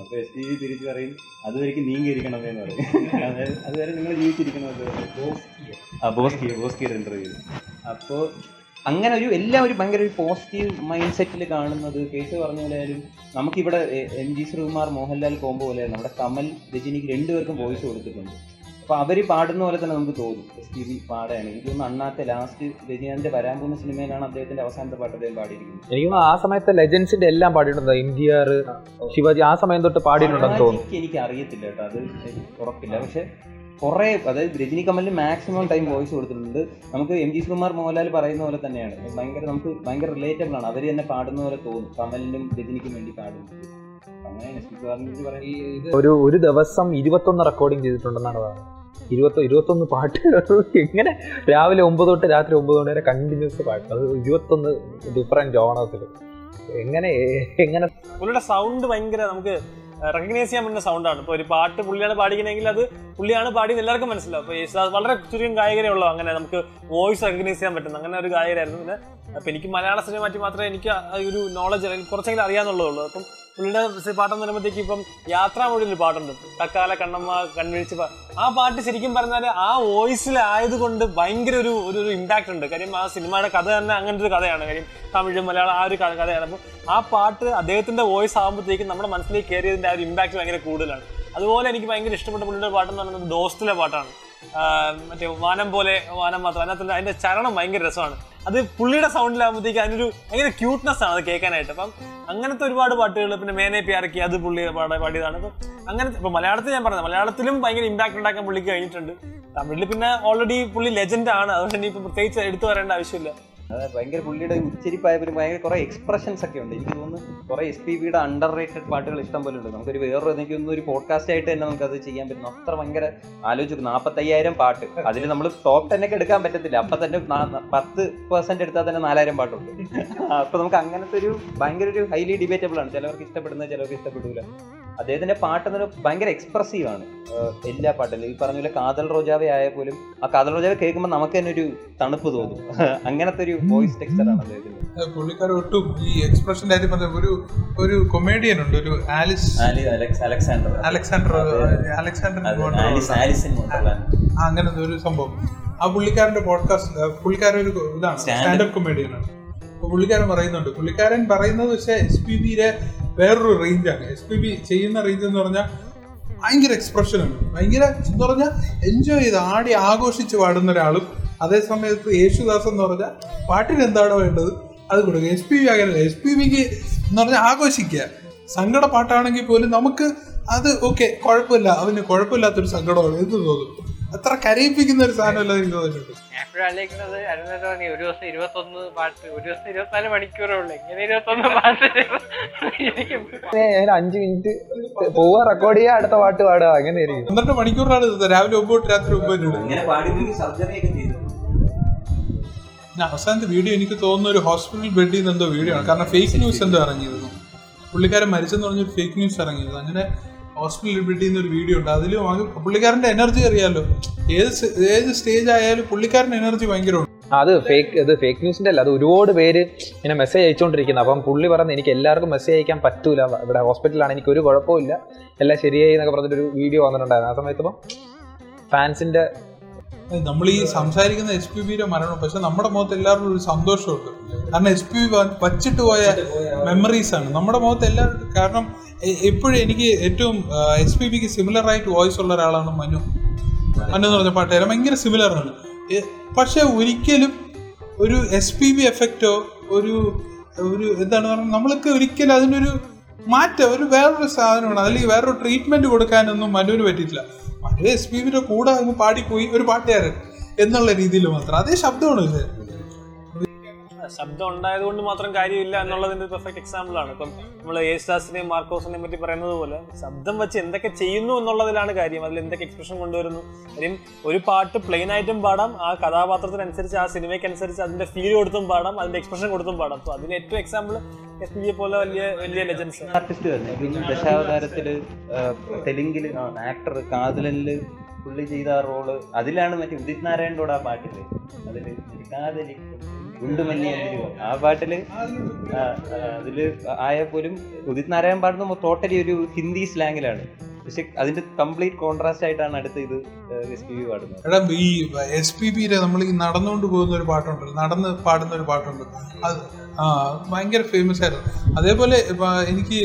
അപ്പോൾ എസ് ടി വി തിരിച്ചു പറയും അതുവരെയ്ക്ക് നീങ്ങിയിരിക്കണം എന്ന് പറയും. അതായത് അതുവരെ നിങ്ങൾ ജീവിച്ചിരിക്കണം ബോസ്കിയ ആ ബോസ്കിയ ബോസ്കിയുടെ ഇന്റർവ്യൂ അപ്പോൾ അങ്ങനെ ഒരു എല്ലാം ഒരു ഭയങ്കര ഒരു പോസിറ്റീവ് മൈൻഡ് സെറ്റിൽ കാണുന്നത്. കേസ് പറഞ്ഞ പോലെ ആയാലും നമുക്കിവിടെ A- G Sreekumar Mohanlal combo പോലെ നമ്മുടെ കമൽ രജനിക്ക് രണ്ടുപേർക്കും വോയിസ് കൊടുത്തിട്ടുണ്ട്. അപ്പൊ അവർ പാടുന്ന പോലെ തന്നെ നമുക്ക് തോന്നും. എസ് ടി വി പാടാണ്. എനിക്ക് തോന്നുന്നു അണ്ണാത്തെ ലാസ്റ്റ് രജനീകാന്തിന്റെ വരാൻ പോകുന്ന സിനിമയിലാണ് അദ്ദേഹത്തിന്റെ അവസാനത്തെ പാട്ട് അദ്ദേഹം പാടിയിരിക്കുന്നത്. എനിക്ക് ആ സമയത്തെ ലെജൻസിന്റെ എല്ലാം പാടിയിട്ടുണ്ട്. എം ജി ആർ ശിവജി ആ സമയം തൊട്ട് പാടിയിട്ടുണ്ടെന്ന് തോന്നുന്നു. എനിക്ക് എനിക്ക് അറിയത്തില്ല കേട്ടോ. അത് ഉറപ്പില്ല. പക്ഷെ കുറെ അതായത് രജനി കമലിന് മാക്സിമം ടൈം വോയിസ് കൊടുത്തിട്ടുണ്ട്. നമുക്ക് എം ജി ശ്രീകുമാർ മോഹൻലാൽ പറയുന്ന പോലെ തന്നെയാണ്. ഭയങ്കര നമുക്ക് ഭയങ്കര റിലേറ്റബിൾ ആണ്. അവർ തന്നെ പാടുന്ന പോലെ തോന്നും. കമലിനും രജനിക്കും വേണ്ടി പാടുന്നത്. അങ്ങനെ എസ് പി സാറിനെ കുറിച്ച് പറയുന്നത്. ഒരു ഒരു ദിവസം ഇരുപത്തൊന്ന് റെക്കോർഡിങ് ചെയ്തിട്ടുണ്ടെന്നാണ് പറയുന്നത്. ഇരുപത്തി ഇരുപത്തൊന്ന് പാട്ട് [LAUGHS] എങ്ങനെ? രാവിലെ ഒമ്പത് തൊട്ട് രാത്രി ഒമ്പത് മണി വരെ കണ്ടിന്യൂസ് പാട്ട്. അത് ഇരുപത്തൊന്ന് ഡിഫറെന്റ് ഓണത്തിൽ എങ്ങനെ എങ്ങനെ? സൗണ്ട് ഭയങ്കര നമുക്ക് റെക്കഗ്നൈസ് ചെയ്യാൻ പറ്റുന്ന സൗണ്ടാണ് ഇപ്പോൾ ഒരു പാട്ട് പുള്ളിയാണ് പാടിക്കണമെങ്കിൽ അത് പുള്ളിയാണ് പാടിയത് എല്ലാവർക്കും മനസ്സിലാവും. അപ്പോൾ യേശുദാസ് വളരെ ചുരുക്കം ഗായകരേ ഉള്ളൂ. അങ്ങനെ നമുക്ക് വോയിസ് റെക്കഗ്നൈസ് ചെയ്യാൻ പറ്റുന്ന അങ്ങനെ ഒരു ഗായകരായിരുന്നു. പിന്നെ അപ്പം എനിക്ക് മലയാള സിനിമ പറ്റി മാത്രമേ എനിക്ക് ഒരു നോളജ് അല്ലെങ്കിൽ കുറച്ചെങ്കിലും അറിയാന്നുള്ളതുള്ളൂ അപ്പം പുള്ളിയുടെ പാട്ടം പറയുമ്പോഴത്തേക്ക് ഇപ്പം യാത്രാമൊഴിയിൽ പാട്ടുണ്ട്. തക്കാല കണ്ണമ്മ കൺവിഴിച്ച് ആ പാട്ട് ശരിക്കും പറഞ്ഞാൽ ആ വോയിസിലായതുകൊണ്ട് ഭയങ്കര ഒരു ഒരു ഇമ്പാക്റ്റ് ഉണ്ട്. കാര്യം ആ സിനിമയുടെ കഥ തന്നെ അങ്ങനത്തെ ഒരു കഥയാണ്. കാര്യം തമിഴ് മലയാളം ആ ഒരു കഥയാണ്. അപ്പോൾ ആ പാട്ട് അദ്ദേഹത്തിന്റെ വോയിസ് ആകുമ്പോഴത്തേക്കും നമ്മുടെ മനസ്സിലേക്ക് കയറിയതിന്റെ ആ ഒരു ഇമ്പാക്ട് ഭയങ്കര കൂടുതലാണ്. അതുപോലെ എനിക്ക് ഭയങ്കര ഇഷ്ടപ്പെട്ട പുള്ളിയുടെ പാട്ടെന്ന് പറയുന്നത് ദോസ്തിലെ പാട്ടാണ്. മറ്റേ വാനം പോലെ വാനം മാത്രം. അതിനകത്ത് അതിന്റെ ചരണം ഭയങ്കര രസമാണ്. അത് പുള്ളിയുടെ സൗണ്ടിലാകുമ്പോഴത്തേക്ക് അതിനൊരു ഭയങ്കര ക്യൂട്ട്നെസ് ആണ് അത് കേൾക്കാനായിട്ട്. അപ്പം അങ്ങനത്തെ ഒരുപാട് പാട്ടുകൾ പിന്നെ മേനെ പ്യാരക്കി അത് പുള്ളി പാട പാടിയതാണ്. അപ്പം അങ്ങനത്തെ ഇപ്പൊ മലയാളത്തിൽ ഞാൻ പറഞ്ഞത് മലയാളത്തിലും ഭയങ്കര ഇമ്പാക്ട് ഉണ്ടാക്കാൻ പുള്ളിക്ക് കഴിഞ്ഞിട്ടുണ്ട്. തമിഴിൽ പിന്നെ ഓൾറെഡി പുള്ളി ലെജൻഡ് ആണ്. അതുകൊണ്ട് ഇനിയിപ്പോൾ പ്രത്യേകിച്ച് എടുത്തു പറയേണ്ട ആവശ്യമില്ല. അതെ ഭയങ്കര പുള്ളിയുടെ ഉച്ചരിപ്പായപ്പോലും ഭയങ്കര കുറെ എക്സ്പ്രഷൻസ് ഒക്കെ ഉണ്ട്. എനിക്ക് തോന്നുന്നു കുറെ എസ് പി ബിയുടെ അണ്ടർ റേറ്റഡ് പാട്ടുകൾ ഇഷ്ടം പോലെ ഉണ്ട്. നമുക്കൊരു വേറൊരു എനിക്ക് ഒരു പോഡ്കാസ്റ്റ് ആയിട്ട് തന്നെ നമുക്ക് അത് ചെയ്യാൻ പറ്റും. അത്ര ഭയങ്കര ആലോചിച്ചു. നാൽപ്പത്തയ്യായിരം പാട്ട്. അതിൽ നമ്മൾ ടോപ്പ് ടെൻ ഒക്കെ എടുക്കാൻ പറ്റത്തില്ല. അപ്പൊ തന്നെ പത്ത് പെർസെന്റ് എടുത്താൽ തന്നെ നാലായിരം പാട്ടുണ്ട് അപ്പൊ നമുക്ക് അങ്ങനത്തെ ഒരു ഭയങ്കര ഒരു ഹൈലി ഡിബേറ്റബിൾ ആണ്. ചിലവർക്ക് ഇഷ്ടപ്പെടുന്നത് ചിലവർക്ക് ഇഷ്ടപ്പെടില്ല അദ്ദേഹത്തിന്റെ പാട്ട് എന്ന് ഭയങ്കര എക്സ്പ്രസീവ് ആണ്. എല്ലാ പാട്ടിലും. ഈ പറഞ്ഞ പോലെ കാതൽ റോജാവെ ആയാൽ പോലും ആ കാതൽ റോജാവെ കേൾക്കുമ്പോൾ നമുക്ക് തന്നെ ഒരു തണുപ്പ് തോന്നും. [LAUGHS] അങ്ങനത്തെ ഒരു വോയിസ് ടെക്സ്റ്ററാണ് ആണ് അദ്ദേഹത്തിന് പുള്ളിക്കാർ ഒട്ടും ഈ എക്സ്പ്രഷന്റെ കാര്യം പറഞ്ഞ ഒരു ഒരു കൊമേഡിയൻ ഉണ്ട് ഒരു Alice Ali Alexander. Alexander Alexander അങ്ങനത്തെ ഒരു സംഭവം. ആ പുള്ളിക്കാരന്റെ പോഡ്കാസ്റ്റ് പുള്ളിക്കാരൻ ഒരു ഇതാണ്. സ്റ്റാൻഡപ്പ് കൊമേഡിയൻ ആണ്. അപ്പൊ പുള്ളിക്കാരൻ പറയുന്നുണ്ട് പുള്ളിക്കാരൻ പറയുന്നത് പക്ഷേ എസ് പി ബിയിലെ വേറൊരു റേഞ്ചാണ് എസ് പി ബി ചെയ്യുന്ന റേഞ്ച് എന്ന് പറഞ്ഞാൽ ഭയങ്കര എക്സ്പ്രഷൻ ആണ്. ഭയങ്കര എന്ന് പറഞ്ഞാൽ എൻജോയ് ചെയ്ത് ആടി ആഘോഷിച്ച് പാടുന്ന ഒരാളും അതേ സമയത്ത് യേശുദാസ് എന്ന് പറഞ്ഞാൽ പാട്ടിന് എന്താണോ വേണ്ടത് അത് കൊടുക്കുക. എസ് പി ബി അങ്ങനെയല്ല എസ് പി ബിക്ക് എന്ന് പറഞ്ഞാൽ ആഘോഷിക്കുക. സങ്കട പാട്ടാണെങ്കിൽ പോലും നമുക്ക് അത് ഓക്കെ കുഴപ്പമില്ല. അതിന് കുഴപ്പമില്ലാത്തൊരു സങ്കടമാണ് എന്ന് തോന്നും. അത്ര കരയിപ്പിക്കുന്ന ഒരു സാധനമല്ല നിങ്ങൾ ഞാൻ എപ്പോഴും ആലോചിക്കുന്നത് അരുണ തോന്നി ഒരു ദിവസം ഇരുപത്തൊന്ന് പാട്ട് ഒരു ദിവസം ഇരുപത്തിനാല് മണിക്കൂറേ ഉള്ളൂ. എങ്ങനെ ഇരുപത്തൊന്ന് പാട്ട് എനിക്ക് ഞാൻ അഞ്ച് മിനിറ്റ് പോവാ റെക്കോർഡ് ചെയ്യാ അടുത്ത പാട്ട് പാടുക അങ്ങനെ പന്ത്രണ്ട് മണിക്കൂറാണ് ഇത് രാവിലെ ഒമ്പത് തൊട്ട് രാത്രി പിന്നെ അവസാനത്തെ വീഡിയോ എനിക്ക് തോന്നുന്ന ഒരു ഹോസ്പിറ്റൽ ബെഡിൽ നിന്ന് എന്തോ വീഡിയോ ആണ്. കാരണം ഫേക്ക് ന്യൂസ് എന്തോ ഇറങ്ങിയിരുന്നു. പുള്ളിക്കാരൻ മരിച്ചെന്ന് പറഞ്ഞൊരു ഫേക്ക് ന്യൂസ് ഇറങ്ങിയിരുന്നു. അങ്ങനെ ഹോസ്പിറ്റൽ ലിബിലിറ്റി എന്നൊരു വീഡിയോ ഉണ്ട്. അതിൽ പുള്ളിക്കാരന്റെ എനർജി അറിയാലോ. ഏത് ഏത് സ്റ്റേജ് ആയാലും പുള്ളിക്കാരന്റെ എനർജി ഭയങ്കരമുണ്ട് അത് ഫേക്ക് ഇത് ഫേക്ക് ന്യൂസിന്റെ അല്ല. അത് ഒരുപാട് പേര് ഇങ്ങനെ മെസ്സേജ് അയച്ചുകൊണ്ടിരിക്കുന്നത് അപ്പം പുള്ളി പറഞ്ഞ് എനിക്ക് എല്ലാവർക്കും മെസ്സേജ് അയക്കാൻ പറ്റൂല. ഇവിടെ ഹോസ്പിറ്റലാണ് എനിക്ക് ഒരു കുഴപ്പമില്ല എല്ലാം ശരിയായി എന്നൊക്കെ പറഞ്ഞിട്ടൊരു വീഡിയോ വന്നിട്ടുണ്ടായിരുന്നു. ആ സമയത്ത് ഇപ്പം ഫാൻസിന്റെ നമ്മൾ ഈ സംസാരിക്കുന്ന എച്ച് പി ബിയുടെ മരണം പക്ഷെ നമ്മുടെ മുഖത്ത് എല്ലാവർക്കും ഒരു സന്തോഷമുണ്ട്. കാരണം എച്ച് പി ബി വച്ചിട്ട് പോയ മെമ്മറീസ് ആണ്. നമ്മുടെ മുഖത്ത് എല്ലാവരും കാരണം എപ്പോഴും എനിക്ക് ഏറ്റവും എച്ച് പി ബിക്ക് സിമിലർ ആയിട്ട് വോയിസ് ഉള്ള ഒരാളാണ് മനു. മനു എന്ന് പറഞ്ഞ പാട്ടുകാരൻ. ഭയങ്കര സിമിലർ ആണ്. പക്ഷെ ഒരിക്കലും ഒരു എസ് പി ബി എഫക്റ്റോ ഒരു ഒരു എന്താണ് പറയുക നമ്മൾക്ക് ഒരിക്കലും അതിനൊരു മാറ്റം ഒരു വേറൊരു സാധനമാണ്. അതിൽ വേറൊരു ട്രീറ്റ്മെന്റ് കൊടുക്കാനൊന്നും മനുവിന് പറ്റിയിട്ടില്ല. മനു എസ് പി വിന്റെ കൂടെ അങ്ങ് പാടിപ്പോയി ഒരു പാട്ടുകാരൻ എന്നുള്ള രീതിയിൽ മാത്രം. അതേ ശബ്ദമാണ് ശബ്ദം ഉണ്ടായത് കൊണ്ട് മാത്രം കാര്യമില്ല എന്നുള്ളതിന്റെ പെർഫെക്റ്റ് എക്സാമ്പിൾ ആണ്. ഇപ്പം നമ്മൾ യേശുദാസിനെയും മാർക്കോസിനെയും പറ്റി പറയുന്നത് പോലെ ശബ്ദം വെച്ച് എന്തൊക്കെ ചെയ്യുന്നു എന്നുള്ളതിലാണ് കാര്യം. അതിൽ എന്തൊക്കെ എക്സ്പ്രഷൻ കൊണ്ടുവരുന്നു. കാര്യം ഒരു പാട്ട് പ്ലെയിൻ ആയിട്ടും പാടാം ആ കഥാപാത്രത്തിനനുസരിച്ച് ആ സിനിമയ്ക്ക് അനുസരിച്ച് അതിന്റെ ഫീൽ കൊടുത്തും പാടാം അതിന്റെ എക്സ്പ്രഷൻ കൊടുത്തും പാടാം. അപ്പോൾ അതിന് ഏറ്റവും എക്സാമ്പിൾ എസ് പി പോലെ വലിയ വലിയ ലെജൻസ് ആർട്ടിസ്റ്റ് തന്നെ. ദശാവതാരത്തിൽ തെലുങ്കിൽ ആക്ടർ കാതലിൽ പുള്ളി ചെയ്ത റോൾ അതിലാണ് മറ്റേ ഉദിത് നാരായണോട് ആ പാട്ടിൽ അതിൽ കാതലി എന്തിനു ആ പാട്ടിൽ അതിൽ ആയാൽ പോലും ഉദിത് നാരായൺ പാടുന്ന ടോട്ടലി ഒരു ഹിന്ദി സ്ലാങ്ങിലാണ്. പക്ഷെ അതിന്റെ കംപ്ലീറ്റ് കോൺട്രാസ്റ്റ് ആയിട്ടാണ് അടുത്ത ഇത് എസ് പി ബി പാടുന്നത്. എടാ ഈ എസ് പി ബി നമ്മൾ ഈ നടന്നുകൊണ്ട് പോകുന്ന ഒരു പാട്ടുണ്ട് നടന്ന് പാടുന്ന ഒരു പാട്ടുണ്ട്. അത് ഭയങ്കര ഫേമസ് ആയിരുന്നു. അതേപോലെ എനിക്ക്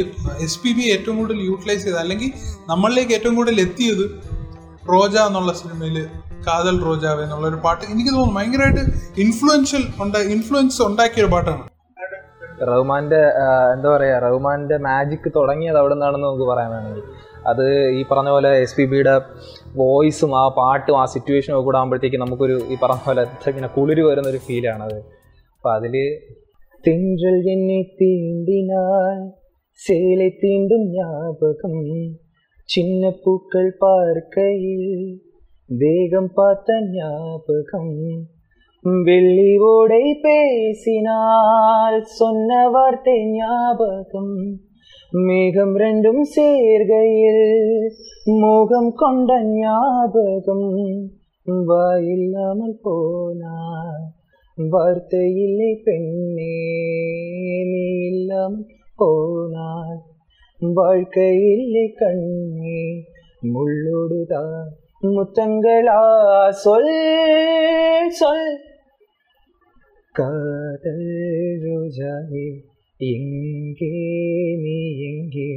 എസ് പി ബി ഏറ്റവും കൂടുതൽ യൂട്ടിലൈസ് ചെയ്ത് അല്ലെങ്കിൽ നമ്മളിലേക്ക് ഏറ്റവും കൂടുതൽ എത്തിയത് റോജ എന്നുള്ള സിനിമയിൽ കാതൽ റോജാവ് എന്നുള്ള ഒരു പാട്ട് എനിക്ക് തോന്നുന്നു ഭയങ്കരമായിട്ട് ഇൻഫ്ലുവൻഷ്യൽ ഇൻഫ്ലുവൻസ് ഉണ്ടാക്കിയ ഒരു പാട്ടാണ്. റഹ്മാന്റെ എന്താ പറയാ റഹ്മാന്റെ മാജിക് തുടങ്ങിയത് അവിടെ നിന്നാണെന്ന് നമുക്ക് പറയാൻ വേണമെങ്കിൽ അത് ഈ പറഞ്ഞ പോലെ എസ് പി ബിയുടെ വോയിസും ആ പാട്ടും ആ സിറ്റുവേഷനും ഒക്കെ കൂടെ ആകുമ്പോഴത്തേക്ക് നമുക്കൊരു ഈ പറഞ്ഞ പോലെ ഇങ്ങനെ കുളിര് വരുന്ന ഒരു ഫീലാണ് അപ്പൊ അതിൽ തിങ്കൾ എന്നെ തീണ്ടിനാൽ സേലെ തീണ്ടും ചിന്ന പൂക്കൾ പാർക്കയിൽ வேகம் பார்த்த ஞாபகம். வெள்ளி ஓடை பேசினால் சொன்ன வார்த்தை ஞாபகம். மேகம் ரெண்டும் சேர்கையில் மோகம் கொண்ட ஞாபகம். வாயில்லாமல் போனார் வார்த்தை இல்லை பெண்ணே நீ இல்லாமல் போனார் வாழ்க்கை இல்லை கண்ணே முள்ளோடுதான் முத்தங்களா சொல் சொல் காதல் ரோஜாவே எங்கே நீ எங்கே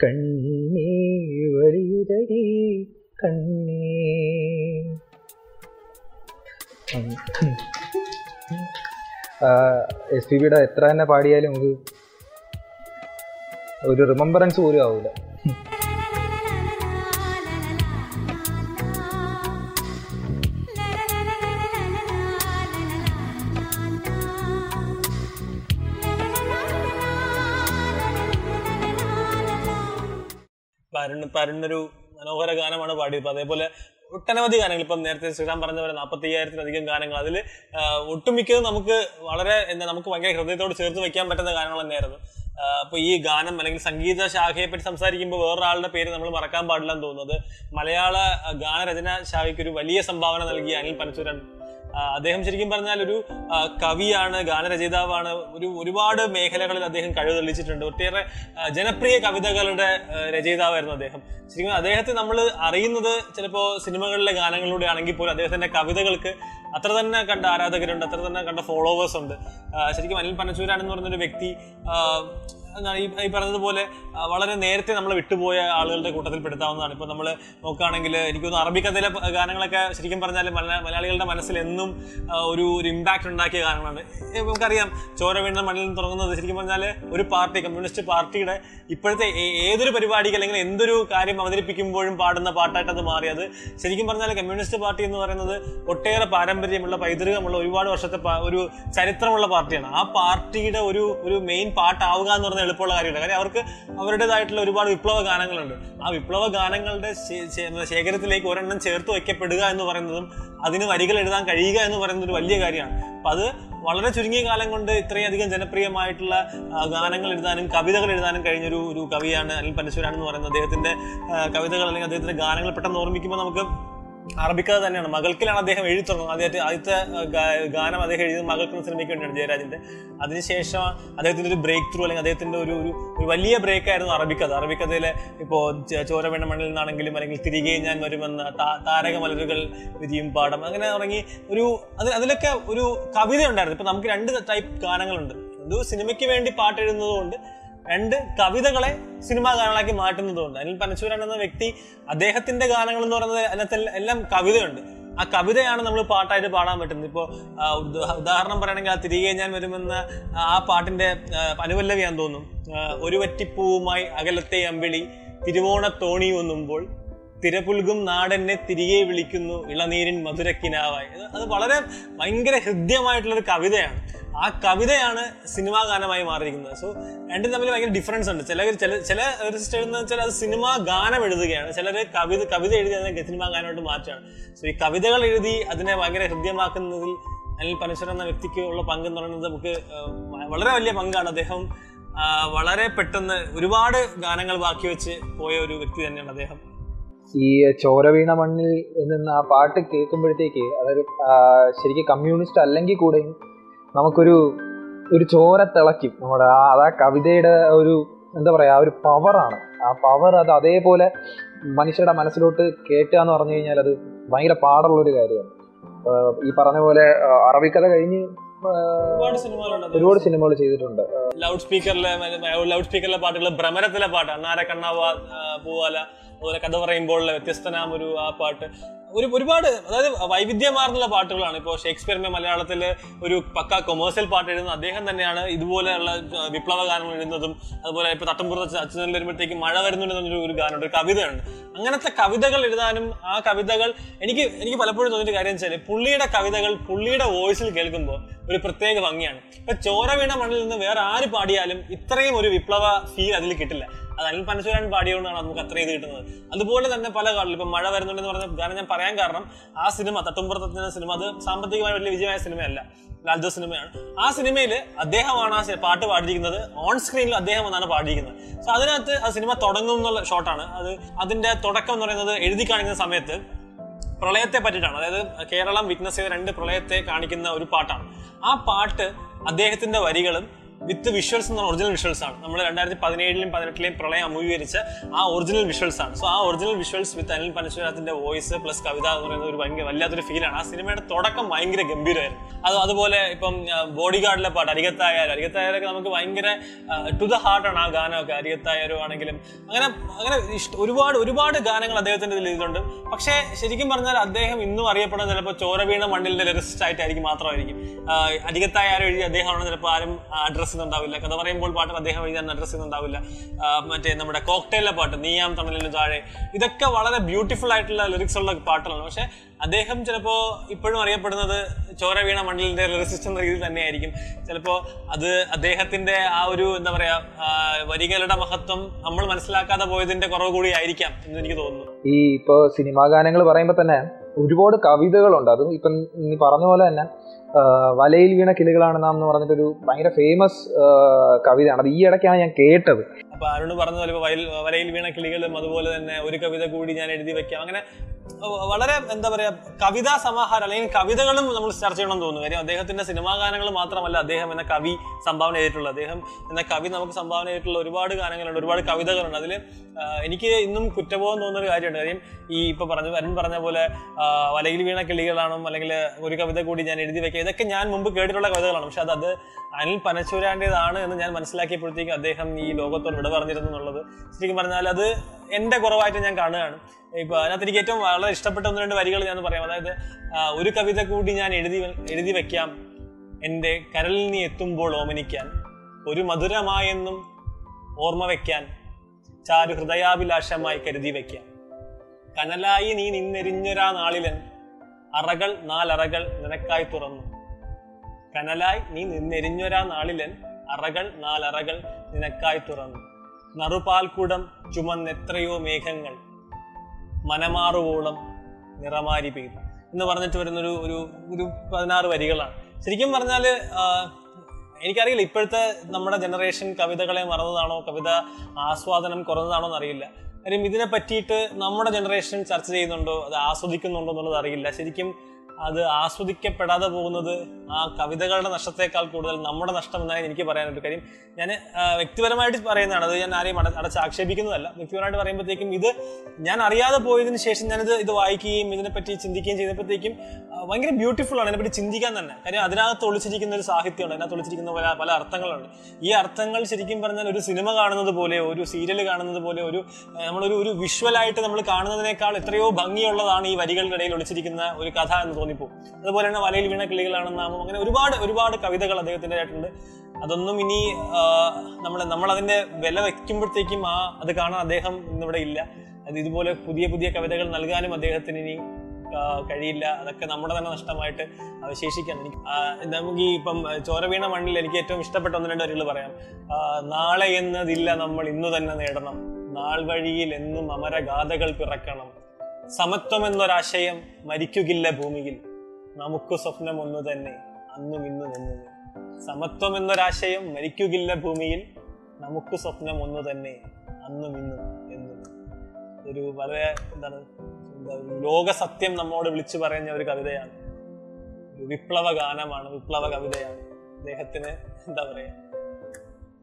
கண்ணே வழியுதடி கண்ணே എസ് പി ബിയുടെ എത്ര തന്നെ പാടിയാലും ഒരു ഒരു റിമംബറൻസ് പോലും ആവില്ല ഇപ്പൊ മനോഹര ഗാനമാണ് പാടിയത്. അതേപോലെ ഒട്ടനവധി ഗാനങ്ങൾ. ഇപ്പം നേരത്തെ ശ്രീറാം പറഞ്ഞ പോലെ നാൽപ്പത്തി അയ്യായിരത്തിലധികം ഗാനങ്ങൾ അതിൽ ഒട്ടുമിക്കതും നമുക്ക് വളരെ എന്താ നമുക്ക് ഭയങ്കര ഹൃദയത്തോട് ചേർത്ത് വെക്കാൻ പറ്റുന്ന ഗാനങ്ങൾ തന്നെയായിരുന്നു. അപ്പോൾ ഈ ഗാനം അല്ലെങ്കിൽ സംഗീത ശാഖയെ പറ്റി സംസാരിക്കുമ്പോൾ വേറൊരാളുടെ പേര് നമ്മൾ മറക്കാൻ പാടില്ലെന്ന് തോന്നുന്നത് മലയാള ഗാനരചനാ ശാഖയ്ക്ക് ഒരു വലിയ സംഭാവന നൽകിയ അനിൽ പനച്ചൂരൻ ആ, അദ്ദേഹം ശരിക്കും പറഞ്ഞാൽ ഒരു കവിയാണ് ഗാനരചയിതാവാണ്. ഒരു ഒരുപാട് മേഖലകളിൽ അദ്ദേഹം കഴിവ് തെളിയിച്ചിട്ടുണ്ട്. ഒട്ടേറെ ജനപ്രിയ കവിതകളുടെ രചയിതാവായിരുന്നു അദ്ദേഹം. ശരിക്കും അദ്ദേഹത്തെ നമ്മൾ അറിയുന്നത് ചിലപ്പോൾ സിനിമകളിലെ ഗാനങ്ങളിലൂടെ ആണെങ്കിൽ പോലും അദ്ദേഹത്തിന്റെ കവിതകൾക്ക് അത്ര തന്നെ കണ്ട ആരാധകരുണ്ട് അത്ര തന്നെ കണ്ട ഫോളോവേഴ്സ് ഉണ്ട്. ശരിക്കും അനിൽ പനച്ചൂരാൻ എന്ന് പറഞ്ഞൊരു വ്യക്തി എന്താണ് ഈ ഈ പറഞ്ഞതുപോലെ വളരെ നേരത്തെ നമ്മൾ വിട്ടുപോയ ആളുകളുടെ കൂട്ടത്തിൽ പെടുത്താവുന്നതാണ് ഇപ്പൊ നമ്മൾ നോക്കുകയാണെങ്കിൽ എനിക്ക് തോന്നുന്നു അറബിക്കഥയിലെ ഗാനങ്ങളൊക്കെ ശരിക്കും പറഞ്ഞാൽ മലയാ- മലയാളികളുടെ മനസ്സിൽ എന്നും ഒരു ഒരു ഇമ്പാക്ട് ഉണ്ടാക്കിയ ഗാനങ്ങളാണ്. നമുക്കറിയാം ചോര വീണ മണ്ണിൽ തുടങ്ങുന്നത് ശരിക്കും പറഞ്ഞാൽ ഒരു പാർട്ടി കമ്മ്യൂണിസ്റ്റ് പാർട്ടിയുടെ ഇപ്പോഴത്തെ ഏതൊരു പരിപാടിക്ക് അല്ലെങ്കിൽ എന്തൊരു കാര്യം അവതരിപ്പിക്കുമ്പോഴും പാടുന്ന പാട്ടായിട്ട് അത് മാറി. അത് ശരിക്കും പറഞ്ഞാൽ കമ്മ്യൂണിസ്റ്റ് പാർട്ടി എന്ന് പറയുന്നത് ഒട്ടേറെ പാരമ്പര്യമുള്ള പൈതൃകമുള്ള ഒരുപാട് വർഷത്തെ ഒരു ചരിത്രമുള്ള പാർട്ടിയാണ്. ആ പാർട്ടിയുടെ ഒരു ഒരു മെയിൻ പാട്ടാവുക എന്ന് പറഞ്ഞാൽ എളുപ്പമുള്ള കാര്യമില്ല. കാര്യം അവർക്ക് അവരുടേതായിട്ടുള്ള ഒരുപാട് വിപ്ലവ ഗാനങ്ങളുണ്ട്. ആ വിപ്ലവ ഗാനങ്ങളുടെ ശേഖരത്തിലേക്ക് ഒരെണ്ണം ചേർത്ത് വയ്ക്കപ്പെടുക എന്ന് പറയുന്നതും അതിന് വരികൾ എഴുതാൻ കഴിയുക എന്ന് പറയുന്നത് ഒരു വലിയ കാര്യമാണ്. അപ്പൊ അത് വളരെ ചുരുങ്ങിയ കാലം കൊണ്ട് ഇത്രയധികം ജനപ്രിയമായിട്ടുള്ള ഗാനങ്ങൾ എഴുതാനും കവിതകൾ എഴുതാനും കഴിഞ്ഞൊരു ഒരു കവിയാണ് അനിൽ പനശൂരാൻ എന്ന് പറയുന്നത്. അദ്ദേഹത്തിന്റെ കവിതകൾ അല്ലെങ്കിൽ അദ്ദേഹത്തിന്റെ ഗാനങ്ങൾ പെട്ടെന്ന് ഓർമ്മിക്കുമ്പോൾ നമുക്ക് അറബിക്കഥ തന്നെയാണ്. മകൾക്കിലാണ് അദ്ദേഹം എഴുതി തുടങ്ങുന്നത്. ആദ്യമായിട്ട് ആദ്യത്തെ ഗാനം അദ്ദേഹം എഴുതിയത് മകൾക്ക് സിനിമയ്ക്ക് വേണ്ടിയാണ് ജയരാജിന്റെ. അതിനുശേഷം അദ്ദേഹത്തിന്റെ ഒരു ബ്രേക്ക് ത്രൂ അല്ലെങ്കിൽ അദ്ദേഹത്തിന്റെ ഒരു ഒരു വലിയ ബ്രേക്ക് ആയിരുന്നു അറബിക്കഥ. അറബിക്കഥയിലെ ഇപ്പോൾ ചോരവേണ മണ്ണിൽ നിന്നാണെങ്കിലും അല്ലെങ്കിൽ തിരികെ ഞാൻ വരുമെന്ന താരക മലരുകൾ വിധിയും പാടം അങ്ങനെ തുടങ്ങി ഒരു അതിൽ അതിലൊക്കെ ഒരു കവിത ഉണ്ടായിരുന്നു ഇപ്പൊ നമുക്ക് രണ്ട് ടൈപ്പ് ഗാനങ്ങളുണ്ട്. ഒരു സിനിമയ്ക്ക് വേണ്ടി പാട്ട് എഴുതുന്നതുകൊണ്ട് രണ്ട് കവിതകളെ സിനിമാ ഗാനങ്ങളാക്കി മാറ്റുന്നതുകൊണ്ട് അനിൽ പനച്ചൂരൻ എന്ന വ്യക്തി അദ്ദേഹത്തിന്റെ ഗാനങ്ങൾ എന്ന് പറയുന്നത് അതിനകത്ത് എല്ലാം- കവിതയുണ്ട്. ആ കവിതയാണ് നമ്മൾ പാട്ടായിട്ട് പാടാൻ പറ്റുന്നത്. ഇപ്പോൾ ഉദാഹരണം പറയുകയാണെങ്കിൽ ആ തിരികെ ഞാൻ വരുമെന്ന ആ പാട്ടിന്റെ ആ, അനുപല്ലവിയാന്ന് തോന്നും ഒരു വറ്റിപ്പൂവുമായി അകലത്തെ അമ്പിളി തിരുവോണ തോണി ഒന്നുമ്പോൾ തിരപുൽകും നാടെന്നെ തിരികെ വിളിക്കുന്നു ഇളനീരിൻ മധുരക്കിനാവായി. അത് വളരെ ഭയങ്കര ഹൃദ്യമായിട്ടുള്ളൊരു കവിതയാണ്. ആ കവിതയാണ് സിനിമാ ഗാനമായി മാറിയിരിക്കുന്നത്. സോ രണ്ടും തമ്മിൽ ഭയങ്കര ഡിഫറൻസ് ഉണ്ട്. ചില ചില ചില ഒരു സിസ്റ്റർ എന്ന് വെച്ചാൽ അത് സിനിമാ ഗാനം എഴുതുകയാണ്. ചിലർ കവിത കവിത എഴുതി അതിനെ സിനിമാ ഗാനമായിട്ട് മാറ്റുകയാണ്. സോ ഈ കവിതകൾ എഴുതി അതിനെ ഭയങ്കര ഹൃദ്യമാക്കുന്നതിൽ അനിൽ പനശ്വരൻ എന്ന വ്യക്തിക്ക് ഉള്ള പങ്ക് എന്ന് പറയുന്നത് നമുക്ക് വളരെ വലിയ പങ്കാണ്. അദ്ദേഹം വളരെ പെട്ടെന്ന് ഒരുപാട് ഗാനങ്ങൾ ബാക്കി വെച്ച് പോയ ഒരു വ്യക്തി തന്നെയാണ് അദ്ദേഹം. ഈ ചോര വീണ മണ്ണിൽ നിന്ന് ആ പാട്ട് കേൾക്കുമ്പോഴത്തേക്ക് അതായത് ശരിക്കും കമ്മ്യൂണിസ്റ്റ് അല്ലെങ്കിൽ കൂടെയും നമുക്കൊരു ഒരു ചോര തിളയ്ക്കും. നമ്മുടെ ആ അത് കവിതയുടെ ഒരു എന്താ പറയാ ആ ഒരു പവറാണ് ആ പവർ അത് അതേപോലെ മനുഷ്യരുടെ മനസ്സിലോട്ട് കേട്ടുക എന്ന് പറഞ്ഞു കഴിഞ്ഞാൽ അത് ഭയങ്കര പാടുള്ള ഒരു കാര്യമാണ് ഈ പറഞ്ഞ പോലെ അറബിക്കഥ കഴിഞ്ഞ് ഒരുപാട് സിനിമകൾ ചെയ്തിട്ടുണ്ട്. ലൗഡ് സ്പീക്കറിലെ ലൗഡ് സ്പീക്കറിലെ പാട്ടുകൾ ഭ്രമരത്തിലെ പാട്ട് അണ്ണാര കണ്ണാവ പൂവാല അതുപോലെ കഥ പറയുമ്പോഴുള്ള വ്യത്യസ്തനാം ഒരു ആ പാട്ട്. ഒരു ഒരുപാട് അതായത് വൈവിധ്യമാർന്നുള്ള പാട്ടുകളാണ്. ഇപ്പോൾ ഷേക്സ്പിയറിന്റെ മലയാളത്തിൽ ഒരു പക്ക കൊമേഴ്സ്യൽ പാട്ട് എഴുതുന്ന അദ്ദേഹം തന്നെയാണ് ഇതുപോലെയുള്ള വിപ്ലവ ഗാനങ്ങൾ എഴുതുന്നതും അതുപോലെ ഇപ്പൊ തട്ടമ്പുറത്ത് അച്ഛനിൽ വരുമ്പോഴത്തേക്ക് മഴ വരുന്നുണ്ട് എന്നൊരു ഒരു ഗാനമുണ്ട് ഒരു കവിതയുണ്ട്. അങ്ങനത്തെ കവിതകൾ എഴുതാനും ആ കവിതകൾ എനിക്ക് എനിക്ക് പലപ്പോഴും തോന്നിയൊരു കാര്യം വെച്ചാൽ പുള്ളിയുടെ കവിതകൾ പുള്ളിയുടെ വോയിസിൽ കേൾക്കുമ്പോൾ ഒരു പ്രത്യേക ഭംഗിയാണ്. ഇപ്പൊ ചോര വീണ മണ്ണിൽ നിന്ന് വേറെ ആര് പാടിയാലും ഇത്രയും ഒരു വിപ്ലവ ഫീൽ അതിൽ കിട്ടില്ല. അത് അനിൽ പനശൂരാൻ പാടിയോണ്ടാണ് നമുക്ക് അത്ര ഇത് കിട്ടുന്നത്. അതുപോലെ തന്നെ പല കാലം ഇപ്പൊ മഴ വരുന്നുണ്ടെന്ന് പറഞ്ഞ ഗാനം ഞാൻ പറയാൻ കാരണം ആ സിനിമ തട്ടുംപുറത്തെത്തുന്ന സിനിമ അത് സാമ്പത്തികമായി വലിയ വിജയമായ സിനിമയല്ല. ലാൽജോ സിനിമയാണ്. ആ സിനിമയിൽ അദ്ദേഹമാണ് ആ പാട്ട് പാടിയിരിക്കുന്നത്. ഓൺ സ്ക്രീനിൽ അദ്ദേഹം എന്നാണ് പാടിയിരിക്കുന്നത്. സോ അതിനകത്ത് ആ സിനിമ തുടങ്ങും എന്നുള്ള ഷോട്ടാണ്. അത് അതിന്റെ തുടക്കം എന്ന് പറയുന്നത് എഴുതി കാണിക്കുന്ന സമയത്ത് പ്രളയത്തെ പറ്റിയിട്ടാണ്. അതായത് കേരളം വിറ്റ്നസ് ചെയ്ത രണ്ട് പ്രളയത്തെ കാണിക്കുന്ന ഒരു പാട്ടാണ്. ആ പാട്ട് അദ്ദേഹത്തിന്റെ വരികളും വിത്ത് വിഷ്വൽസ് എന്ന് പറഞ്ഞാൽ ഒറിജിനൽ വിഷ്വൽസ് ആണ്. നമ്മൾ രണ്ടായിരത്തി പതിനേഴിലും പതിനെട്ടിലെയും പ്രളയം അമൂവീകരിച്ച ആ ഒറിജിനൽ വിഷ്വൽസ് ആണ്. സോ ആ ഒറിജിനൽ വിഷ്വൽസ് വിത്ത് അനിൽ പനശ്വരത്തിന്റെ വോയിസ് പ്ലസ് കവിത എന്ന് പറയുന്നത് ഒരു ഭയങ്കര വല്ലാത്തൊരു ഫീലാണ് ആ സിനിമയുടെ തുടക്കം ഭയങ്കര ഗംഭീരമായിരുന്നു. അത് അതുപോലെ ഇപ്പം ബോഡി ഗാർഡിലെ പാട്ട് അരികത്തായാലും അരികത്തായാലൊക്കെ നമുക്ക് ഭയങ്കര ടു ദ ഹാർട്ടാണ് ആ ഗാനമൊക്കെ. അരികത്തായാലും ആണെങ്കിലും അങ്ങനെ അങ്ങനെ ഒരുപാട് ഒരുപാട് ഗാനങ്ങൾ അദ്ദേഹത്തിന്റെ ഇതിലുണ്ട് പക്ഷേ ശരിക്കും പറഞ്ഞാൽ അദ്ദേഹം ഇന്നും അറിയപ്പെടുന്നത് ചിലപ്പോൾ ചോരവീണ വീണ മണ്ണിലിന്റെ ലിറിസ്റ്റ് ആയിട്ടായിരിക്കും മാത്രമായിരിക്കും. അരികത്തായാലും എഴുതി അദ്ദേഹമാണ് ചിലപ്പോൾ ആരും അഡ്രസ് ചെയ്യുന്നുണ്ടാവില്ല കഥ പറയുമ്പോൾ പാട്ട് അദ്ദേഹം എഴുതാൻ അഡ്രസ് ആഹ് മറ്റേ നമ്മുടെ കോക്ടെയിലെ പാട്ട് നീയാം തണലിന് താഴെ. ഇതൊക്കെ വളരെ ബ്യൂട്ടിഫുൾ ആയിട്ടുള്ള ലിറിക്സ് ഉള്ള പാട്ടുകളാണ്. പക്ഷെ അദ്ദേഹം ചിലപ്പോൾ ഇപ്പോഴും അറിയപ്പെടുന്നത് ചോര വീണ മണ്ഡലിന്റെ ലിറിസിസ്റ്റ് എന്ന രീതിയിൽ തന്നെയായിരിക്കും. ചിലപ്പോൾ അത് അദ്ദേഹത്തിന്റെ ആ ഒരു എന്താ പറയാ വരികളുടെ മഹത്വം നമ്മൾ മനസ്സിലാക്കാതെ പോയതിന്റെ കുറവ് കൂടി ആയിരിക്കാം എന്ന് എനിക്ക് തോന്നുന്നു. ഈ ഇപ്പോൾ സിനിമാ ഗാനങ്ങൾ പറയുമ്പോൾ തന്നെ ഒരുപാട് കവിതകളുണ്ട്. അതും ഇപ്പം നീ പറഞ്ഞ പോലെ തന്നെ വലയിൽ വീണ കിളികളാണ് നാം എന്ന് പറഞ്ഞിട്ടൊരു ഭയങ്കര ഫേമസ് കവിതയാണ്. അത് ഈ ഇടയ്ക്കാണ് ഞാൻ കേട്ടത്. അപ്പൊ അരുണ് പറഞ്ഞ പോലെ വയൽ വലയിൽ വീണ കിളികളും അതുപോലെ തന്നെ ഒരു കവിത കൂടി ഞാൻ എഴുതി വെക്കാം. അങ്ങനെ വളരെ എന്താ പറയാ കവിതാ സമാഹാരം അല്ലെങ്കിൽ കവിതകളും നമ്മൾ ചർച്ച ചെയ്യണമെന്ന് തോന്നുന്നു. കാര്യം അദ്ദേഹത്തിന്റെ സിനിമാ ഗാനങ്ങൾ മാത്രമല്ല അദ്ദേഹം എന്ന കവി സംഭാവന ചെയ്തിട്ടുള്ളത്. അദ്ദേഹം എന്ന കവി നമുക്ക് സംഭാവന ചെയ്തിട്ടുള്ള ഒരുപാട് ഗാനങ്ങളുണ്ട് ഒരുപാട് കവിതകളുണ്ട്. അതിൽ എനിക്ക് ഇന്നും കുറ്റബോധം തോന്നുന്ന ഒരു കാര്യമുണ്ട്. കാര്യം ഈ ഇപ്പൊ പറഞ്ഞു അരുൺ പറഞ്ഞ പോലെ വലയിൽ വീണ കിളികളാണോ അല്ലെങ്കിൽ ഒരു കവിത കൂടി ഞാൻ എഴുതി വെക്കുക ഇതൊക്കെ ഞാൻ മുമ്പ് കേട്ടിട്ടുള്ള കവിതകളാണ്. പക്ഷെ അത് അനിൽ പനച്ചൂരാന്റെതാണ് എന്ന് ഞാൻ മനസ്സിലാക്കിയപ്പോഴത്തേക്കും അദ്ദേഹം ഈ ലോകത്തോട് വിട പറഞ്ഞിരുന്നു എന്നുള്ളത്. ശരിക്കും പറഞ്ഞാൽ അത് എന്റെ കുറവായിട്ട് ഞാൻ കാണുകയാണ്. ഇപ്പൊ അതിനകത്ത് എനിക്ക് ഏറ്റവും വളരെ ഇഷ്ടപ്പെട്ട ഒന്ന് രണ്ട് വരികൾ ഞാൻ പറയാം. അതായത് ഒരു കവിത കൂടി ഞാൻ എഴുതി എഴുതി വെക്കാം. എന്റെ കരളിൽ നീ എത്തുമ്പോൾ ഓമനിക്കാൻ ഒരു മധുരമായെന്നും ഓർമ്മ വെക്കാൻ ചാരു ഹൃദയാഭിലാഷമായി കരുതി വെക്കാം. കനലായി നീ നിന്നെരിഞ്ഞൊരാ നാളിലൻ അറകൾ നാലറകൾ നിനക്കായി തുറന്നു. കനലായി നീ നിന്നെരിഞ്ഞൊരാ നാളിലൻ അറകൾ നാലറകൾ നിനക്കായി തുറന്നു. നറുപാൽക്കുടം ചുമന്നെത്രയോ മേഘങ്ങൾ മനമാറുവോളം നിറമാരി പെയ്തു. എന്ന് പറഞ്ഞിട്ട് വരുന്നൊരു ഒരു ഒരു പതിനാറ് വരികളാണ്. ശരിക്കും പറഞ്ഞാൽ എനിക്കറിയില്ല ഇപ്പോഴത്തെ നമ്മുടെ ജനറേഷൻ കവിതകളെ മറന്നതാണോ കവിത ആസ്വാദനം കുറഞ്ഞതാണോ എന്നറിയില്ല. കാര്യം ഇതിനെ പറ്റിയിട്ട് നമ്മുടെ ജനറേഷൻ ചർച്ച ചെയ്യുന്നുണ്ടോ അത് ആസ്വദിക്കുന്നുണ്ടോ എന്നുള്ളത് അറിയില്ല. ശരിക്കും അത് ആസ്വദിക്കപ്പെടാതെ പോകുന്നത് ആ കവിതകളുടെ നഷ്ടത്തെക്കാൾ കൂടുതൽ നമ്മുടെ നഷ്ടം എന്നാണ് എനിക്ക് പറയാനായിട്ട് കാര്യം. ഞാൻ വ്യക്തിപരമായിട്ട് പറയുന്നതാണ്. അത് ഞാൻ ആരെയും അട അടച്ച് ആക്ഷേപിക്കുന്നതല്ല. വ്യക്തിപരമായിട്ട് പറയുമ്പോഴത്തേക്കും ഇത് ഞാൻ അറിയാതെ പോയതിനു ശേഷം ഞാനിത് ഇത് വായിക്കുകയും ഇതിനെപ്പറ്റി ചിന്തിക്കുകയും ചെയ്തപ്പോഴത്തേക്കും ഭയങ്കര ബ്യൂട്ടിഫുൾ ആണ് ഇതിനെപ്പറ്റി ചിന്തിക്കാൻ തന്നെ. കാര്യം അതിനകത്ത് ഒളിച്ചിരിക്കുന്ന ഒരു സാഹിത്യമുണ്ട് അതിനകത്ത് ഒളിച്ചിരിക്കുന്ന പല പല അർത്ഥങ്ങളുണ്ട്. ഈ അർത്ഥങ്ങൾ ശരിക്കും പറഞ്ഞാൽ ഒരു സിനിമ കാണുന്നത് പോലെ ഒരു സീരിയൽ കാണുന്നത് പോലെ ഒരു നമ്മളൊരു ഒരു വിഷ്വലായിട്ട് നമ്മൾ കാണുന്നതിനേക്കാൾ എത്രയോ ഭംഗിയുള്ളതാണ് ഈ വരികളുടെ ഇടയിൽ ഒളിച്ചിരിക്കുന്ന ഒരു കഥ എന്ന് തോന്നിപ്പോ അതുപോലെ തന്നെ വലയിൽ വീണ കിളികളാണ് നാമം. അങ്ങനെ ഒരുപാട് ഒരുപാട് കവിതകൾ അദ്ദേഹത്തിന്റെ ആയിട്ടുണ്ട്. അതൊന്നും ഇനി നമ്മൾ അതിന്റെ വില വയ്ക്കുമ്പോഴത്തേക്കും ആ അത് കാണാൻ അദ്ദേഹം ഇന്നിവിടെ ഇല്ല. അത് ഇതുപോലെ പുതിയ പുതിയ കവിതകൾ നൽകാനും അദ്ദേഹത്തിന് ഇനി കഴിയില്ല. അതൊക്കെ നമ്മുടെ തന്നെ നഷ്ടമായിട്ട് അവശേഷിക്കാൻ എനിക്ക് നമുക്ക് ഈ ഇപ്പം ചോര വീണ മണ്ണിൽ എനിക്ക് ഏറ്റവും ഇഷ്ടപ്പെട്ട ഒന്ന് രണ്ട് വരികൾ പറയാം. നാളെ എന്നതില്ല നമ്മൾ ഇന്നു തന്നെ നേടണം. നാൾ വഴിയിൽ എന്നും അമരഗാഥകൾ പിറക്കണം. സമത്വം എന്നൊരാശയം മരിക്കുകില്ല ഭൂമിയിൽ. നമുക്ക് സ്വപ്നം ഒന്നു തന്നെ അന്നും ഇന്നും എന്നും സമത്വം എന്നൊരാശയം മരിക്കുകില്ല ഭൂമിയിൽ. നമുക്ക് സ്വപ്നം ഒന്നു തന്നെ അന്നും ഇന്നും എന്നും. ഒരു വളരെ എന്താണ് എന്താ ലോക സത്യം നമ്മോട് വിളിച്ചു പറയുന്ന ഒരു കവിതയാണ്. ഒരു വിപ്ലവ ഗാനമാണ് വിപ്ലവ കവിതയാണ് അദ്ദേഹത്തിന് എന്താ പറയാ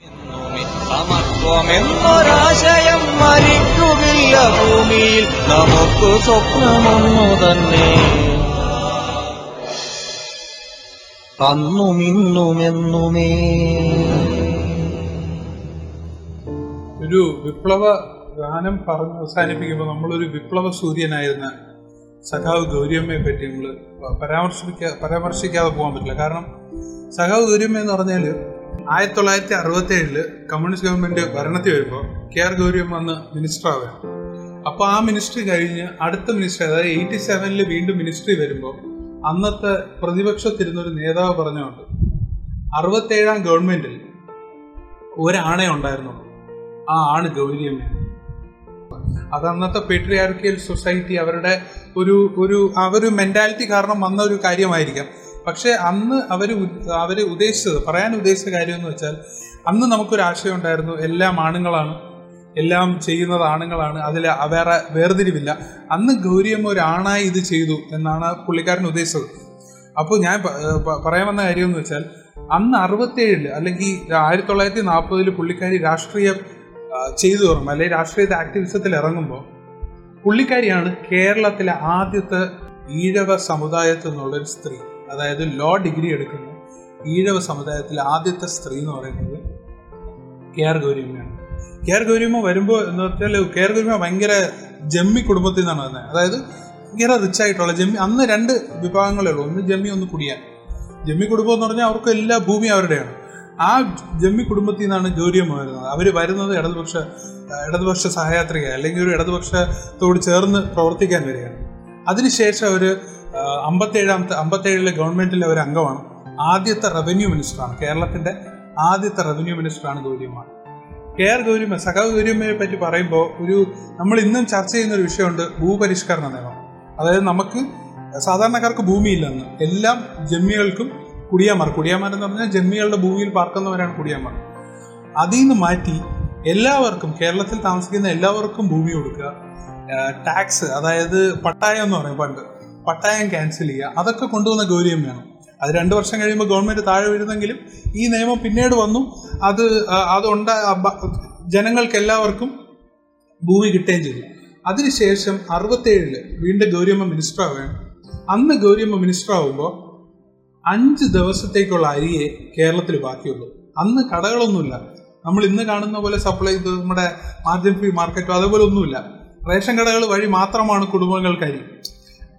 സമത്വമെന്നൊരാശയം മരിക്കുകില്ല ഭൂമിയിൽ. നമുക്ക് സ്വപ്നമൊന്നു തന്നെ. അന്നുമിന്നുമെന്നുമേ ഒരു വിപ്ലവ ഗാനം പറഞ്ഞ് അവസാനിപ്പിക്കുമ്പോൾ നമ്മളൊരു വിപ്ലവ സൂര്യനായിരുന്ന സഖാവ് ഗൗരിയമ്മയെ പറ്റി നമ്മൾ പരാമർശിക്കാ പരാമർശിക്കാതെ പോകാൻ പറ്റില്ല. കാരണം സഖാവ് ഗൗരിയമ്മ എന്ന് പറഞ്ഞാൽ ആയിരത്തി തൊള്ളായിരത്തി അറുപത്തി ഏഴിൽ കമ്മ്യൂണിസ്റ്റ് ഗവൺമെന്റ് ഭരണത്തിൽ വരുമ്പോൾ കെ ആർ ഗൗരിയമ്മ അന്ന് മിനിസ്റ്റർ ആവുകയാണ്. അപ്പോൾ ആ മിനിസ്ട്രി കഴിഞ്ഞ് അടുത്ത മിനിസ്റ്ററി അതായത് എയ്റ്റി സെവനിൽ വീണ്ടും മിനിസ്ട്രി വരുമ്പോൾ അന്നത്തെ പ്രതിപക്ഷത്തിരുന്നൊരു നേതാവ് പറഞ്ഞുകൊണ്ട് അറുപത്തേഴാം ഗവൺമെന്റിൽ ഒരാണേ ഉണ്ടായിരുന്നു. ആ ആണ് ഗൗരിയമ്മ. അത് അന്നത്തെ പെട്രിയാർക്കിയൽ സൊസൈറ്റി അവരുടെ ഒരു ഒരു ആ ഒരു മെന്റാലിറ്റി കാരണം വന്ന ഒരു കാര്യമായിരിക്കാം. പക്ഷെ അന്ന് അവർ അവർ ഉദ്ദേശിച്ചത് പറയാൻ ഉദ്ദേശിച്ച കാര്യം എന്ന് വെച്ചാൽ അന്ന് നമുക്കൊരു ആശയം ഉണ്ടായിരുന്നു എല്ലാം ആണുങ്ങളാണ് എല്ലാം ചെയ്യുന്നത് ആണുങ്ങളാണ് അതിൽ വേറെ വേർതിരിവില്ല. അന്ന് ഗൗരിയമ്മ ഒരു ആണായി ഇത് ചെയ്തു എന്നാണ് പുള്ളിക്കാരൻ ഉദ്ദേശിച്ചത്. അപ്പോൾ ഞാൻ പറയാൻ വന്ന കാര്യം എന്ന് വെച്ചാൽ അന്ന് അറുപത്തേഴിൽ അല്ലെങ്കിൽ ആയിരത്തി തൊള്ളായിരത്തി നാൽപ്പതിൽ പുള്ളിക്കാരി രാഷ്ട്രീയം ചെയ്തു തുടങ്ങും. അല്ലെങ്കിൽ രാഷ്ട്രീയത്തെ ആക്ടിവിസത്തിൽ ഇറങ്ങുമ്പോൾ പുള്ളിക്കാരിയാണ് കേരളത്തിലെ ആദ്യത്തെ ഈഴവ സമുദായത്തിൽ നിന്നുള്ളൊരു സ്ത്രീ. അതായത് ലോ ഡിഗ്രി എടുക്കുന്ന ഈഴവ സമുദായത്തിലെ ആദ്യത്തെ സ്ത്രീ എന്ന് പറയുന്നത് കെ ആർ ഗൗരിയമ്മയാണ്. കെ ആർ ഗൗരിയമ്മ വരുമ്പോൾ എന്ന് വെച്ചാൽ കെ ആർ ഗൗരിയമ്മ ഭയങ്കര ജമ്മി കുടുംബത്തിൽ നിന്നാണ് വന്നത് അതായത് ഭയങ്കര റിച്ച് ആയിട്ടുള്ള ജമ്മി അന്ന് രണ്ട് വിഭാഗങ്ങളേ ഉള്ളൂ. ഒന്ന് ജമ്മി ഒന്ന് കുടിയാൻ. ജമ്മി കുടുംബം എന്ന് പറഞ്ഞാൽ അവർക്ക് എല്ലാ ഭൂമി അവരുടെയാണ്. ആ ജമ്മി കുടുംബത്തിൽ നിന്നാണ് ഗൗരിയമ്മ വരുന്നത്. അവർ വരുന്നത് ഇടതുപക്ഷ ഇടതുപക്ഷ സഹയാത്രിക അല്ലെങ്കിൽ ഒരു ഇടതുപക്ഷത്തോട് ചേർന്ന് പ്രവർത്തിക്കാൻ വരികയാണ്. അതിനുശേഷം അവർ അമ്പത്തേഴാമത്തെ അമ്പത്തേഴിലെ ഗവൺമെന്റിലെ ഒരു അംഗമാണ് ആദ്യത്തെ റവന്യൂ മിനിസ്റ്ററാണ് കേരളത്തിന്റെ ആദ്യത്തെ റവന്യൂ മിനിസ്റ്ററാണ് ഗൗരിയമ്മ കെ ആർ ഗൗരിയമ്മ സഖാവ് ഗൗരിയമ്മയെ പറ്റി പറയുമ്പോൾ ഒരു നമ്മൾ ഇന്നും ചർച്ച ചെയ്യുന്ന ഒരു വിഷയമുണ്ട് ഭൂപരിഷ്കരണ നിയമം. അതായത് നമുക്ക് സാധാരണക്കാർക്ക് ഭൂമിയില്ലെന്ന്. എല്ലാം ജമ്മികൾക്കും കുടിയാമാർ എന്ന് പറഞ്ഞാൽ ജമ്മികളുടെ ഭൂമിയിൽ പാർക്കുന്നവരാണ് കുടിയാമാർ അതിൽ നിന്ന് മാറ്റി എല്ലാവർക്കും കേരളത്തിൽ താമസിക്കുന്ന എല്ലാവർക്കും ഭൂമി കൊടുക്കുക ടാക്സ് അതായത് പട്ടായം എന്ന് പറയും പണ്ട്. പട്ടായം ക്യാൻസൽ ചെയ്യുക. അതൊക്കെ കൊണ്ടുവന്ന ഗൗരിയമ്മയാണ് അത് രണ്ട് വർഷം കഴിയുമ്പോൾ ഗവൺമെന്റ് താഴെ വരുന്നെങ്കിലും ഈ നിയമം പിന്നീട് വന്നു. അത് അതുണ്ട ജനങ്ങൾക്ക് എല്ലാവർക്കും ഭൂമി കിട്ടുകയും ചെയ്തു. അതിനുശേഷം അറുപത്തേഴിൽ വീണ്ടും ഗൗരിയമ്മ മിനിസ്റ്റർ ആവുകയാണ്. അന്ന് ഗൗരിയമ്മ മിനിസ്റ്റർ ആവുമ്പോൾ അഞ്ച് ദിവസത്തേക്കുള്ള അരിയെ കേരളത്തിൽ ബാക്കിയുള്ളൂ. അന്ന് കടകളൊന്നുമില്ല. നമ്മൾ ഇന്ന് കാണുന്ന പോലെ സപ്ലൈ നമ്മുടെ മാർജിൻ ഫ്രീ മാർക്കറ്റോ അതേപോലെ ഒന്നുമില്ല. റേഷൻ കടകൾ വഴി മാത്രമാണ് കുടുംബങ്ങൾക്ക് അരി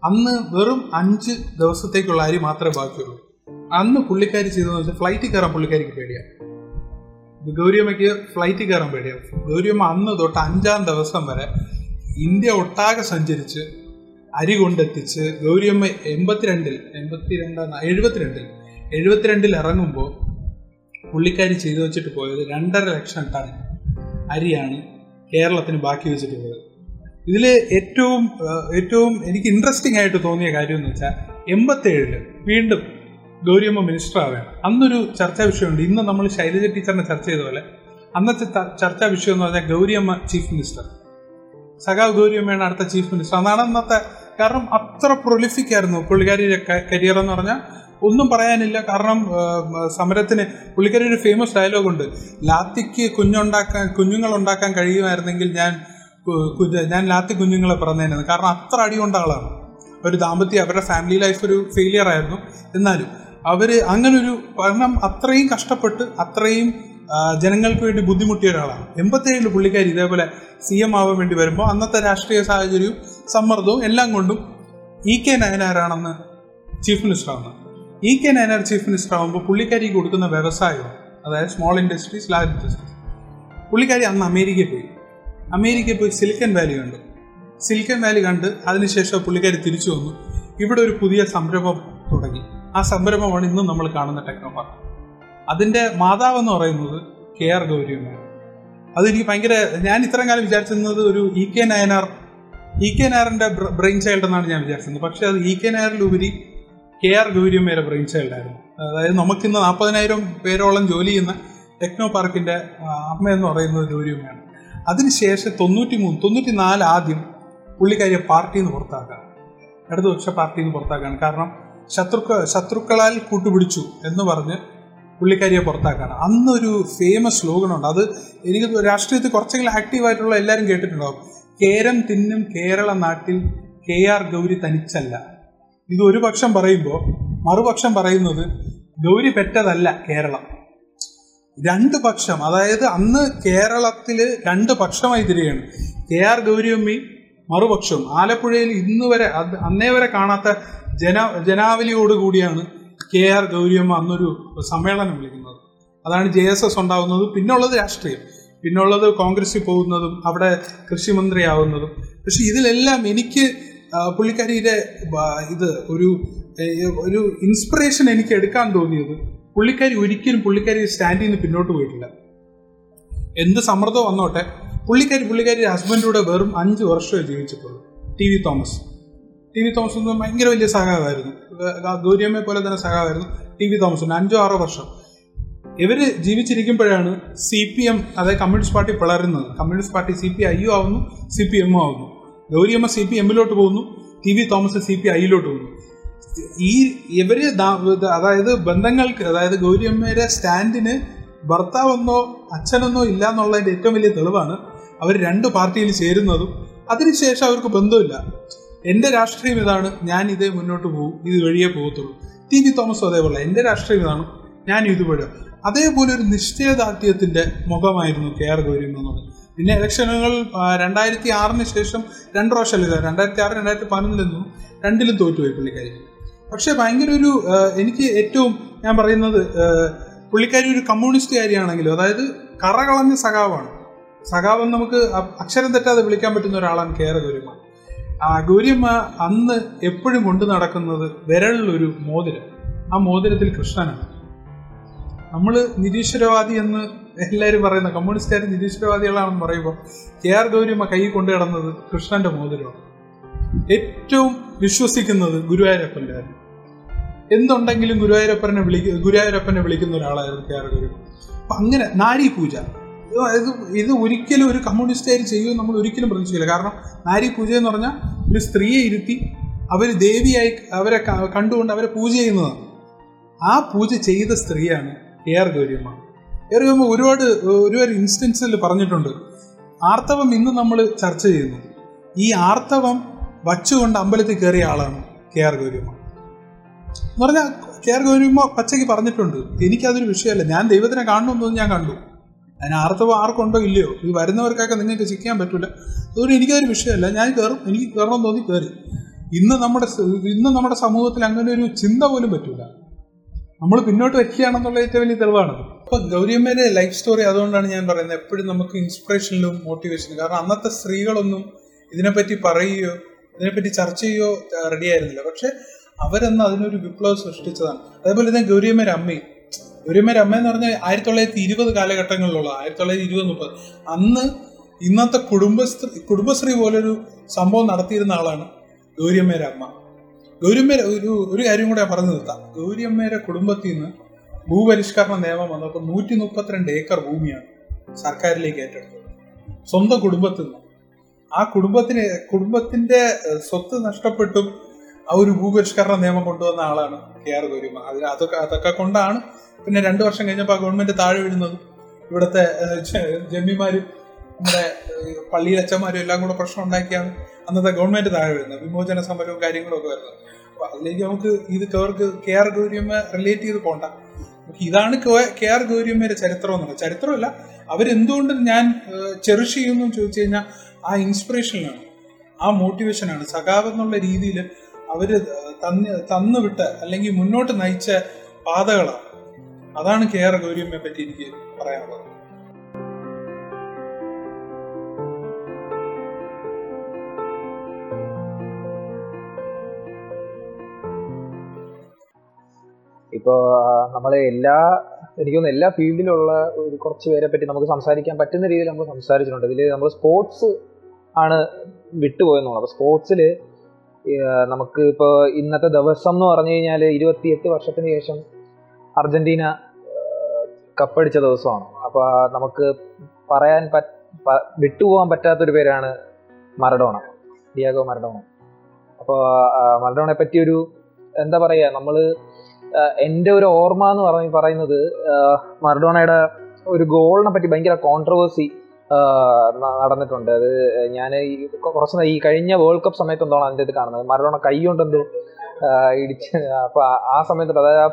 അന്ന് വെറും അഞ്ച് ദിവസത്തേക്കുള്ള അരി മാത്രമേ ബാക്കിയുള്ളൂ. അന്ന് പുള്ളിക്കാരി ചെയ്തതെന്ന് വെച്ചാൽ ഫ്ലൈറ്റിൽ കയറാൻ പുള്ളിക്കാരിക്ക് പേടിയാണ് ഗൗരിയമ്മയ്ക്ക് ഫ്ലൈറ്റിൽ കയറാൻ പേടിയാണ് ഗൗരിയമ്മ അന്ന് തൊട്ട് അഞ്ചാം ദിവസം വരെ ഇന്ത്യ ഒട്ടാകെ സഞ്ചരിച്ച് അരി കൊണ്ടെത്തിച്ച് ഗൗരിയമ്മ എൺപത്തിരണ്ടിൽ എൺപത്തിരണ്ടാം എഴുപത്തിരണ്ടിൽ എഴുപത്തിരണ്ടിൽ ഇറങ്ങുമ്പോൾ പുള്ളിക്കാരി ചെയ്തു വെച്ചിട്ട് പോയത് രണ്ടര ലക്ഷം ടൺ അരിയാണ് കേരളത്തിന് ബാക്കി വെച്ചിട്ട് പോയത്. ഇതിൽ ഏറ്റവും ഏറ്റവും എനിക്ക് ഇൻട്രസ്റ്റിംഗ് ആയിട്ട് തോന്നിയ കാര്യം എന്ന് വെച്ചാൽ എൺപത്തേഴിൽ വീണ്ടും ഗൗരിയമ്മ മിനിസ്റ്റർ ആവുകയാണ്. അന്നൊരു ചർച്ചാ വിഷയമുണ്ട്. ഇന്ന് നമ്മൾ ശൈലജ ടീച്ചറിനെ ചർച്ച ചെയ്ത പോലെ അന്നത്തെ ചർച്ചാ വിഷയം എന്ന് പറഞ്ഞാൽ ഗൗരിയമ്മ ചീഫ് മിനിസ്റ്റർ സഖാവ് ഗൗരിയമ്മയാണ് അടുത്ത ചീഫ് മിനിസ്റ്റർ അതാണ് അന്നത്തെ കാരണം അത്ര പ്രൊലിഫിക് ആയിരുന്നു പുള്ളിക്കാരിയുടെ കരിയർ എന്ന് പറഞ്ഞാൽ ഒന്നും പറയാനില്ല. കാരണം സമരത്തിന് പുള്ളിക്കാരി ഒരു ഫേമസ് ഡയലോഗ് ഉണ്ട്. ലാത്തിക്ക് കുഞ്ഞുണ്ടാക്കാൻ കുഞ്ഞുങ്ങൾ ഉണ്ടാക്കാൻ കഴിയുമായിരുന്നെങ്കിൽ ഞാൻ കുഞ്ഞ്- ഞാൻ ലാത്തി കുഞ്ഞുങ്ങളെ പറഞ്ഞതിനാണ് കാരണം അത്ര അടി കൊണ്ട ആളാണ്. ഒരു ദാമ്പത്യം അവരുടെ ഫാമിലി ലൈഫ് ഒരു ഫെയിലിയർ ആയിരുന്നു. എന്നാലും അവർ അങ്ങനെ ഒരു കാരണം അത്രയും കഷ്ടപ്പെട്ട് അത്രയും ജനങ്ങൾക്ക് വേണ്ടി ബുദ്ധിമുട്ടിയ ഒരാളാണ്. എൺപത്തേഴിൽ പുള്ളിക്കാരി ഇതേപോലെ സി എം ആവാൻ വേണ്ടി വരുമ്പോൾ അന്നത്തെ രാഷ്ട്രീയ സാഹചര്യവും സമ്മർദ്ദവും എല്ലാം കൊണ്ടും ഇ കെ നയനാരാണെന്ന് ചീഫ് മിനിസ്റ്റർ ആവുന്നത് E K Nayanar chief minister ആകുമ്പോൾ പുള്ളിക്കാരി കൊടുക്കുന്ന വ്യവസായം അതായത് സ്മോൾ ഇൻഡസ്ട്രീസ് ലാർജ് ഇൻഡസ്ട്രീസ് പുള്ളിക്കാരി അന്ന് അമേരിക്കയിൽ പോയി. അമേരിക്കയിൽ പോയി സിലിക്കൻ വാലി കണ്ടു. സിലിക്കൻ വാലി കണ്ട് അതിനുശേഷം പുള്ളിക്കാരി തിരിച്ചു വന്നു. ഇവിടെ ഒരു പുതിയ സംരംഭം തുടങ്ങി. ആ സംരംഭമാണ് ഇന്നും നമ്മൾ കാണുന്ന ടെക്നോ പാർക്ക് മാതാവ് എന്ന് പറയുന്നത് കെ ആർ ഗൗരിയമ്മയാണ്. അതെനിക്ക് ഭയങ്കര ഞാൻ ഇത്രയും കാലം വിചാരിച്ചിരുന്നത് ഒരു E K Nayanar E K നായറിന്റെ brain child എന്നാണ് ഞാൻ വിചാരിച്ചിരുന്നത്. പക്ഷെ അത് ഇ കെ നായറിലുപരി കെ ആർ ഗൗരിയമ്മയുടെ ബ്രെയിൻ ചൈൽഡ് ആയിരുന്നു. അതായത് നമുക്കിന്ന് നാൽപ്പതിനായിരം പേരോളം ജോലി ചെയ്യുന്ന ടെക്നോ അമ്മയെന്ന് അമ്മ എന്ന് പറയുന്നത് ഗൗരിയമ്മയാണ്. അതിനുശേഷം തൊണ്ണൂറ്റി മൂന്ന് തൊണ്ണൂറ്റി നാല് ആദ്യം പുള്ളിക്കാരിയെ പാർട്ടിയിൽ നിന്ന് പുറത്താക്കാൻ ഇടതുപക്ഷ പാർട്ടിയിൽ നിന്ന് പുറത്താക്കാണ് കാരണം ശത്രുക്ക ശത്രുക്കളാൽ കൂട്ടുപിടിച്ചു എന്ന് പറഞ്ഞ് പുള്ളിക്കാരിയെ പുറത്താക്കാണ്. അന്നൊരു ഫേമസ് സ്ലോഗനുണ്ട് അത് എനിക്ക് രാഷ്ട്രീയത്തിൽ കുറച്ചെങ്കിലും ആക്റ്റീവായിട്ടുള്ള എല്ലാവരും കേട്ടിട്ടുണ്ടാവും. കേരം തിന്നും കേരള നാട്ടിൽ കെ ആർ ഗൗരി തനിച്ചല്ല. ഇത് ഒരു പക്ഷം പറയുമ്പോൾ മറുപക്ഷം പറയുന്നത് ഗൗരി പെറ്റതല്ല കേരളം. രണ്ട് പക്ഷം. അതായത് അന്ന് കേരളത്തിൽ രണ്ട് പക്ഷമായി തിരികെയാണ് കെ ആർ ഗൗരിയമ്മി മറുപക്ഷം ആലപ്പുഴയിൽ ഇന്ന് വരെ അന്നേ വരെ കാണാത്ത ജന ജനാവലിയോടുകൂടിയാണ് കെ ആർ ഗൗരിയമ്മ അന്നൊരു സമ്മേളനം വിളിക്കുന്നത്. അതാണ് ജെ എസ് എസ് ഉണ്ടാവുന്നത്. പിന്നുള്ളത് രാഷ്ട്രീയം. പിന്നുള്ളത് കോൺഗ്രസിൽ പോകുന്നതും അവിടെ കൃഷിമന്ത്രിയാവുന്നതും. പക്ഷെ ഇതിലെല്ലാം എനിക്ക് പുള്ളിക്കാരിയുടെ ഇത് ഒരു ഒരു ഇൻസ്പിറേഷൻ എനിക്ക് എടുക്കാൻ തോന്നിയത് പുള്ളിക്കാരി ഒരിക്കലും പുള്ളിക്കാരി സ്റ്റാൻഡിൽ നിന്ന് പിന്നോട്ട് പോയിട്ടില്ല. എന്ത് സമ്മർദ്ദം വന്നോട്ടെ പുള്ളിക്കാരി പുള്ളിക്കാരി ഹസ്ബൻഡിലൂടെ വെറും അഞ്ച് വർഷമേ ജീവിച്ചിട്ടുള്ളൂ. T V Thomas. T V Thomas എന്ന് ഭയങ്കര വലിയ സഹായമായിരുന്നു ഗൗരിയമ്മയെ പോലെ തന്നെ സഹായമായിരുന്നു ടി വി തോമസിന് അഞ്ചോ ആറോ വർഷം. ഇവർ ജീവിച്ചിരിക്കുമ്പോഴാണ് സി പി എം അതായത് കമ്മ്യൂണിസ്റ്റ് പാർട്ടി പിളരുന്നത്. കമ്മ്യൂണിസ്റ്റ് പാർട്ടി സി പി ഐയും ആവുന്നു സി പി എമ്മും ആവുന്നു. ഗൗരിയമ്മ സി പി എമ്മിലോട്ട് പോകുന്നു T V Thomas C P ഐയിലോട്ട് പോകുന്നു. ഈ ഇവർ അതായത് ബന്ധങ്ങൾക്ക് അതായത് ഗൗരിയമ്മയുടെ സ്റ്റാൻഡിന് ഭർത്താവെന്നോ അച്ഛനെന്നോ ഇല്ല എന്നുള്ളതിന്റെ ഏറ്റവും വലിയ തെളിവാണ് അവർ രണ്ട് പാർട്ടിയിൽ ചേരുന്നതും. അതിനുശേഷം അവർക്ക് ബന്ധമില്ല. എന്റെ രാഷ്ട്രീയം ഇതാണ് ഞാൻ ഇതേ മുന്നോട്ട് പോകും ഇത് വഴിയേ പോകത്തുള്ളൂ. ടി വി തോമസും അതേപോലെ എന്റെ രാഷ്ട്രീയം ഇതാണ് ഞാൻ ഇതുപോലെ അതേപോലെ ഒരു നിശ്ചയദാർഢ്യത്തിന്റെ മുഖമായിരുന്നു കെ ആർ ഗൗരിയമ്മ എന്നുള്ളത്. പിന്നെ ഇലക്ഷനുകൾ രണ്ടായിരത്തി ആറിന് ശേഷം രണ്ട് പ്രാവശ്യമല്ല രണ്ടായിരത്തി ആറ് രണ്ടായിരത്തി പതിനൊന്നിൽ നിന്നും രണ്ടിലും തോറ്റുപോയി പുള്ളിക്കാരി. പക്ഷെ ഭയങ്കര ഒരു എനിക്ക് ഏറ്റവും ഞാൻ പറയുന്നത് പുള്ളിക്കാരി ഒരു കമ്മ്യൂണിസ്റ്റ് കാര്യമാണെങ്കിലും അതായത് കറകളഞ്ഞ സഖാവാണ്. സഖാവം നമുക്ക് അക്ഷരം തെറ്റാതെ വിളിക്കാൻ പറ്റുന്ന ഒരാളാണ് കേര ഗൗരിയമ്മ. ആ ഗൗരിയമ്മ അന്ന് എപ്പോഴും കൊണ്ടു നടക്കുന്നത് വിരളിലൊരു മോതിരം. ആ മോതിരത്തിൽ കൃഷ്ണനാണ്. നമ്മൾ നിരീശ്വരവാദി എന്ന് എല്ലാവരും പറയുന്ന കമ്മ്യൂണിസ്റ്റുകാർ നിരീശ്വരവാദികളാണെന്ന് പറയുമ്പോൾ കെ ആർ ഗൗരിയമ്മ കൈ കൊണ്ടു കിടന്നത് കൃഷ്ണന്റെ മോതിരമാണ്. ഏറ്റവും വിശ്വസിക്കുന്നത് ഗുരുവായൂരപ്പന്റെ എന്തുണ്ടെങ്കിലും ഗുരുവായൂരപ്പനെ വിളിക്ക ഗുരുവായൂരപ്പനെ വിളിക്കുന്ന ഒരാളായിരുന്നു കെ ആർ ഗൗരിയമ്മ അപ്പൊ അങ്ങനെ നാരി പൂജ ഇത് ഇത് ഒരിക്കലും ഒരു കമ്മ്യൂണിസ്റ്റുകാർ ചെയ്യുമെന്ന് നമ്മൾ ഒരിക്കലും പ്രതീക്ഷിക്കില്ല കാരണം നാരി പൂജ എന്ന് പറഞ്ഞാൽ ഒരു സ്ത്രീയെ ഇരുത്തി അവർ ദേവിയായി അവരെ കണ്ടുകൊണ്ട് അവരെ പൂജ ചെയ്യുന്നതാണ്. ആ പൂജ ചെയ്ത സ്ത്രീയാണ് K R Gauriamma. K R Gauriamma ഒരുപാട് ഒരുപാട് ഇൻസ്റ്റൻസിൽ പറഞ്ഞിട്ടുണ്ട്. ആർത്തവം ഇന്ന് നമ്മൾ ചർച്ച ചെയ്യുന്നു. ഈ ആർത്തവം വച്ചുകൊണ്ട് അമ്പലത്തിൽ കയറിയ ആളാണ് കെ ആർ ഗൗരിയമ്മ. എന്ന് പറഞ്ഞാൽ കെ ആർ പച്ചയ്ക്ക് പറഞ്ഞിട്ടുണ്ട്. എനിക്കതൊരു വിഷയമല്ല. ഞാൻ ദൈവത്തിനെ കാണണമെന്നൊന്നും ഞാൻ കണ്ടു. അതിന് ആർത്തവം ആർക്കുണ്ടോ ഇല്ലയോ? ഇത് വരുന്നവർക്കൊക്കെ നിങ്ങൾക്ക് ചിക്കാൻ പറ്റില്ല അതുകൊണ്ട് എനിക്കതൊരു വിഷയമല്ല. ഞാൻ കയറും. എനിക്ക് കയറണം തോന്നി കയറി. ഇന്ന് നമ്മുടെ ഇന്ന് നമ്മുടെ സമൂഹത്തിൽ അങ്ങനെ ഒരു ചിന്ത പോലും പറ്റില്ല നമ്മൾ പിന്നോട്ട് വയ്ക്കുകയാണെന്നുള്ള ഏറ്റവും വലിയ തെളിവാണ് അപ്പൊ ഗൗരിയമ്മയുടെ ലൈഫ് സ്റ്റോറി അതുകൊണ്ടാണ് ഞാൻ പറയുന്നത്. എപ്പോഴും നമുക്ക് ഇൻസ്പിറേഷനിലും മോട്ടിവേഷനും കാരണം അന്നത്തെ സ്ത്രീകളൊന്നും ഇതിനെപ്പറ്റി പറയുകയോ ഇതിനെപ്പറ്റി ചർച്ച ചെയ്യുകയോ റെഡി ആയിരുന്നില്ല. പക്ഷെ അവരന്ന് അതിനൊരു വിപ്ലവം സൃഷ്ടിച്ചതാണ്. അതേപോലെ തന്നെ ഗൗരിയമ്മയുടെ അമ്മയും. ഗൗരിയമ്മയുടെ അമ്മ എന്ന് പറഞ്ഞാൽ ആയിരത്തി തൊള്ളായിരത്തി ഇരുപത് കാലഘട്ടങ്ങളിലുള്ള ആയിരത്തി തൊള്ളായിരത്തി ഇരുപത് മുപ്പത് അന്ന് ഇന്നത്തെ കുടുംബശ്രീ കുടുംബശ്രീ പോലൊരു സംഭവം നടത്തിയിരുന്ന ആളാണ് ഗൗരിയമ്മയുടെ അമ്മ. ഗൗരിയമ്മയുടെ ഒരു ഒരു കാര്യം കൂടെ പറഞ്ഞു നിർത്താം. ഗൗരിയമ്മയുടെ കുടുംബത്തിൽ നിന്ന് ഭൂപരിഷ്കരണ നിയമം വന്നപ്പോൾ നൂറ്റി മുപ്പത്തിരണ്ട് ഏക്കർ ഭൂമിയാണ് സർക്കാരിലേക്ക് ഏറ്റെടുത്തത്. സ്വന്തം കുടുംബത്തിൽ നിന്ന്. ആ കുടുംബത്തിന് കുടുംബത്തിന്റെ സ്വത്ത് നഷ്ടപ്പെട്ടും ആ ഒരു ഭൂപരിഷ്കരണ നിയമം കൊണ്ടുവന്ന ആളാണ് കെ ആർ ഗൗരിയമ്മ. അതിൽ അതൊക്കെ അതൊക്കെ കൊണ്ടാണ് പിന്നെ രണ്ടു വർഷം കഴിഞ്ഞപ്പോൾ ആ ഗവൺമെന്റ് താഴെ വീഴുന്നതും. ഇവിടുത്തെ ജമ്മിമാരും നമ്മുടെ പള്ളിയിൽ പള്ളിയിലെ അച്ഛന്മാരും എല്ലാം കൂടെ പ്രശ്നം ഉണ്ടാക്കിയാണ് അന്നത്തെ ഗവൺമെന്റ് താഴെ വരുന്നത് വിമോചന സമരവും കാര്യങ്ങളും ഒക്കെ വരുന്നത്. അപ്പൊ അതിലേക്ക് നമുക്ക് ഇത് കവർക്ക് കെ ആർ ഗൗരിയമ്മ റിലേറ്റ് ചെയ്ത് പോണ്ട. ഇതാണ് കെ ആർ ഗൗരിയമ്മയുടെ ചരിത്രം എന്നുള്ളത് ചരിത്രമല്ല അവരെന്തുകൊണ്ട് ഞാൻ ചെറിഷ് ചെയ്യുന്നു ചോദിച്ചു കഴിഞ്ഞാൽ ആ ഇൻസ്പിറേഷനിലാണ് ആ മോട്ടിവേഷനാണ് സഖാവ് എന്നുള്ള രീതിയിൽ അവർ തന്ന് തന്നുവിട്ട അല്ലെങ്കിൽ മുന്നോട്ട് നയിച്ച പാതകളാണ് അതാണ് കെ ആർ ഗൗരിയമ്മയെ പറ്റി എനിക്ക് പറയാനുള്ളത്. ഇപ്പോൾ നമ്മളെ എല്ലാ എനിക്ക് എല്ലാ ഫീൽഡിലുള്ള ഒരു കുറച്ച് പേരെ പറ്റി നമുക്ക് സംസാരിക്കാൻ പറ്റുന്ന രീതിയിൽ നമ്മൾ സംസാരിച്ചിട്ടുണ്ട്. ഇതിൽ നമ്മൾ സ്പോർട്സ് ആണ് വിട്ടുപോയെന്നുള്ളത്. അപ്പോൾ സ്പോർട്സിൽ നമുക്ക് ഇപ്പോൾ ഇന്നത്തെ ദിവസം എന്ന് പറഞ്ഞു കഴിഞ്ഞാൽ ഇരുപത്തിയെട്ട് വർഷത്തിന് ശേഷം അർജന്റീന കപ്പടിച്ച ദിവസമാണ്. അപ്പോൾ നമുക്ക് പറയാൻ പറ്റ വിട്ടുപോകാൻ പറ്റാത്തൊരു പേരാണ് മറഡോണ ഡിയാഗോ മറഡോണ. അപ്പോൾ മറഡോണയെ പറ്റിയൊരു എന്താ പറയുക നമ്മൾ എന്റെ ഒരു ഓർമ്മ എന്ന് പറഞ്ഞ് പറയുന്നത് മറഡോണയുടെ ഒരു ഗോളിനെ പറ്റി ഭയങ്കര കോൺട്രവേഴ്സി നടന്നിട്ടുണ്ട്. അത് ഞാൻ ഈ കുറച്ച് ഈ കഴിഞ്ഞ വേൾഡ് കപ്പ് സമയത്ത് എന്താണ് അതിന്റെ ഇത് കാണുന്നത്? മറഡോണ കൈ കൊണ്ടെന്തോ ഇടിച്ച് അപ്പൊ ആ- ആ സമയത്ത് അതായത്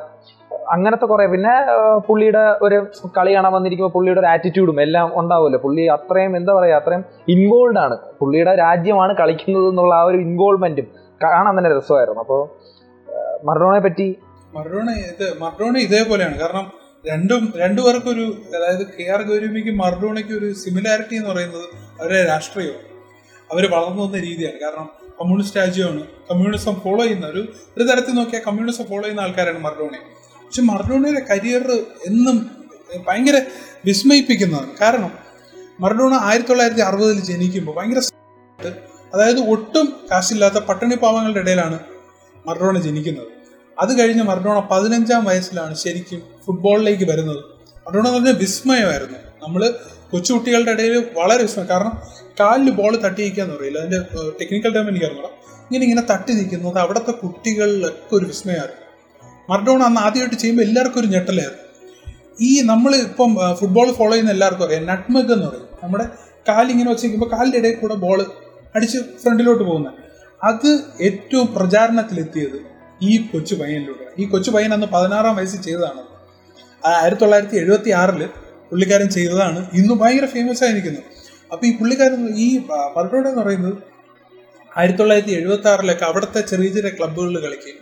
അങ്ങനത്തെ കുറെ പിന്നെ പുള്ളിയുടെ ഒരു കളി കാണാൻ വന്നിരിക്കുമ്പോൾ പുള്ളിയുടെ ഒരു ആറ്റിറ്റ്യൂഡും എല്ലാം ഉണ്ടാവുമല്ലോ. പുള്ളി അത്രയും എന്താ പറയുക അത്രയും ഇൻവോൾവ് ആണ്. പുള്ളിയുടെ രാജ്യമാണ് കളിക്കുന്നത് എന്നുള്ള ആ ഒരു ഇൻവോൾവ്മെന്റും കാണാൻ തന്നെ രസമായിരുന്നു. അപ്പോൾ മറഡോണയെ പറ്റി? മറഡോണ ഇത് മറഡോണ ഇതേപോലെയാണ്. കാരണം രണ്ടും രണ്ടു ഒരു അതായത് കെ ആർ ഗൗരവിക്കും മർഡോണയ്ക്കും ഒരു സിമിലാരിറ്റി എന്ന് പറയുന്നത് അവരെ രാഷ്ട്രീയമാണ് അവർ വളർന്നു വന്ന രീതിയാണ്. കാരണം കമ്മ്യൂണിസ്റ്റ് രാജ്യമാണ്. കമ്മ്യൂണിസം ഫോളോ ചെയ്യുന്ന ഒരു ഒരു തരത്തിൽ നോക്കിയാൽ കമ്മ്യൂണിസം ഫോളോ ചെയ്യുന്ന ആൾക്കാരാണ് മർഡോണെ. പക്ഷെ മർഡോണയുടെ കരിയർ എന്നും ഭയങ്കര വിസ്മയിപ്പിക്കുന്നതാണ്. കാരണം മർഡോണ ആയിരത്തി തൊള്ളായിരത്തി അറുപതിൽ ജനിക്കുമ്പോൾ ഭയങ്കര അതായത് ഒട്ടും കാശില്ലാത്ത പട്ടിണി പാവങ്ങളുടെ ഇടയിലാണ് മർഡോണ ജനിക്കുന്നത്. അത് കഴിഞ്ഞ് മർഡോണ പതിനഞ്ചാം വയസ്സിലാണ് ശരിക്കും ഫുട്ബോളിലേക്ക് വരുന്നത്. മറഡോണ എന്ന് പറഞ്ഞാൽ വിസ്മയമായിരുന്നു. നമ്മൾ കൊച്ചുകുട്ടികളുടെ ഇടയിൽ വളരെ വിസ്മയം. കാരണം കാലിൽ ബോൾ തട്ടി നിൽക്കാന്ന് പറയില്ല. അതിന്റെ ടെക്നിക്കൽ ടൈം എനിക്ക് അറിഞ്ഞോളാം ഇങ്ങനെ ഇങ്ങനെ തട്ടി നിൽക്കുന്നത് അവിടുത്തെ കുട്ടികളിലൊക്കെ ഒരു വിസ്മയമായിരുന്നു. മർഡോണ അന്ന് ആദ്യമായിട്ട് ചെയ്യുമ്പോൾ എല്ലാവർക്കും ഒരു ഞെട്ടലായിരുന്നു. ഈ നമ്മൾ ഇപ്പം ഫുട്ബോൾ ഫോളോ ചെയ്യുന്ന എല്ലാവർക്കും അറിയാം. നട്ട്മഗ് എന്ന് പറയും. നമ്മുടെ കാലിങ്ങനെ വെച്ച് നിൽക്കുമ്പോൾ കാലിന്റെ ഇടയിൽ കൂടെ ബോൾ അടിച്ച് ഫ്രണ്ടിലോട്ട് പോകുന്നത്. അത് ഏറ്റവും പ്രചാരണത്തിലെത്തിയത് ഈ കൊച്ചു പയ്യനിലൂടെ ഈ കൊച്ചു പയ്യൻ അന്ന് പതിനാറാം വയസ്സിൽ ചെയ്തതാണ്. ആയിരത്തി തൊള്ളായിരത്തി എഴുപത്തി ആറിൽ പുള്ളിക്കാരൻ ചെയ്തതാണ്. ഇന്നും ഭയങ്കര ഫേമസ് ആയിരിക്കുന്നു. അപ്പോൾ അപ്പൊ ഈ പുള്ളിക്കാരൻ ഈ പർഡോഡ എന്ന് പറയുന്നത് ആയിരത്തി തൊള്ളായിരത്തി എഴുപത്തി ആറിലൊക്കെ അവിടുത്തെ ചെറിയ ചെറിയ ക്ലബ്ബുകളിൽ കളിക്കുകയും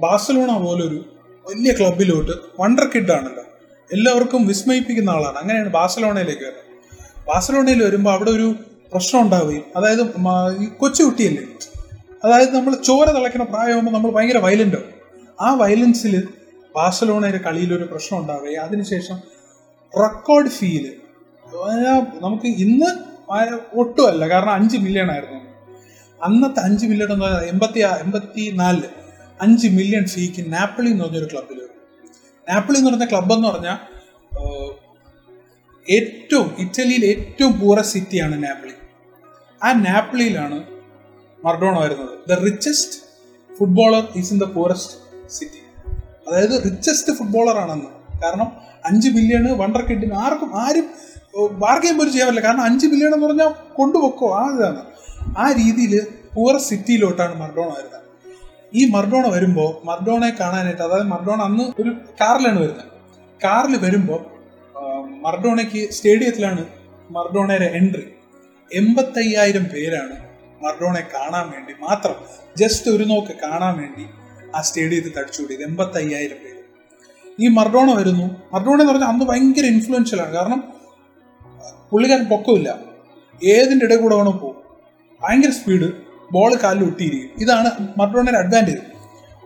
ബാഴ്സലോണ പോലൊരു വലിയ ക്ലബിലോട്ട് വണ്ടർ കിഡ് ആണല്ലോ. എല്ലാവർക്കും വിസ്മയിപ്പിക്കുന്ന ആളാണ്. അങ്ങനെയാണ് ബാഴ്സലോണയിലേക്ക് വരുന്നത്. ബാഴ്സലോണയിൽ വരുമ്പോൾ അവിടെ ഒരു പ്രശ്നം ഉണ്ടാവുകയും അതായത് ഈ കൊച്ചു കുട്ടിയല്ലേ? അതായത് നമ്മൾ ചോര തിളയ്ക്കുന്ന പ്രായമാകുമ്പോൾ നമ്മൾ ഭയങ്കര വയലന്റ് ആ വയലൻസിൽ ബാഴ്സലോണയുടെ കളിയിൽ ഒരു പ്രശ്നം ഉണ്ടാവുകയും അതിനുശേഷം റെക്കോർഡ് ഫീൽ നമുക്ക് ഇന്ന് ഒട്ടുമല്ല കാരണം അഞ്ച് മില്യൺ ആയിരുന്നു. അന്നത്തെ അഞ്ച് മില്യൺ എന്ന് പറഞ്ഞാൽ എൺപത്തി എൺപത്തി നാലിൽ അഞ്ച് മില്യൺ ഫീക്ക് നാപ്പിളി എന്ന് പറഞ്ഞൊരു ക്ലബിൽ നാപ്പിളി എന്ന് പറഞ്ഞ ക്ലബ് എന്ന് പറഞ്ഞാൽ ഏറ്റവും ഇറ്റലിയിൽ ഏറ്റവും പൂറ സിറ്റിയാണ് നാപ്പിളി. ആ നാപ്പിളിയിലാണ് മർഡോണ വരുന്നത്. The richest footballer is in the poorest city അതായത് റിച്ചസ്റ്റ് ഫുട്ബോളർ ആണെന്ന്. കാരണം അഞ്ച് ബില്യണ് വണ്ടർ കിഡിന് ആർക്കും ആരും ബാർഗെയിൻ പോലും ചെയ്യാൻ പറ്റില്ല കാരണം അഞ്ച് ബില്യൺ എന്ന് പറഞ്ഞാൽ കൊണ്ടുപോക്കോ ആ ഇതാണ്. ആ രീതിയിൽ പൂർ സിറ്റിയിലോട്ടാണ് മർഡോണ വരുന്നത്. ഈ മർഡോണ വരുമ്പോൾ മർഡോണയെ കാണാനായിട്ട് അതായത് മർഡോണ അന്ന് ഒരു കാറിലാണ് വരുന്നത്. കാറിൽ വരുമ്പോൾ മർഡോണയ്ക്ക് സ്റ്റേഡിയത്തിലാണ് മർഡോണയുടെ എൻട്രി എൺപത്തയ്യായിരം പേരാണ് മർഡോണയെ കാണാൻ വേണ്ടി മാത്രം ജസ്റ്റ് ഒരു നോക്ക് കാണാൻ വേണ്ടി ആ സ്റ്റേഡിയത്തിൽ തടിച്ചുകൂടിയത് എൺപത്തയ്യായിരം പേര്. ഈ മർഡോണ വരുന്നു. മർഡോണ എന്ന് പറഞ്ഞാൽ അന്ന് ഭയങ്കര ഇൻഫ്ലുവൻഷ്യൽ ആണ്. കാരണം പുള്ളിക്കാരൻ പൊക്കമില്ല ഏതിന്റെ ഇടയിൽ കൂടെ വേണോ പോകും. ഭയങ്കര സ്പീഡ് ബോൾ കാലിൽ ഒട്ടിയിരിക്കും. ഇതാണ് മർഡോണയുടെ അഡ്വാന്റേജ്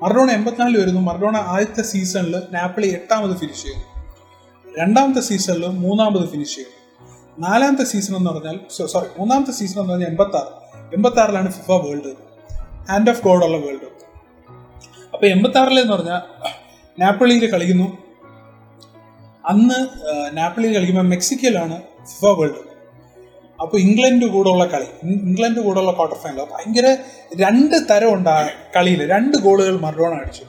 മർഡോണ എൺപത്തിനാലിൽ വരുന്നു. മർഡോണ ആദ്യത്തെ സീസണിൽ നാപ്പിളി എട്ടാമത് ഫിനിഷ് ചെയ്യുന്നു. രണ്ടാമത്തെ സീസണിൽ മൂന്നാമത് ഫിനിഷ് ചെയ്യുന്നു. നാലാമത്തെ സീസൺ എന്ന് പറഞ്ഞാൽ സോറി മൂന്നാമത്തെ സീസൺ എന്ന് പറഞ്ഞാൽ എൺപത്തി ആറ് എൺപത്തി ആറിലാണ് FIFA World hand of God ഉള്ള വേൾഡ് അപ്പൊ എൺപത്തി ആറിലെന്ന് പറഞ്ഞാൽ നാപ്പിളിയിൽ കളിക്കുന്നു. അന്ന് നാപ്പിളിയിൽ കളിക്കുമ്പോൾ മെക്സിക്കോയിലാണ് ഫിഫ വേൾഡ് കപ്പ്. അപ്പോൾ ഇംഗ്ലണ്ട് കൂടെയുള്ള കളി ഇംഗ്ലണ്ട് കൂടെയുള്ള ക്വാർട്ടർ ഫൈനൽ ഭയങ്കര രണ്ട് തരം ഉണ്ട് ആ കളിയിൽ രണ്ട് ഗോളുകൾ മറഡോണ അടിച്ചു.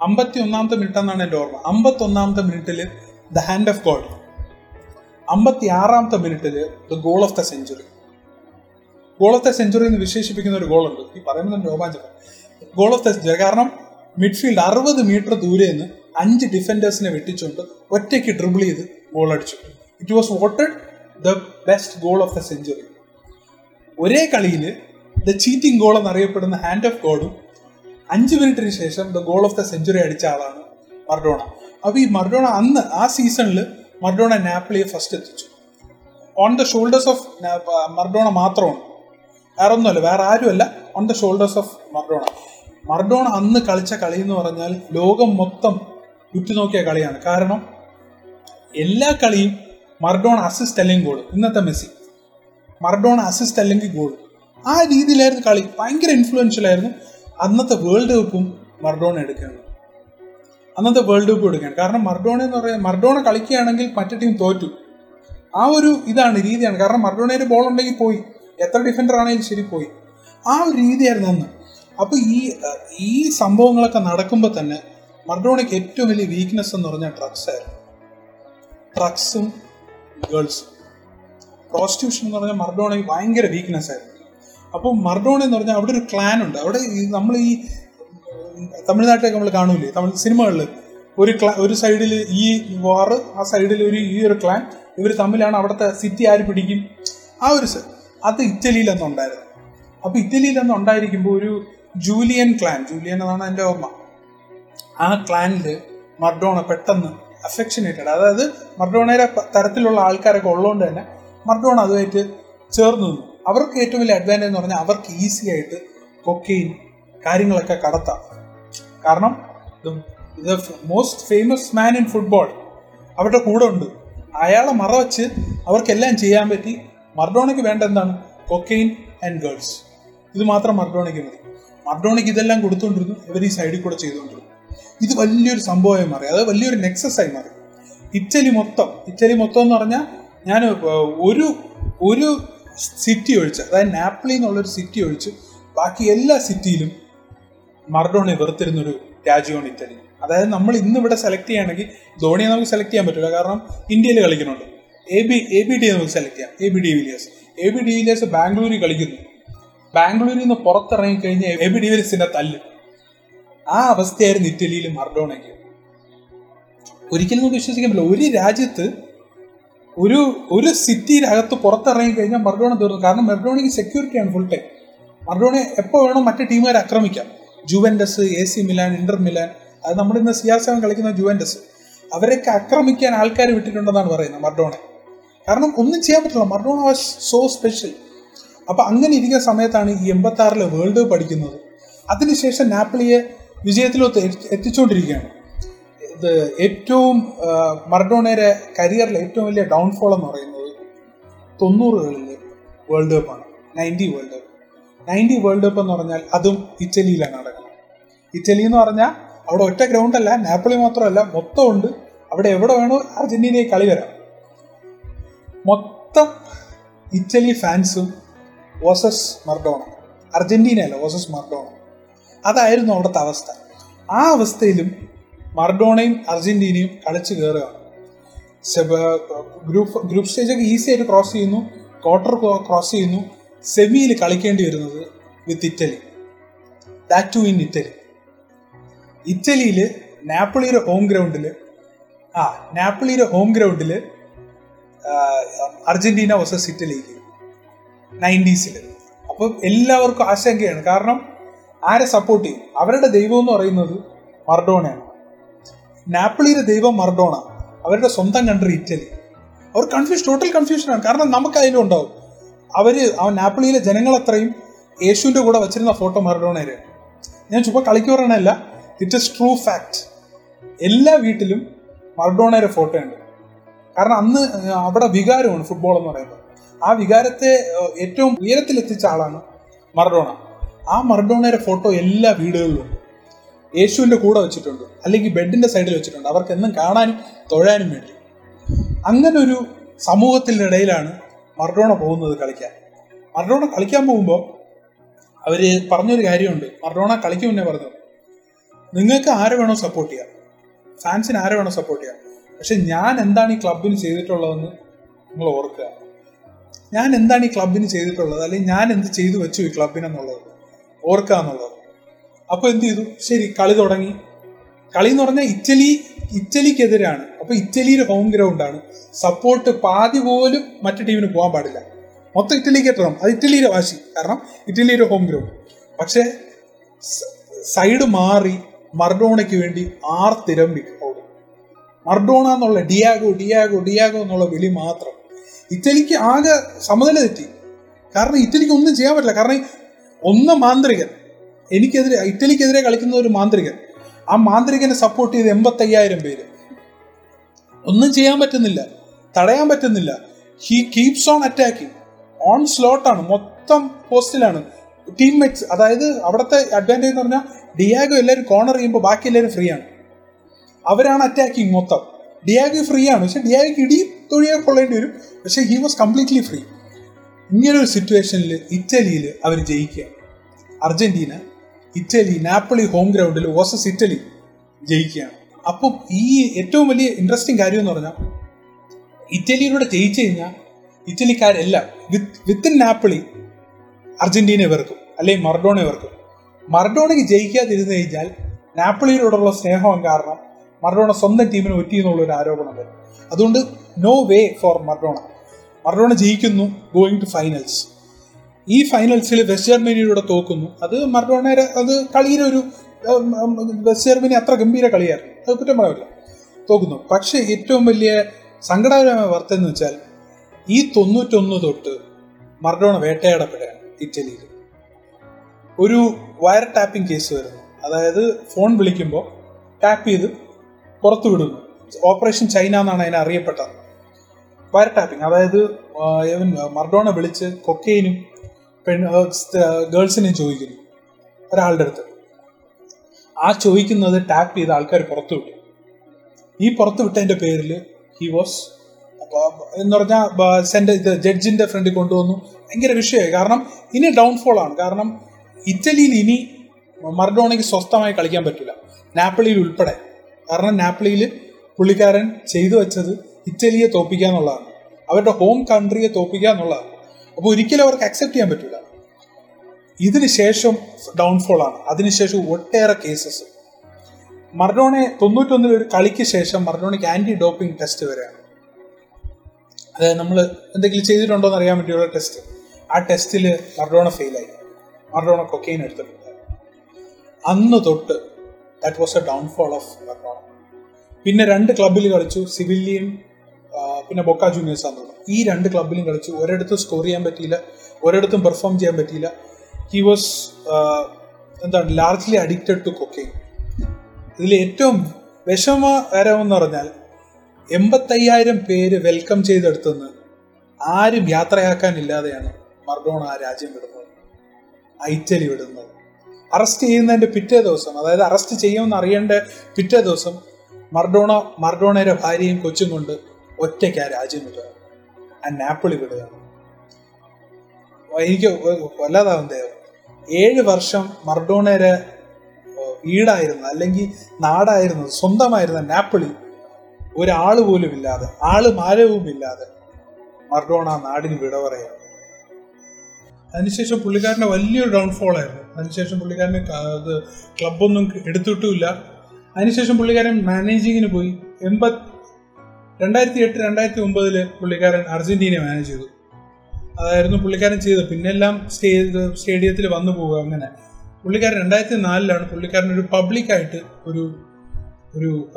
അമ്പത്തി ഒന്നാമത്തെ മിനിറ്റ് എന്നാണ് എന്റെ ഓർമ്മ. അമ്പത്തി ഒന്നാമത്തെ മിനിറ്റിൽ ദ ഹാൻഡ് ഓഫ് ഗോഡ് അമ്പത്തി ആറാമത്തെ മിനിറ്റിൽ the goal of the century goal of the century എന്ന് വിശേഷിപ്പിക്കുന്ന ഒരു ഗോളുണ്ട് ഈ പറയുന്നത് രോമാഞ്ചം. ഗോൾ ഓഫ് ദ സെഞ്ചുറി കാരണം മിഡ്ഫീൽഡ് അറുപത് മീറ്റർ ദൂരെ നിന്ന് അഞ്ച് ഡിഫൻഡേഴ്സിനെ വെട്ടിച്ചുകൊണ്ട് ഒറ്റയ്ക്ക് ഡ്രിബിൾ ചെയ്ത് ഗോൾ അടിച്ചു. It was voted the best goal of the century ഒരേ കളിയിൽ ദ ചീറ്റിംഗ് ഗോൾ എന്നറിയപ്പെടുന്ന ഹാൻഡ് ഓഫ് ഗോഡും അഞ്ച് മിനിറ്റിന് ശേഷം the goal of the century അടിച്ച ആളാണ് മർഡോണ. അപ്പോൾ ഈ മർഡോണ അന്ന് ആ സീസണിൽ മർഡോണ നാപ്പിളിയെ ഫസ്റ്റ് എത്തിച്ചു. On the shoulders of Maradona മാത്രമാണ്. വേറെ ഒന്നുമല്ല വേറെ ആരുമല്ല on the shoulders of Maradona. Maradona അന്ന് കളിച്ച കളി എന്ന് പറഞ്ഞാൽ ലോകം മൊത്തം ഉറ്റുനോക്കിയ കളിയാണ്. കാരണം എല്ലാ കളിയും മർഡോണ അസിസ്റ്റ് അല്ലെങ്കിൽ ഗോൾ ഇന്നത്തെ മെസ്സി. മർഡോണ അസിസ്റ്റ് അല്ലെങ്കിൽ ഗോൾ ആ രീതിയിലായിരുന്നു കളി. ഭയങ്കര ഇൻഫ്ലുവൻഷ്യൽ ആയിരുന്നു. അന്നത്തെ വേൾഡ് കപ്പും മർഡോണ എടുക്കുകയാണ്. അന്നത്തെ വേൾഡ് കപ്പ് എടുക്കാൻ കാരണം മർഡോണ എന്ന് പറയുന്നത് മർഡോണ കളിക്കുകയാണെങ്കിൽ മറ്റേ ടീം തോറ്റു. ആ ഒരു ഇതാണ് രീതിയാണ്. കാരണം മർഡോണയുടെ ബോൾ ഉണ്ടെങ്കിൽ പോയി. എത്ര ഡിഫൻഡർ ആണെങ്കിലും ശരി പോയി. ആ ഒരു രീതിയായിരുന്നു അന്ന്. അപ്പോൾ ഈ ഈ സംഭവങ്ങളൊക്കെ നടക്കുമ്പോൾ തന്നെ മർഡോണയ്ക്ക് ഏറ്റവും വലിയ വീക്ക്നെസ് എന്ന് പറഞ്ഞാൽ ഡ്രഗ്സ് ആയിരുന്നു. ഡ്രഗ്സും ഗേൾസും പ്രോസ്റ്റിറ്റ്യൂഷൻ എന്ന് പറഞ്ഞാൽ മർഡോണയ്ക്ക് ഭയങ്കര വീക്ക്നെസ് ആയിരുന്നു. അപ്പോൾ മർഡോണ എന്ന് പറഞ്ഞാൽ അവിടെ ഒരു ക്ലാൻ ഉണ്ട്. അവിടെ നമ്മൾ ഈ തമിഴ്നാട്ടിലൊക്കെ നമ്മൾ കാണൂലേ? തമിഴ് സിനിമകളിൽ ഒരു ക്ലാ ഒരു സൈഡിൽ ഈ വാറ് ആ സൈഡിൽ ഒരു ഈ ഒരു ക്ലാൻ ഇവർ തമ്മിലാണ് അവിടുത്തെ സിറ്റി ആര് പിടിക്കും? ആ ഒരു അത് ഇറ്റലിയിലൊന്നും ഉണ്ടായിരുന്നു. അപ്പോൾ ഇറ്റലിയിലൊന്നും അന്ന് ഉണ്ടായിരിക്കുമ്പോൾ ഒരു ജൂലിയൻ ക്ലാൻ ജൂലിയൻ എന്നാണ് എന്റെ ഓർമ്മ. ആ ക്ലാനിൽ മർഡോണ പെട്ടെന്ന് അഫെക്ഷനേറ്റഡ്. അതായത് മർഡോണയുടെ തരത്തിലുള്ള ആൾക്കാരൊക്കെ ഉള്ളതുകൊണ്ട് തന്നെ മർഡോണ അതുമായിട്ട് ചേർന്ന് നിന്നു. അവർക്ക് ഏറ്റവും വലിയ അഡ്വാന്റേജ് എന്ന് പറഞ്ഞാൽ അവർക്ക് ഈസി ആയിട്ട് കൊക്കെയിൻ കാര്യങ്ങളൊക്കെ കടത്താം. കാരണം the most famous man in football അവരുടെ കൂടെ ഉണ്ട്. അയാളെ മറവച്ച് അവർക്കെല്ലാം ചെയ്യാൻ പറ്റി. മർഡോണയ്ക്ക് വേണ്ട എന്താണ്? കൊക്കെയിൻ ആൻഡ് ഗേൾസ് ഇത് മാത്രം മർഡോണയ്ക്ക് മതി. മർഡോണയ്ക്ക് ഇതെല്ലാം കൊടുത്തുകൊണ്ടിരുന്നു ഇവർ ഈ സൈഡിൽ കൂടെ ചെയ്തുകൊണ്ടിരുന്നു ഇത് വലിയൊരു സംഭവമായി മാറി. അത് വലിയൊരു നെക്സസ് ആയി മാറി. ഇറ്റലി മൊത്തം ഇറ്റലി മൊത്തം എന്ന് പറഞ്ഞാൽ ഞാൻ ഒരു ഒരു സിറ്റി ഒഴിച്ച് അതായത് നാപ്പിളി എന്നുള്ളൊരു സിറ്റി ഒഴിച്ച് ബാക്കി എല്ലാ സിറ്റിയിലും മർഡോണെ വെറുത്തിരുന്നൊരു രാജ്യമാണ് ഇറ്റലി. അതായത് നമ്മൾ ഇന്ന് ഇവിടെ സെലക്ട് ചെയ്യുകയാണെങ്കിൽ ധോണിയെ നമുക്ക് സെലക്ട് ചെയ്യാൻ പറ്റില്ല. കാരണം ഇന്ത്യയിൽ കളിക്കുന്നുണ്ട്. A B A B D നമുക്ക് സെലക്ട് ചെയ്യാം. A B D Villiers A B D Villiers ബാംഗ്ലൂരിൽ കളിക്കുന്നു. ബാംഗ്ലൂരിൽ നിന്ന് പുറത്തിറങ്ങി കഴിഞ്ഞാൽ എബി ബി തല്ല്. ആ അവസ്ഥയായിരുന്നു ഇറ്റലിയിൽ മർഡോണയ്ക്ക് ഒരിക്കലും നമുക്ക് വിശ്വസിക്കാൻ പറ്റില്ല. ഒരു രാജ്യത്ത് ഒരു ഒരു സിറ്റിയിലകത്ത് പുറത്തിറങ്ങി കഴിഞ്ഞാൽ മർഡോണ തീർന്നു. കാരണം മർഡോണയ്ക്ക് സെക്യൂരിറ്റിയാണ് ഫുൾ ടൈം മർഡോണെ എപ്പോൾ വേണോ മറ്റു ടീമുകാരെ ആക്രമിക്കാം. Juventus A C Milan Inter Milan. അത് നമ്മുടെ ഇന്ന് സി ആർ സെവൻ കളിക്കുന്ന ജുവൻഡസ്. അവരൊക്കെ ആക്രമിക്കാൻ ആൾക്കാർ വിട്ടിട്ടുണ്ടെന്നാണ് പറയുന്നത് മർഡോണെ. കാരണം ഒന്നും ചെയ്യാൻ പറ്റില്ല. മർഡോണ വാസ് സോ സ്പെഷ്യൽ അപ്പൊ അങ്ങനെ ഇരിക്കുന്ന സമയത്താണ് ഈ എൺപത്താറിലെ വേൾഡ് കപ്പ് അടിക്കുന്നത് അതിനുശേഷം നാപ്പിളിയെ വിജയത്തിലൊത്ത് എത്തി- എത്തിച്ചുകൊണ്ടിരിക്കുകയാണ് ഇത് ഏറ്റവും മറഡോണയുടെ കരിയറിലെ ഏറ്റവും വലിയ ഡൗൺഫോൾ എന്ന് പറയുന്നത് തൊണ്ണൂറുകളിലെ വേൾഡ് കപ്പാണ് ninety World cup ninety World cup എന്ന് പറഞ്ഞാൽ അതും ഇറ്റലിയിലാണ് നടക്കുന്നത്. ഇറ്റലി എന്ന് പറഞ്ഞാൽ അവിടെ ഒറ്റ ഗ്രൗണ്ട് അല്ല നാപ്പിളി മാത്രമല്ല മൊത്തം ഉണ്ട്. അവിടെ എവിടെ വേണോ അർജന്റീനയെ കളി വരാം. മൊത്തം ഇറ്റലി ഫാൻസും വോസസ് മർഡോണ. അർജന്റീന അല്ല വോസസ് മർഡോണ. അതായിരുന്നു അവിടുത്തെ അവസ്ഥ. ആ അവസ്ഥയിലും മർഡോണയും അർജന്റീനയും കളിച്ച് കയറുകയാണ് ഗ്രൂപ്പ് ഗ്രൂപ്പ് സ്റ്റേജൊക്കെ ഈസി ആയിട്ട് ക്രോസ് ചെയ്യുന്നു. ക്വാർട്ടർ ക്രോസ് ചെയ്യുന്നു. സെമിയിൽ കളിക്കേണ്ടി വരുന്നത് with Italy. That too in Italy ഇറ്റലിയിൽ നാപ്പിളിയുടെ ഹോം ഗ്രൗണ്ടിൽ ആ നാപ്പിളിയുടെ ഹോം ഗ്രൗണ്ടിൽ അർജന്റീന വേഴ്സസ് ഇറ്റലിക്ക് നയന്റീസിൽ അപ്പോൾ എല്ലാവർക്കും ആശങ്കയാണ്. കാരണം ആരെ സപ്പോർട്ട് ചെയ്യും? അവരുടെ ദൈവം എന്ന് പറയുന്നത് മർഡോണയാണ്. നാപ്പിളിയുടെ ദൈവം മർഡോണ. അവരുടെ സ്വന്തം കൺട്രി ഇറ്റലി. അവർ കൺഫ്യൂഷൻ ടോട്ടൽ കൺഫ്യൂഷനാണ് കാരണം നമുക്ക് അതിലും ഉണ്ടാവും. അവർ ആ നാപ്പിളിയിലെ ജനങ്ങളത്രയും യേശുവിന്റെ കൂടെ വച്ചിരുന്ന ഫോട്ടോ മറഡോണയുടെ ഞാൻ ചുമ്മാ കളിക്ക് പറയണല്ല ഇറ്റ് ഇസ് ട്രൂ ഫാക്ട് എല്ലാ വീട്ടിലും മറഡോണയുടെ ഫോട്ടോ ഉണ്ട്. കാരണം അന്ന് അവിടെ വികാരമാണ് ഫുട്ബോൾ എന്ന് പറയുന്നത്. ആ വികാരത്തെ ഏറ്റവും ഉയരത്തിലെത്തിച്ച ആളാണ് മറഡോണ. ആ മറഡോണയുടെ ഫോട്ടോ എല്ലാ വീടുകളിലും യേശുവിന്റെ കൂടെ വെച്ചിട്ടുണ്ട് അല്ലെങ്കിൽ ബെഡിന്റെ സൈഡിൽ വെച്ചിട്ടുണ്ട്. അവർക്ക് എന്നും കാണാനും തൊഴാനും വേണ്ടി. അങ്ങനെ ഒരു സമൂഹത്തിനിടയിലാണ് മർഡോണ പോകുന്നത് കളിക്കാൻ. മറഡോണ കളിക്കാൻ പോകുമ്പോൾ അവർ പറഞ്ഞൊരു കാര്യമുണ്ട്. മറഡോണ കളിക്കും മുന്നേ പറഞ്ഞു. നിങ്ങൾക്ക് ആരെ വേണോ സപ്പോർട്ട് ചെയ്യാം. ഫാൻസിന് ആരെ വേണോ സപ്പോർട്ട് ചെയ്യാം. പക്ഷെ ഞാൻ എന്താണ് ഈ ക്ലബിന് ചെയ്തിട്ടുള്ളതെന്ന് നിങ്ങൾ ഓർക്കുക. ഞാൻ എന്താണ് ഈ ക്ലബിന് ചെയ്തിട്ടുള്ളത്? അല്ലെങ്കിൽ ഞാൻ എന്ത് ചെയ്തു വെച്ചു ഈ ക്ലബിനെന്നുള്ളത്? ഓർക്കുക എന്നുള്ളത്. അപ്പൊ എന്ത് ചെയ്തു? ശരി കളി തുടങ്ങി. കളി എന്ന് പറഞ്ഞാൽ ഇറ്റലി ഇറ്റലിക്കെതിരാണ്. അപ്പൊ ഇറ്റലിയുടെ ഹോം ഗ്രൗണ്ടാണ് സപ്പോർട്ട് പാതി പോലും മറ്റു ടീമിന് പോകാൻ പാടില്ല. മൊത്തം ഇറ്റലിക്ക് എത്തണം. അത് ഇറ്റലിയുടെ വാശി. കാരണം ഇറ്റലിയുടെ ഹോം ഗ്രൗണ്ട്. പക്ഷേ സൈഡ് മാറി മർഡോണയ്ക്ക് വേണ്ടി ആർ തിരമ്പി ഓടും മർഡോണ എന്നുള്ള ഡിയാഗോ ഡിയാഗോ ഡിയാഗോ എന്നുള്ള വിളി മാത്രം. ഇറ്റലിക്ക് ആകെ സമനില തെറ്റി. കാരണം ഇറ്റലിക്ക് ഒന്നും ചെയ്യാൻ പറ്റില്ല. കാരണം ഒന്ന് മാന്ത്രികൻ എനിക്കെതിരെ ഇറ്റലിക്കെതിരെ കളിക്കുന്ന ഒരു മാന്ത്രികൻ ആ മാന്ത്രികനെ സപ്പോർട്ട് ചെയ്ത് എൺപത്തയ്യായിരം പേര്. ഒന്നും ചെയ്യാൻ പറ്റുന്നില്ല. തടയാൻ പറ്റുന്നില്ല. He keeps on attacking on സ്ലോട്ടാണ് മൊത്തം പോസ്റ്റിലാണ്. ടീം ടീംമേറ്റ്സ് അതായത് അവിടുത്തെ അഡ്വാന്റേജ് എന്ന് പറഞ്ഞാൽ ഡിയാഗോ എല്ലാവരും കോർണർ ചെയ്യുമ്പോൾ ബാക്കി എല്ലാവരും ഫ്രീ ആണ്. അവരാണ് അറ്റാക്കിങ് മൊത്തം. ഡിയാഗോ ഫ്രീ ആണ്. പക്ഷെ ഡിയാഗോക്ക് ഇടിയും തൊഴിയാൻ കൊള്ളേണ്ടി വരും പക്ഷെ ഹി വാസ് കംപ്ലീറ്റ്ലി ഫ്രീ ഇങ്ങനൊരു സിറ്റുവേഷനിൽ ഇറ്റലിയിൽ അവർ ജയിക്കുക. അർജന്റീന ഇറ്റലി നാപ്പിളി ഹോം ഗ്രൗണ്ടിൽ വേഴ്സസ് ഇറ്റലി ജയിക്കുകയാണ്. അപ്പം ഈ ഏറ്റവും വലിയ ഇൻട്രസ്റ്റിംഗ് കാര്യം എന്ന് പറഞ്ഞാൽ ഇറ്റലിയിലൂടെ ജയിച്ചു കഴിഞ്ഞാൽ ഇറ്റലിക്കാരെല്ലാം വിത്ത് വിത്തിൻ നാപ്പിളി അർജന്റീന വെറുക്കും. അല്ലെങ്കിൽ മർഡോണെ വെറുക്കും. മറഡോണയ്ക്ക് ജയിക്കാതിരുന്നു കഴിഞ്ഞാൽ നാപ്പിളിയിലൂടെയുള്ള സ്നേഹം കാരണം മർഡോണ സ്വന്തം ടീമിന് ഒറ്റി എന്നുള്ള ഒരു ആരോപണം വരും. അതുകൊണ്ട് no way for Maradona. Maradona ജയിക്കുന്നു ഗോയിങ് ടു ഫൈനൽസ് ഈ ഫൈനൽസിൽ വെസ്റ്റ് ജർമ്മനിയുടെ തോക്കുന്നു. അത് മറഡോണയുടെ അത് കളിയിലെ ഒരു വെസ്റ്റ് ജർമ്മനി അത്ര ഗംഭീര കളിയായിരുന്നു. അത് കുറ്റം പറയില്ല തോക്കുന്നു. പക്ഷേ ഏറ്റവും വലിയ സങ്കടകരമായ വാർത്ത എന്ന് വെച്ചാൽ ഈ തൊണ്ണൂറ്റൊന്ന് തൊട്ട് മർഡോണ വേട്ടയാടപ്പെടുകയാണ് ഇറ്റലിയിൽ ഒരു വയർ ടാപ്പിംഗ് കേസ് വരുന്നു. അതായത് ഫോൺ വിളിക്കുമ്പോൾ ടാപ്പ് ചെയ്ത് പുറത്തു വിടുന്നു ഓപ്പറേഷൻ ചൈന എന്നാണ് അതിനെ അറിയപ്പെട്ടത്. വയർ ടാപ്പിംഗ് അതായത് മർഡോണ വിളിച്ച് കൊക്കെയിനും പെൺ ഗേൾസിനെയും ചോദിക്കുന്നു ഒരാളുടെ അടുത്ത്. ആ ചോദിക്കുന്നത് ടാപ്പ് ചെയ്ത ആൾക്കാർ പുറത്തു വിട്ടു ഈ പുറത്തു വിട്ടതിന്റെ പേരിൽ ഹി വാസ് എന്ന് പറഞ്ഞാൽ സെന്റെ ഇത് ജഡ്ജിന്റെ ഫ്രണ്ടിൽ കൊണ്ടുവന്നു. ഭയങ്കര വിഷയമായി. കാരണം ഇനി ഡൗൺഫോൾ ആണ്. കാരണം ഇറ്റലിയിൽ ഇനി മർഡോണയ്ക്ക് സ്വസ്ഥമായി കളിക്കാൻ പറ്റില്ല നാപ്പിളിയിൽ ഉൾപ്പെടെ. കാരണം നാപ്ലിയിൽ പുള്ളിക്കാരൻ ചെയ്തു വെച്ചത് ഇറ്റലിയെ തോപ്പിക്കുക എന്നുള്ളതാണ് അവരുടെ ഹോം കൺട്രിയെ തോപ്പിക്കുക എന്നുള്ളതാണ് അപ്പോൾ ഒരിക്കലും അവർക്ക് അക്സെപ്റ്റ് ചെയ്യാൻ പറ്റില്ല ഇതിനുശേഷം ഡൗൺഫോൾ ആണ്. അതിനുശേഷം ഒട്ടേറെ കേസസ് മർഡോണെ തൊണ്ണൂറ്റൊന്നിൽ ഒരു കളിക്ക് ശേഷം മർഡോണയ്ക്ക് ആന്റി ഡോപ്പിംഗ് ടെസ്റ്റ് വരെയാണ്. അതായത് നമ്മൾ എന്തെങ്കിലും ചെയ്തിട്ടുണ്ടോ എന്ന് അറിയാൻ പറ്റിയുള്ള ടെസ്റ്റ് ആ ടെസ്റ്റിൽ മർഡോണ ഫെയിലായി മർഡോണ കൊക്കെയിൻ എടുത്തിട്ടുണ്ട്. അന്ന് തൊട്ട് that was a downfall of Maradona പിന്നെ രണ്ട് ക്ലബിൽ കളിച്ചു സിവില്ലിയൻ പിന്നെ ബൊക്ക ജൂനിയേഴ്സ് ആണ് ഈ രണ്ട് ക്ലബിലും കളിച്ചു. ഒരിടത്തും സ്കോർ ചെയ്യാൻ പറ്റിയില്ല. ഒരിടത്തും പെർഫോം ചെയ്യാൻ പറ്റിയില്ല. ഹി വാസ് എന്താണ് ലാർജ്ലി അഡിക്റ്റഡ് ടു കൊക്കെയിൻ ഇതിൽ ഏറ്റവും വിഷമകരമെന്ന് പറഞ്ഞാൽ എൺപത്തയ്യായിരം പേര് വെൽക്കം ചെയ്തെടുത്തുനിന്ന് ആരും യാത്രയാക്കാനില്ലാതെയാണ് മർഡോണ ആ രാജ്യം വിടുന്നത്. ആ ഇറ്റലി വിടുന്നത്. അറസ്റ്റ് ചെയ്യുന്നതിന്റെ പിറ്റേ ദിവസം അതായത് അറസ്റ്റ് ചെയ്യുമെന്ന് അറിയേണ്ട പിറ്റേ ദിവസം മർഡോണ മർഡോണയുടെ ഭാര്യയും കൊച്ചും കൊണ്ട് ഒറ്റയ്ക്ക് ആ രാജ്യം വിടുക. ആ നാപ്പിളി വിടുക. എനിക്ക് വല്ലാതാവും ദൈവം ഏഴ് വർഷം മർഡോണയുടെ വീടായിരുന്നു അല്ലെങ്കിൽ നാടായിരുന്നു സ്വന്തമായിരുന്ന നാപ്പിളി ഒരാൾ പോലും ഇല്ലാതെ ആൾ മാരവും ഇല്ലാതെ മർഡോണ നാടിന് വിട പറയുക. അതിനുശേഷം പുള്ളിക്കാരന്റെ വലിയൊരു ഡൗൺഫോൾ ആയിരുന്നു. അതിനുശേഷം പുള്ളിക്കാരന് അത് ക്ലബൊന്നും എടുത്തിട്ടുമില്ല അതിനുശേഷം പുള്ളിക്കാരൻ മാനേജിങ്ങിന് പോയി. എൺപത് രണ്ടായിരത്തി എട്ട് രണ്ടായിരത്തി ഒമ്പതിൽ പുള്ളിക്കാരൻ അർജന്റീന മാനേജ് ചെയ്തു. അതായിരുന്നു പുള്ളിക്കാരൻ ചെയ്തത്. പിന്നെല്ലാം സ്റ്റേ സ്റ്റേഡിയത്തിൽ വന്നു പോവുക അങ്ങനെ. പുള്ളിക്കാരൻ രണ്ടായിരത്തി നാലിലാണ് പുള്ളിക്കാരൻ ഒരു പബ്ലിക്കായിട്ട് ഒരു ഒരു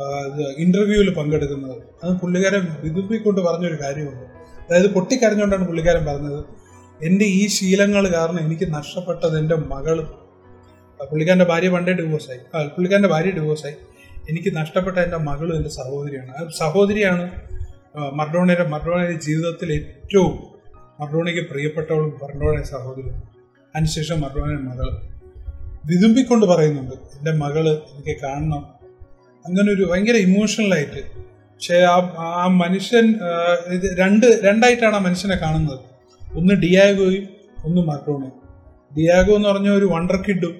ഇന്റർവ്യൂവിൽ പങ്കെടുക്കുന്നത്. അത് പുള്ളിക്കാരൻ വിതുപ്പിക്കൊണ്ട് പറഞ്ഞൊരു കാര്യമുണ്ട്. അതായത് പൊട്ടിക്കരഞ്ഞുകൊണ്ടാണ് പുള്ളിക്കാരൻ പറഞ്ഞത്. എന്റെ ഈ ശീലങ്ങൾ കാരണം എനിക്ക് നഷ്ടപ്പെട്ടത് എന്റെ മകളും. പുള്ളിക്കാരന്റെ ഭാര്യ പണ്ടേ ഡിവോഴ്സായി പുള്ളിക്കാരന്റെ ഭാര്യ ഡിവോഴ്സായി എനിക്ക് നഷ്ടപ്പെട്ട എന്റെ മകളും എന്റെ സഹോദരിയാണ്. സഹോദരിയാണ് മർഡോണയുടെ മർഡോണയുടെ ജീവിതത്തിൽ ഏറ്റവും മർഡോണയ്ക്ക് പ്രിയപ്പെട്ടവളും മർഡോണയുടെ സഹോദരി അതിനുശേഷം മർഡോണയുടെ മകൾ വിതുമ്പിക്കൊണ്ട് പറയുന്നുണ്ട് എന്റെ മകൾ എനിക്ക് കാണണം. അങ്ങനെ ഒരു ഭയങ്കര ഇമോഷണലായിട്ട് പക്ഷേ ആ ആ മനുഷ്യൻ ഇത് രണ്ട് രണ്ടായിട്ടാണ് ആ മനുഷ്യനെ കാണുന്നത്. ഒന്ന് ഡിയാഗോയും ഒന്ന് മർഡോണയും. ഡിയാഗോ എന്ന് പറഞ്ഞ ഒരു വണ്ടർ കിഡും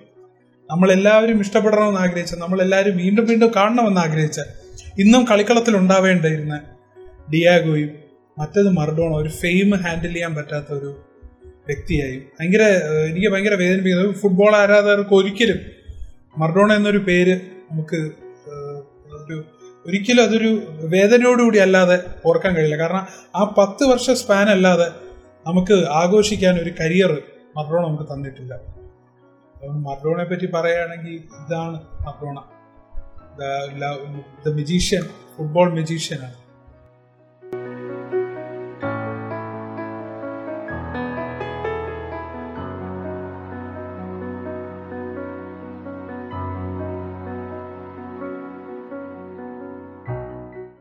നമ്മളെല്ലാവരും ഇഷ്ടപ്പെടണമെന്ന് ആഗ്രഹിച്ച നമ്മളെല്ലാവരും വീണ്ടും വീണ്ടും കാണണമെന്ന് ആഗ്രഹിച്ച ഇന്നും കളിക്കളത്തിൽ ഉണ്ടാവേണ്ടിയിരുന്ന ഡിയാഗോയും മറ്റത് മർഡോണ ഒരു ഫെയിം ഹാൻഡിൽ ചെയ്യാൻ പറ്റാത്ത ഒരു വ്യക്തിയായി. ഭയങ്കര എനിക്ക് ഭയങ്കര വേദനിപ്പിക്കുന്നത് ഫുട്ബോൾ ആരാധകർക്ക് ഒരിക്കലും മർഡോണ എന്നൊരു പേര് നമുക്ക് ഒരു ഒരിക്കലും അതൊരു വേദനയോടുകൂടി അല്ലാതെ ഓർക്കാൻ കഴിയില്ല. കാരണം ആ പത്ത് വർഷ സ്പാൻ അല്ലാതെ നമുക്ക് ആഘോഷിക്കാൻ ഒരു കരിയർ മർഡോണ നമുക്ക് തന്നിട്ടില്ല. മർഡോണയെ പറ്റി പറയുകയാണെങ്കിൽ ഇതാണ് മറോണ ദ മെജീഷ്യൻ ഫുട്ബോൾ മെജീഷ്യനാണ്.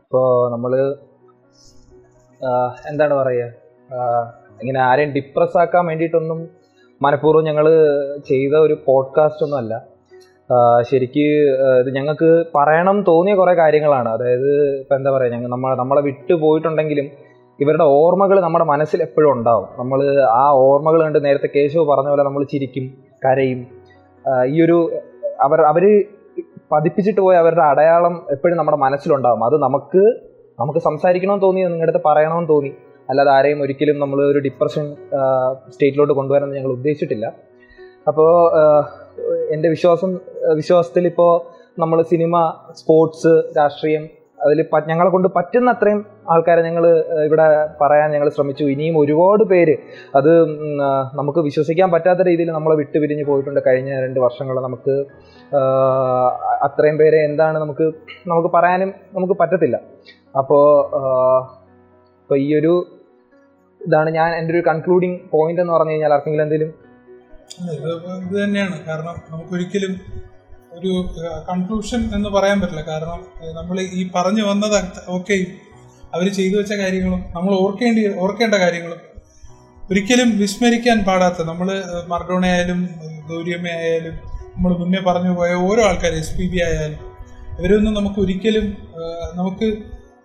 ഇപ്പോൾ നമ്മൾ എന്താണ് പറയുക? ഇങ്ങനെ ആരെയും ഡിപ്രസ് ആക്കാൻ വേണ്ടിയിട്ടൊന്നും മനഃപൂർവം ഞങ്ങൾ ചെയ്ത ഒരു പോഡ്കാസ്റ്റ് ഒന്നും അല്ല. ശരിക്ക് ഇത് ഞങ്ങൾക്ക് പറയണം തോന്നിയ കുറേ കാര്യങ്ങളാണ്. അതായത് ഇപ്പം എന്താ പറയുക ഞങ്ങൾ നമ്മൾ നമ്മളെ വിട്ടു പോയിട്ടുണ്ടെങ്കിലും ഇവരുടെ ഓർമ്മകൾ നമ്മുടെ മനസ്സിൽ എപ്പോഴും ഉണ്ടാവും. നമ്മൾ ആ ഓർമ്മകൾ കണ്ട് നേരത്തെ കേശവ് പറഞ്ഞ പോലെ നമ്മൾ ചിരിക്കും കരയും. ഈ ഒരു അവർ അവർ പതിപ്പിച്ചിട്ട് പോയ അവരുടെ അടയാളം എപ്പോഴും നമ്മുടെ മനസ്സിലുണ്ടാവും. അത് നമുക്ക് നമുക്ക് സംസാരിക്കണമെന്ന് തോന്നി നിങ്ങളുടെ അടുത്ത് പറയണമെന്ന് തോന്നി. അല്ലാതെ ആരെയും ഒരിക്കലും നമ്മൾ ഒരു ഡിപ്രഷൻ സ്റ്റേറ്റിലോട്ട് കൊണ്ടുവരാൻ ഞങ്ങൾ ഉദ്ദേശിച്ചിട്ടില്ല. അപ്പോൾ എന്റെ വിശ്വാസം വിശ്വാസത്തിൽ ഇപ്പോൾ നമ്മൾ സിനിമ സ്പോർട്സ് രാഷ്ട്രീയം അതിൽ ഞങ്ങളെ കൊണ്ട് പറ്റുന്ന അത്രയും ആൾക്കാരെ ഞങ്ങൾ ഇവിടെ പറയാൻ ഞങ്ങൾ ശ്രമിച്ചു. ഇനിയും ഒരുപാട് പേര് അത് നമുക്ക് വിശ്വസിക്കാൻ പറ്റാത്ത രീതിയിൽ നമ്മളെ വിട്ടുപിരിഞ്ഞ് പോയിട്ടുണ്ട് കഴിഞ്ഞ രണ്ട് വർഷങ്ങൾ നമുക്ക് അത്രയും പേരെ എന്താണ് നമുക്ക് നമുക്ക് പറയാനും നമുക്ക് പറ്റത്തില്ല. അപ്പോൾ ഇപ്പോൾ ഈ ഒരു ഇതാണ് ഞാൻ എന്റെ ഒരു കൺക്ലൂഡിങ് പോയിന്റ് എന്ന് പറഞ്ഞു കഴിഞ്ഞാൽ ആർക്കെങ്കിലും എന്തെങ്കിലും? ഇത് തന്നെയാണ്. കാരണം നമുക്കൊരിക്കലും ഒരു കൺക്ലൂഷൻ എന്ന് പറയാൻ പറ്റില്ല. കാരണം നമ്മൾ ഈ പറഞ്ഞു വന്നത് ഓക്കെ അവർ ചെയ്തു വെച്ച കാര്യങ്ങളും നമ്മൾ ഓർക്കേണ്ടി ഓർക്കേണ്ട കാര്യങ്ങളും ഒരിക്കലും വിസ്മരിക്കാൻ പാടാത്ത നമ്മൾ മർഡോണ ആയാലും ഗൗരിയമ്മ ആയാലും നമ്മൾ മുന്നേ പറഞ്ഞു പോയ ഓരോ ആൾക്കാർ എസ് പി ബി ആയാലും ഇവരൊന്നും നമുക്ക് ഒരിക്കലും നമുക്ക്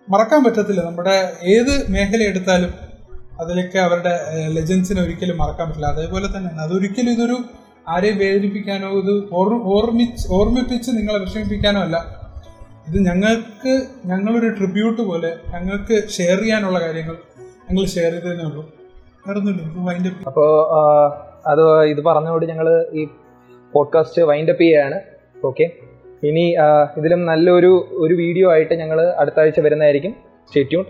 മറക്കാൻ പറ്റത്തില്ല. നമ്മുടെ ഏത് മേഖല എടുത്താലും അതിലൊക്കെ അവരുടെ ലെജൻസിനെ ഒരിക്കലും മറക്കാൻ പറ്റില്ല. അതേപോലെ തന്നെയാണ് അതൊരിക്കലും ഇതൊരു ആരെയും വേദനിപ്പിക്കാനോ ഇത് ഓർ- ഓർമ്മിച്ച് ഓർമ്മിപ്പിച്ച് നിങ്ങളെ വിഷമിപ്പിക്കാനോ അല്ല. ഇത് ഞങ്ങൾക്ക് ഞങ്ങളൊരു ട്രിബ്യൂട്ട് പോലെ ഞങ്ങൾക്ക് ഷെയർ ചെയ്യാനുള്ള കാര്യങ്ങൾ ഞങ്ങൾ ഷെയർ ചെയ്തതേ ഉള്ളൂ. വേറെ അപ്പോൾ അത് ഇത് പറഞ്ഞുകൊണ്ട് ഞങ്ങൾ ഈ പോഡ്കാസ്റ്റ് വൈൻഡപ്പ് ചെയ്യാണ്. ഓക്കെ ഇനി ഇതിലും നല്ലൊരു ഒരു വീഡിയോ ആയിട്ട് ഞങ്ങൾ അടുത്ത ആഴ്ച വരുന്നതായിരിക്കും. Stay tune